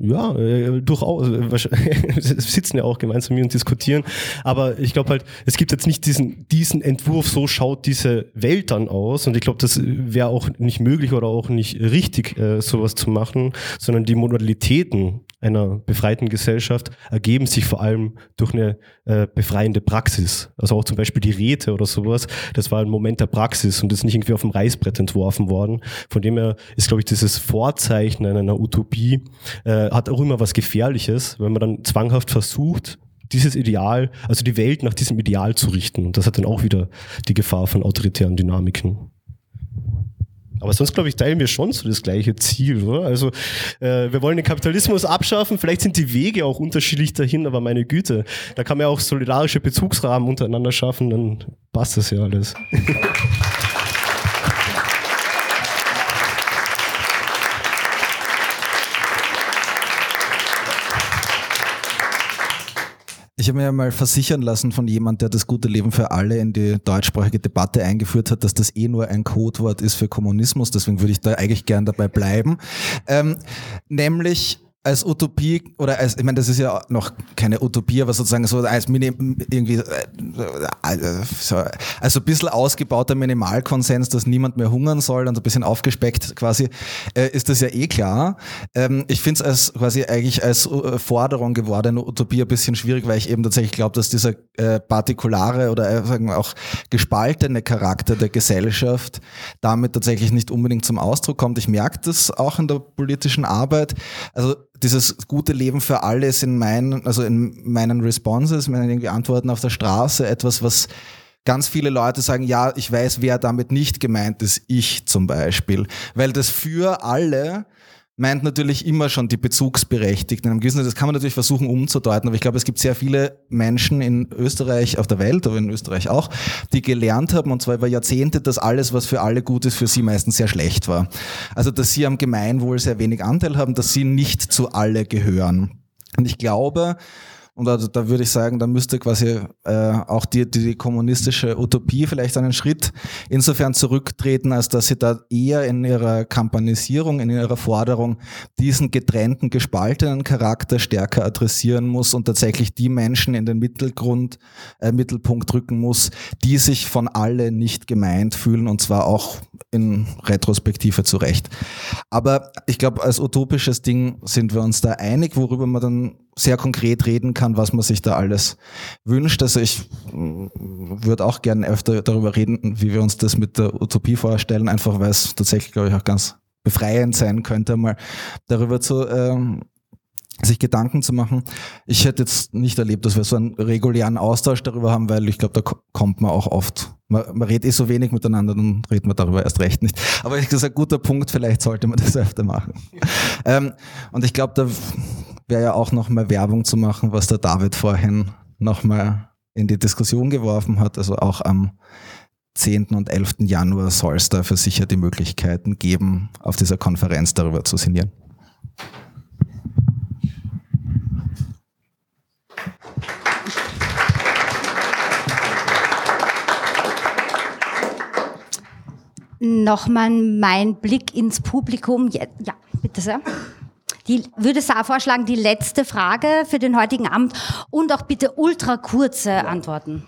Ja, äh, durchaus. Wir sitzen ja auch gemeinsam hier und diskutieren. Aber ich glaube halt, es gibt jetzt nicht diesen, diesen Entwurf, so schaut diese Welt dann aus. Und ich glaube, das wäre auch nicht möglich oder auch nicht richtig, äh, sowas zu machen, sondern die Modalitäten einer befreiten Gesellschaft ergeben sich vor allem durch eine äh, befreiende Praxis. Also auch zum Beispiel die Räte oder sowas, das war ein Moment der Praxis und ist nicht irgendwie auf dem Reißbrett entworfen worden. Von dem her ist, glaube ich, dieses Vorzeichnen einer Utopie äh, hat auch immer was Gefährliches, wenn man dann zwanghaft versucht, dieses Ideal, also die Welt nach diesem Ideal zu richten. Und das hat dann auch wieder die Gefahr von autoritären Dynamiken. Aber sonst, glaube ich, teilen wir schon so das gleiche Ziel, oder? Also, äh, wir wollen den Kapitalismus abschaffen. Vielleicht sind die Wege auch unterschiedlich dahin, aber meine Güte, da kann man ja auch solidarische Bezugsrahmen untereinander schaffen, dann passt das ja alles. Ich habe mir ja mal versichern lassen von jemand, der das gute Leben für alle in die deutschsprachige Debatte eingeführt hat, dass das eh nur ein Codewort ist für Kommunismus. Deswegen würde ich da eigentlich gern dabei bleiben. Ähm, nämlich als Utopie oder als, ich meine, das ist ja noch keine Utopie, aber sozusagen so als Mini, irgendwie, äh, so, also ein bisschen ausgebauter Minimalkonsens, dass niemand mehr hungern soll und ein bisschen aufgespeckt quasi, äh, ist das ja eh klar. Ähm, ich finde es quasi eigentlich als äh, Forderung gewordene Utopie ein bisschen schwierig, weil ich eben tatsächlich glaube, dass dieser partikulare oder sagen wir auch gespaltene Charakter der Gesellschaft damit tatsächlich nicht unbedingt zum Ausdruck kommt. Ich merke das auch in der politischen Arbeit. Also dieses gute Leben für alle ist in meinen, also in meinen Responses, meinen irgendwie Antworten auf der Straße etwas, was ganz viele Leute sagen, ja, ich weiß, wer damit nicht gemeint ist, ich zum Beispiel. Weil das für alle meint natürlich immer schon die Bezugsberechtigten. Im Gewissen, das kann man natürlich versuchen umzudeuten, aber ich glaube, es gibt sehr viele Menschen in Österreich, auf der Welt, aber in Österreich auch, die gelernt haben, und zwar über Jahrzehnte, dass alles, was für alle gut ist, für sie meistens sehr schlecht war. Also, dass sie am Gemeinwohl sehr wenig Anteil haben, dass sie nicht zu alle gehören. Und ich glaube, und also da würde ich sagen, da müsste quasi äh, auch die, die, die kommunistische Utopie vielleicht einen Schritt insofern zurücktreten, als dass sie da eher in ihrer Kampanisierung, in ihrer Forderung diesen getrennten, gespaltenen Charakter stärker adressieren muss und tatsächlich die Menschen in den Mittelgrund, äh, Mittelpunkt rücken muss, die sich von alle nicht gemeint fühlen und zwar auch in Retrospektive zurecht. Aber ich glaube, als utopisches Ding sind wir uns da einig, worüber man dann sehr konkret reden kann, was man sich da alles wünscht. Also ich mm, würde auch gerne öfter darüber reden, wie wir uns das mit der Utopie vorstellen, einfach weil es tatsächlich, glaube ich, auch ganz befreiend sein könnte, mal darüber zu ähm, sich Gedanken zu machen. Ich hätte jetzt nicht erlebt, dass wir so einen regulären Austausch darüber haben, weil ich glaube, da kommt man auch oft, man, man redet eh so wenig miteinander, dann redet man darüber erst recht nicht. Aber ich ist ein guter Punkt, vielleicht sollte man das öfter machen. ähm, und ich glaube, da wäre ja auch noch mal Werbung zu machen, was der David vorhin noch mal in die Diskussion geworfen hat. Also auch am 10. und 11. Januar soll es dafür sicher die Möglichkeiten geben, auf dieser Konferenz darüber zu sinnieren. Nochmal mein Blick ins Publikum. Ja, bitte sehr. Die würde Saar vorschlagen, die letzte Frage für den heutigen Abend und auch bitte ultra kurze Antworten.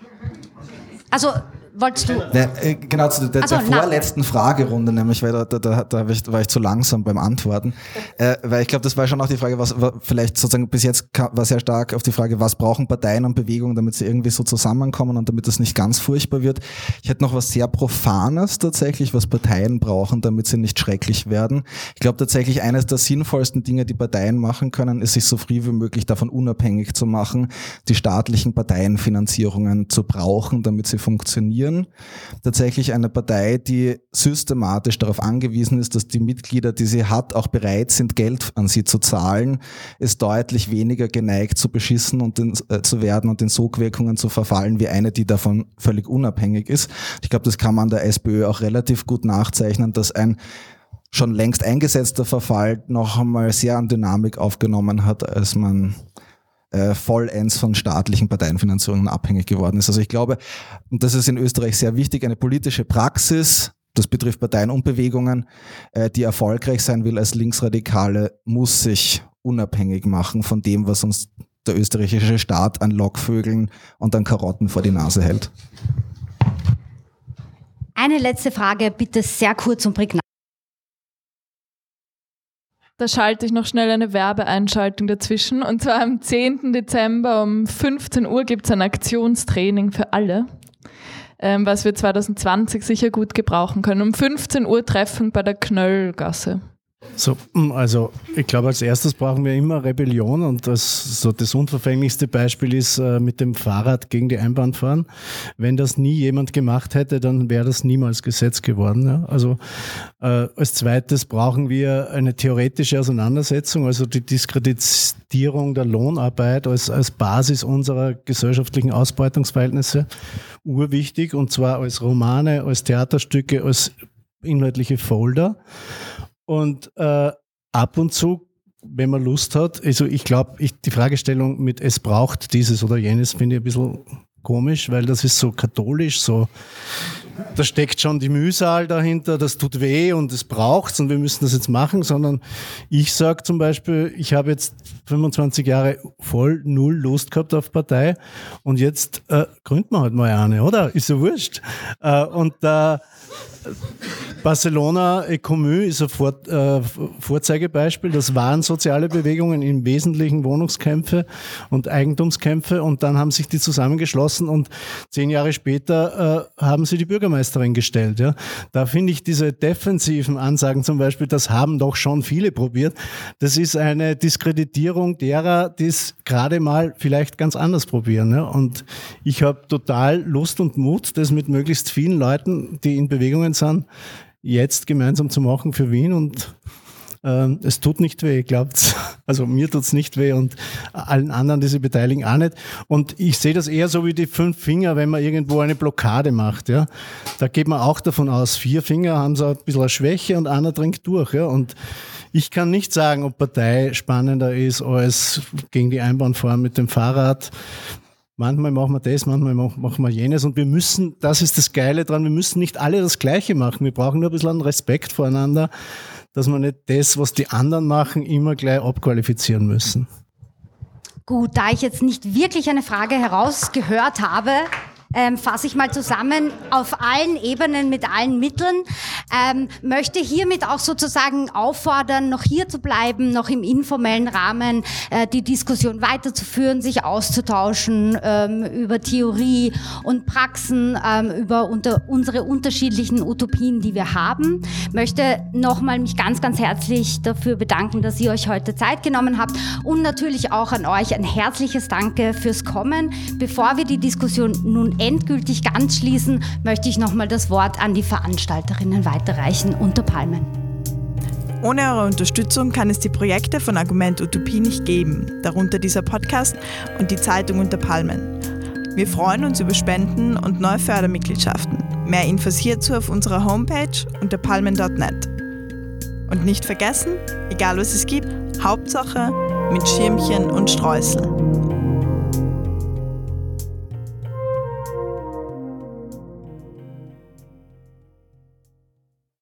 Also wolltest du? Ne, äh, genau, zu der, also, der vorletzten Fragerunde, nämlich, weil da, da, da, da war, ich, war ich zu langsam beim Antworten. Äh, weil ich glaube, das war schon auch die Frage, was vielleicht sozusagen bis jetzt war sehr stark auf die Frage, was brauchen Parteien und Bewegungen, damit sie irgendwie so zusammenkommen und damit das nicht ganz furchtbar wird. Ich hätte noch was sehr Profanes tatsächlich, was Parteien brauchen, damit sie nicht schrecklich werden. Ich glaube tatsächlich, eines der sinnvollsten Dinge, die Parteien machen können, ist sich so früh wie möglich davon unabhängig zu machen, die staatlichen Parteienfinanzierungen zu brauchen, damit sie funktionieren Grünen tatsächlich eine Partei, die systematisch darauf angewiesen ist, dass die Mitglieder, die sie hat, auch bereit sind, Geld an sie zu zahlen, ist deutlich weniger geneigt zu beschissen und in, äh, zu werden und in Sogwirkungen zu verfallen, wie eine, die davon völlig unabhängig ist. Ich glaube, das kann man der SPÖ auch relativ gut nachzeichnen, dass ein schon längst eingesetzter Verfall noch einmal sehr an Dynamik aufgenommen hat, als man äh, vollends von staatlichen Parteienfinanzierungen abhängig geworden ist. Also ich glaube, und das ist in Österreich sehr wichtig, eine politische Praxis, das betrifft Parteien und Bewegungen, äh, die erfolgreich sein will als Linksradikale, muss sich unabhängig machen von dem, was uns der österreichische Staat an Lockvögeln und an Karotten vor die Nase hält. Eine letzte Frage, bitte sehr kurz und prägnant. Da schalte ich noch schnell eine Werbeeinschaltung dazwischen. Und zwar am 10. Dezember um 15 Uhr gibt es ein Aktionstraining für alle, ähm, was wir 2020 sicher gut gebrauchen können. Um 15 Uhr Treffen bei der Knöllgasse. So, hm, also ich glaube, als erstes brauchen wir immer Rebellion und das, so das unverfänglichste Beispiel ist äh, mit dem Fahrrad gegen die Einbahn fahren. Wenn das nie jemand gemacht hätte, dann wäre das niemals Gesetz geworden. Ja? Also äh, als zweites brauchen wir eine theoretische Auseinandersetzung, also die Diskreditierung der Lohnarbeit als, als Basis unserer gesellschaftlichen Ausbeutungsverhältnisse urwichtig und zwar als Romane, als Theaterstücke, als inhaltliche Folder. Und äh, ab und zu, wenn man Lust hat, also ich glaube, die Fragestellung mit es braucht dieses oder jenes finde ich ein bisschen komisch, weil das ist so katholisch, so da steckt schon die Mühsal dahinter, das tut weh und es braucht und wir müssen das jetzt machen, sondern ich sage zum Beispiel, ich habe jetzt 25 Jahre voll null Lust gehabt auf Partei und jetzt äh, gründen wir halt mal eine, oder? Ist ja wurscht. Äh, und äh, Barcelona Ecomü ist ein Vor äh, Vorzeigebeispiel. Das waren soziale Bewegungen, im Wesentlichen Wohnungskämpfe und Eigentumskämpfe. Und dann haben sich die zusammengeschlossen und zehn Jahre später äh, haben sie die Bürgermeisterin gestellt. Ja. Da finde ich diese defensiven Ansagen zum Beispiel, das haben doch schon viele probiert. Das ist eine Diskreditierung derer, die es gerade mal vielleicht ganz anders probieren. Ja. Und ich habe total Lust und Mut, das mit möglichst vielen Leuten, die in Bewegungen sind, jetzt gemeinsam zu machen für Wien und ähm, es tut nicht weh, glaubt's. Also mir tut's nicht weh und allen anderen, die sich beteiligen, auch nicht. Und ich sehe das eher so wie die fünf Finger, wenn man irgendwo eine Blockade macht. Ja, da geht man auch davon aus, vier Finger haben so ein bisschen eine Schwäche und einer dringt durch. Ja, und ich kann nicht sagen, ob Partei spannender ist als gegen die Einbahnfahren mit dem Fahrrad. Manchmal machen wir das, manchmal machen wir jenes und wir müssen, das ist das Geile dran, wir müssen nicht alle das Gleiche machen. Wir brauchen nur ein bisschen Respekt voreinander, dass wir nicht das, was die anderen machen, immer gleich abqualifizieren müssen. Gut, da ich jetzt nicht wirklich eine Frage herausgehört habe, ähm, fasse ich mal zusammen, auf allen Ebenen mit allen Mitteln, ähm, möchte hiermit auch sozusagen auffordern, noch hier zu bleiben, noch im informellen Rahmen äh, die Diskussion weiterzuführen, sich auszutauschen ähm, über Theorie und Praxen, ähm, über unter, unsere unterschiedlichen Utopien, die wir haben. Möchte nochmal mich ganz, ganz herzlich dafür bedanken, dass ihr euch heute Zeit genommen habt und natürlich auch an euch ein herzliches Danke fürs Kommen. Bevor wir die Diskussion nun endgültig ganz schließen, möchte ich nochmal das Wort an die Veranstalterinnen weiterreichen unter Palmen. Ohne eure Unterstützung kann es die Projekte von Argument Utopie nicht geben, darunter dieser Podcast und die Zeitung unter Palmen. Wir freuen uns über Spenden und neue Fördermitgliedschaften. Mehr Infos hierzu auf unserer Homepage unter palmen.net. Und nicht vergessen, egal was es gibt, Hauptsache mit Schirmchen und Streusel.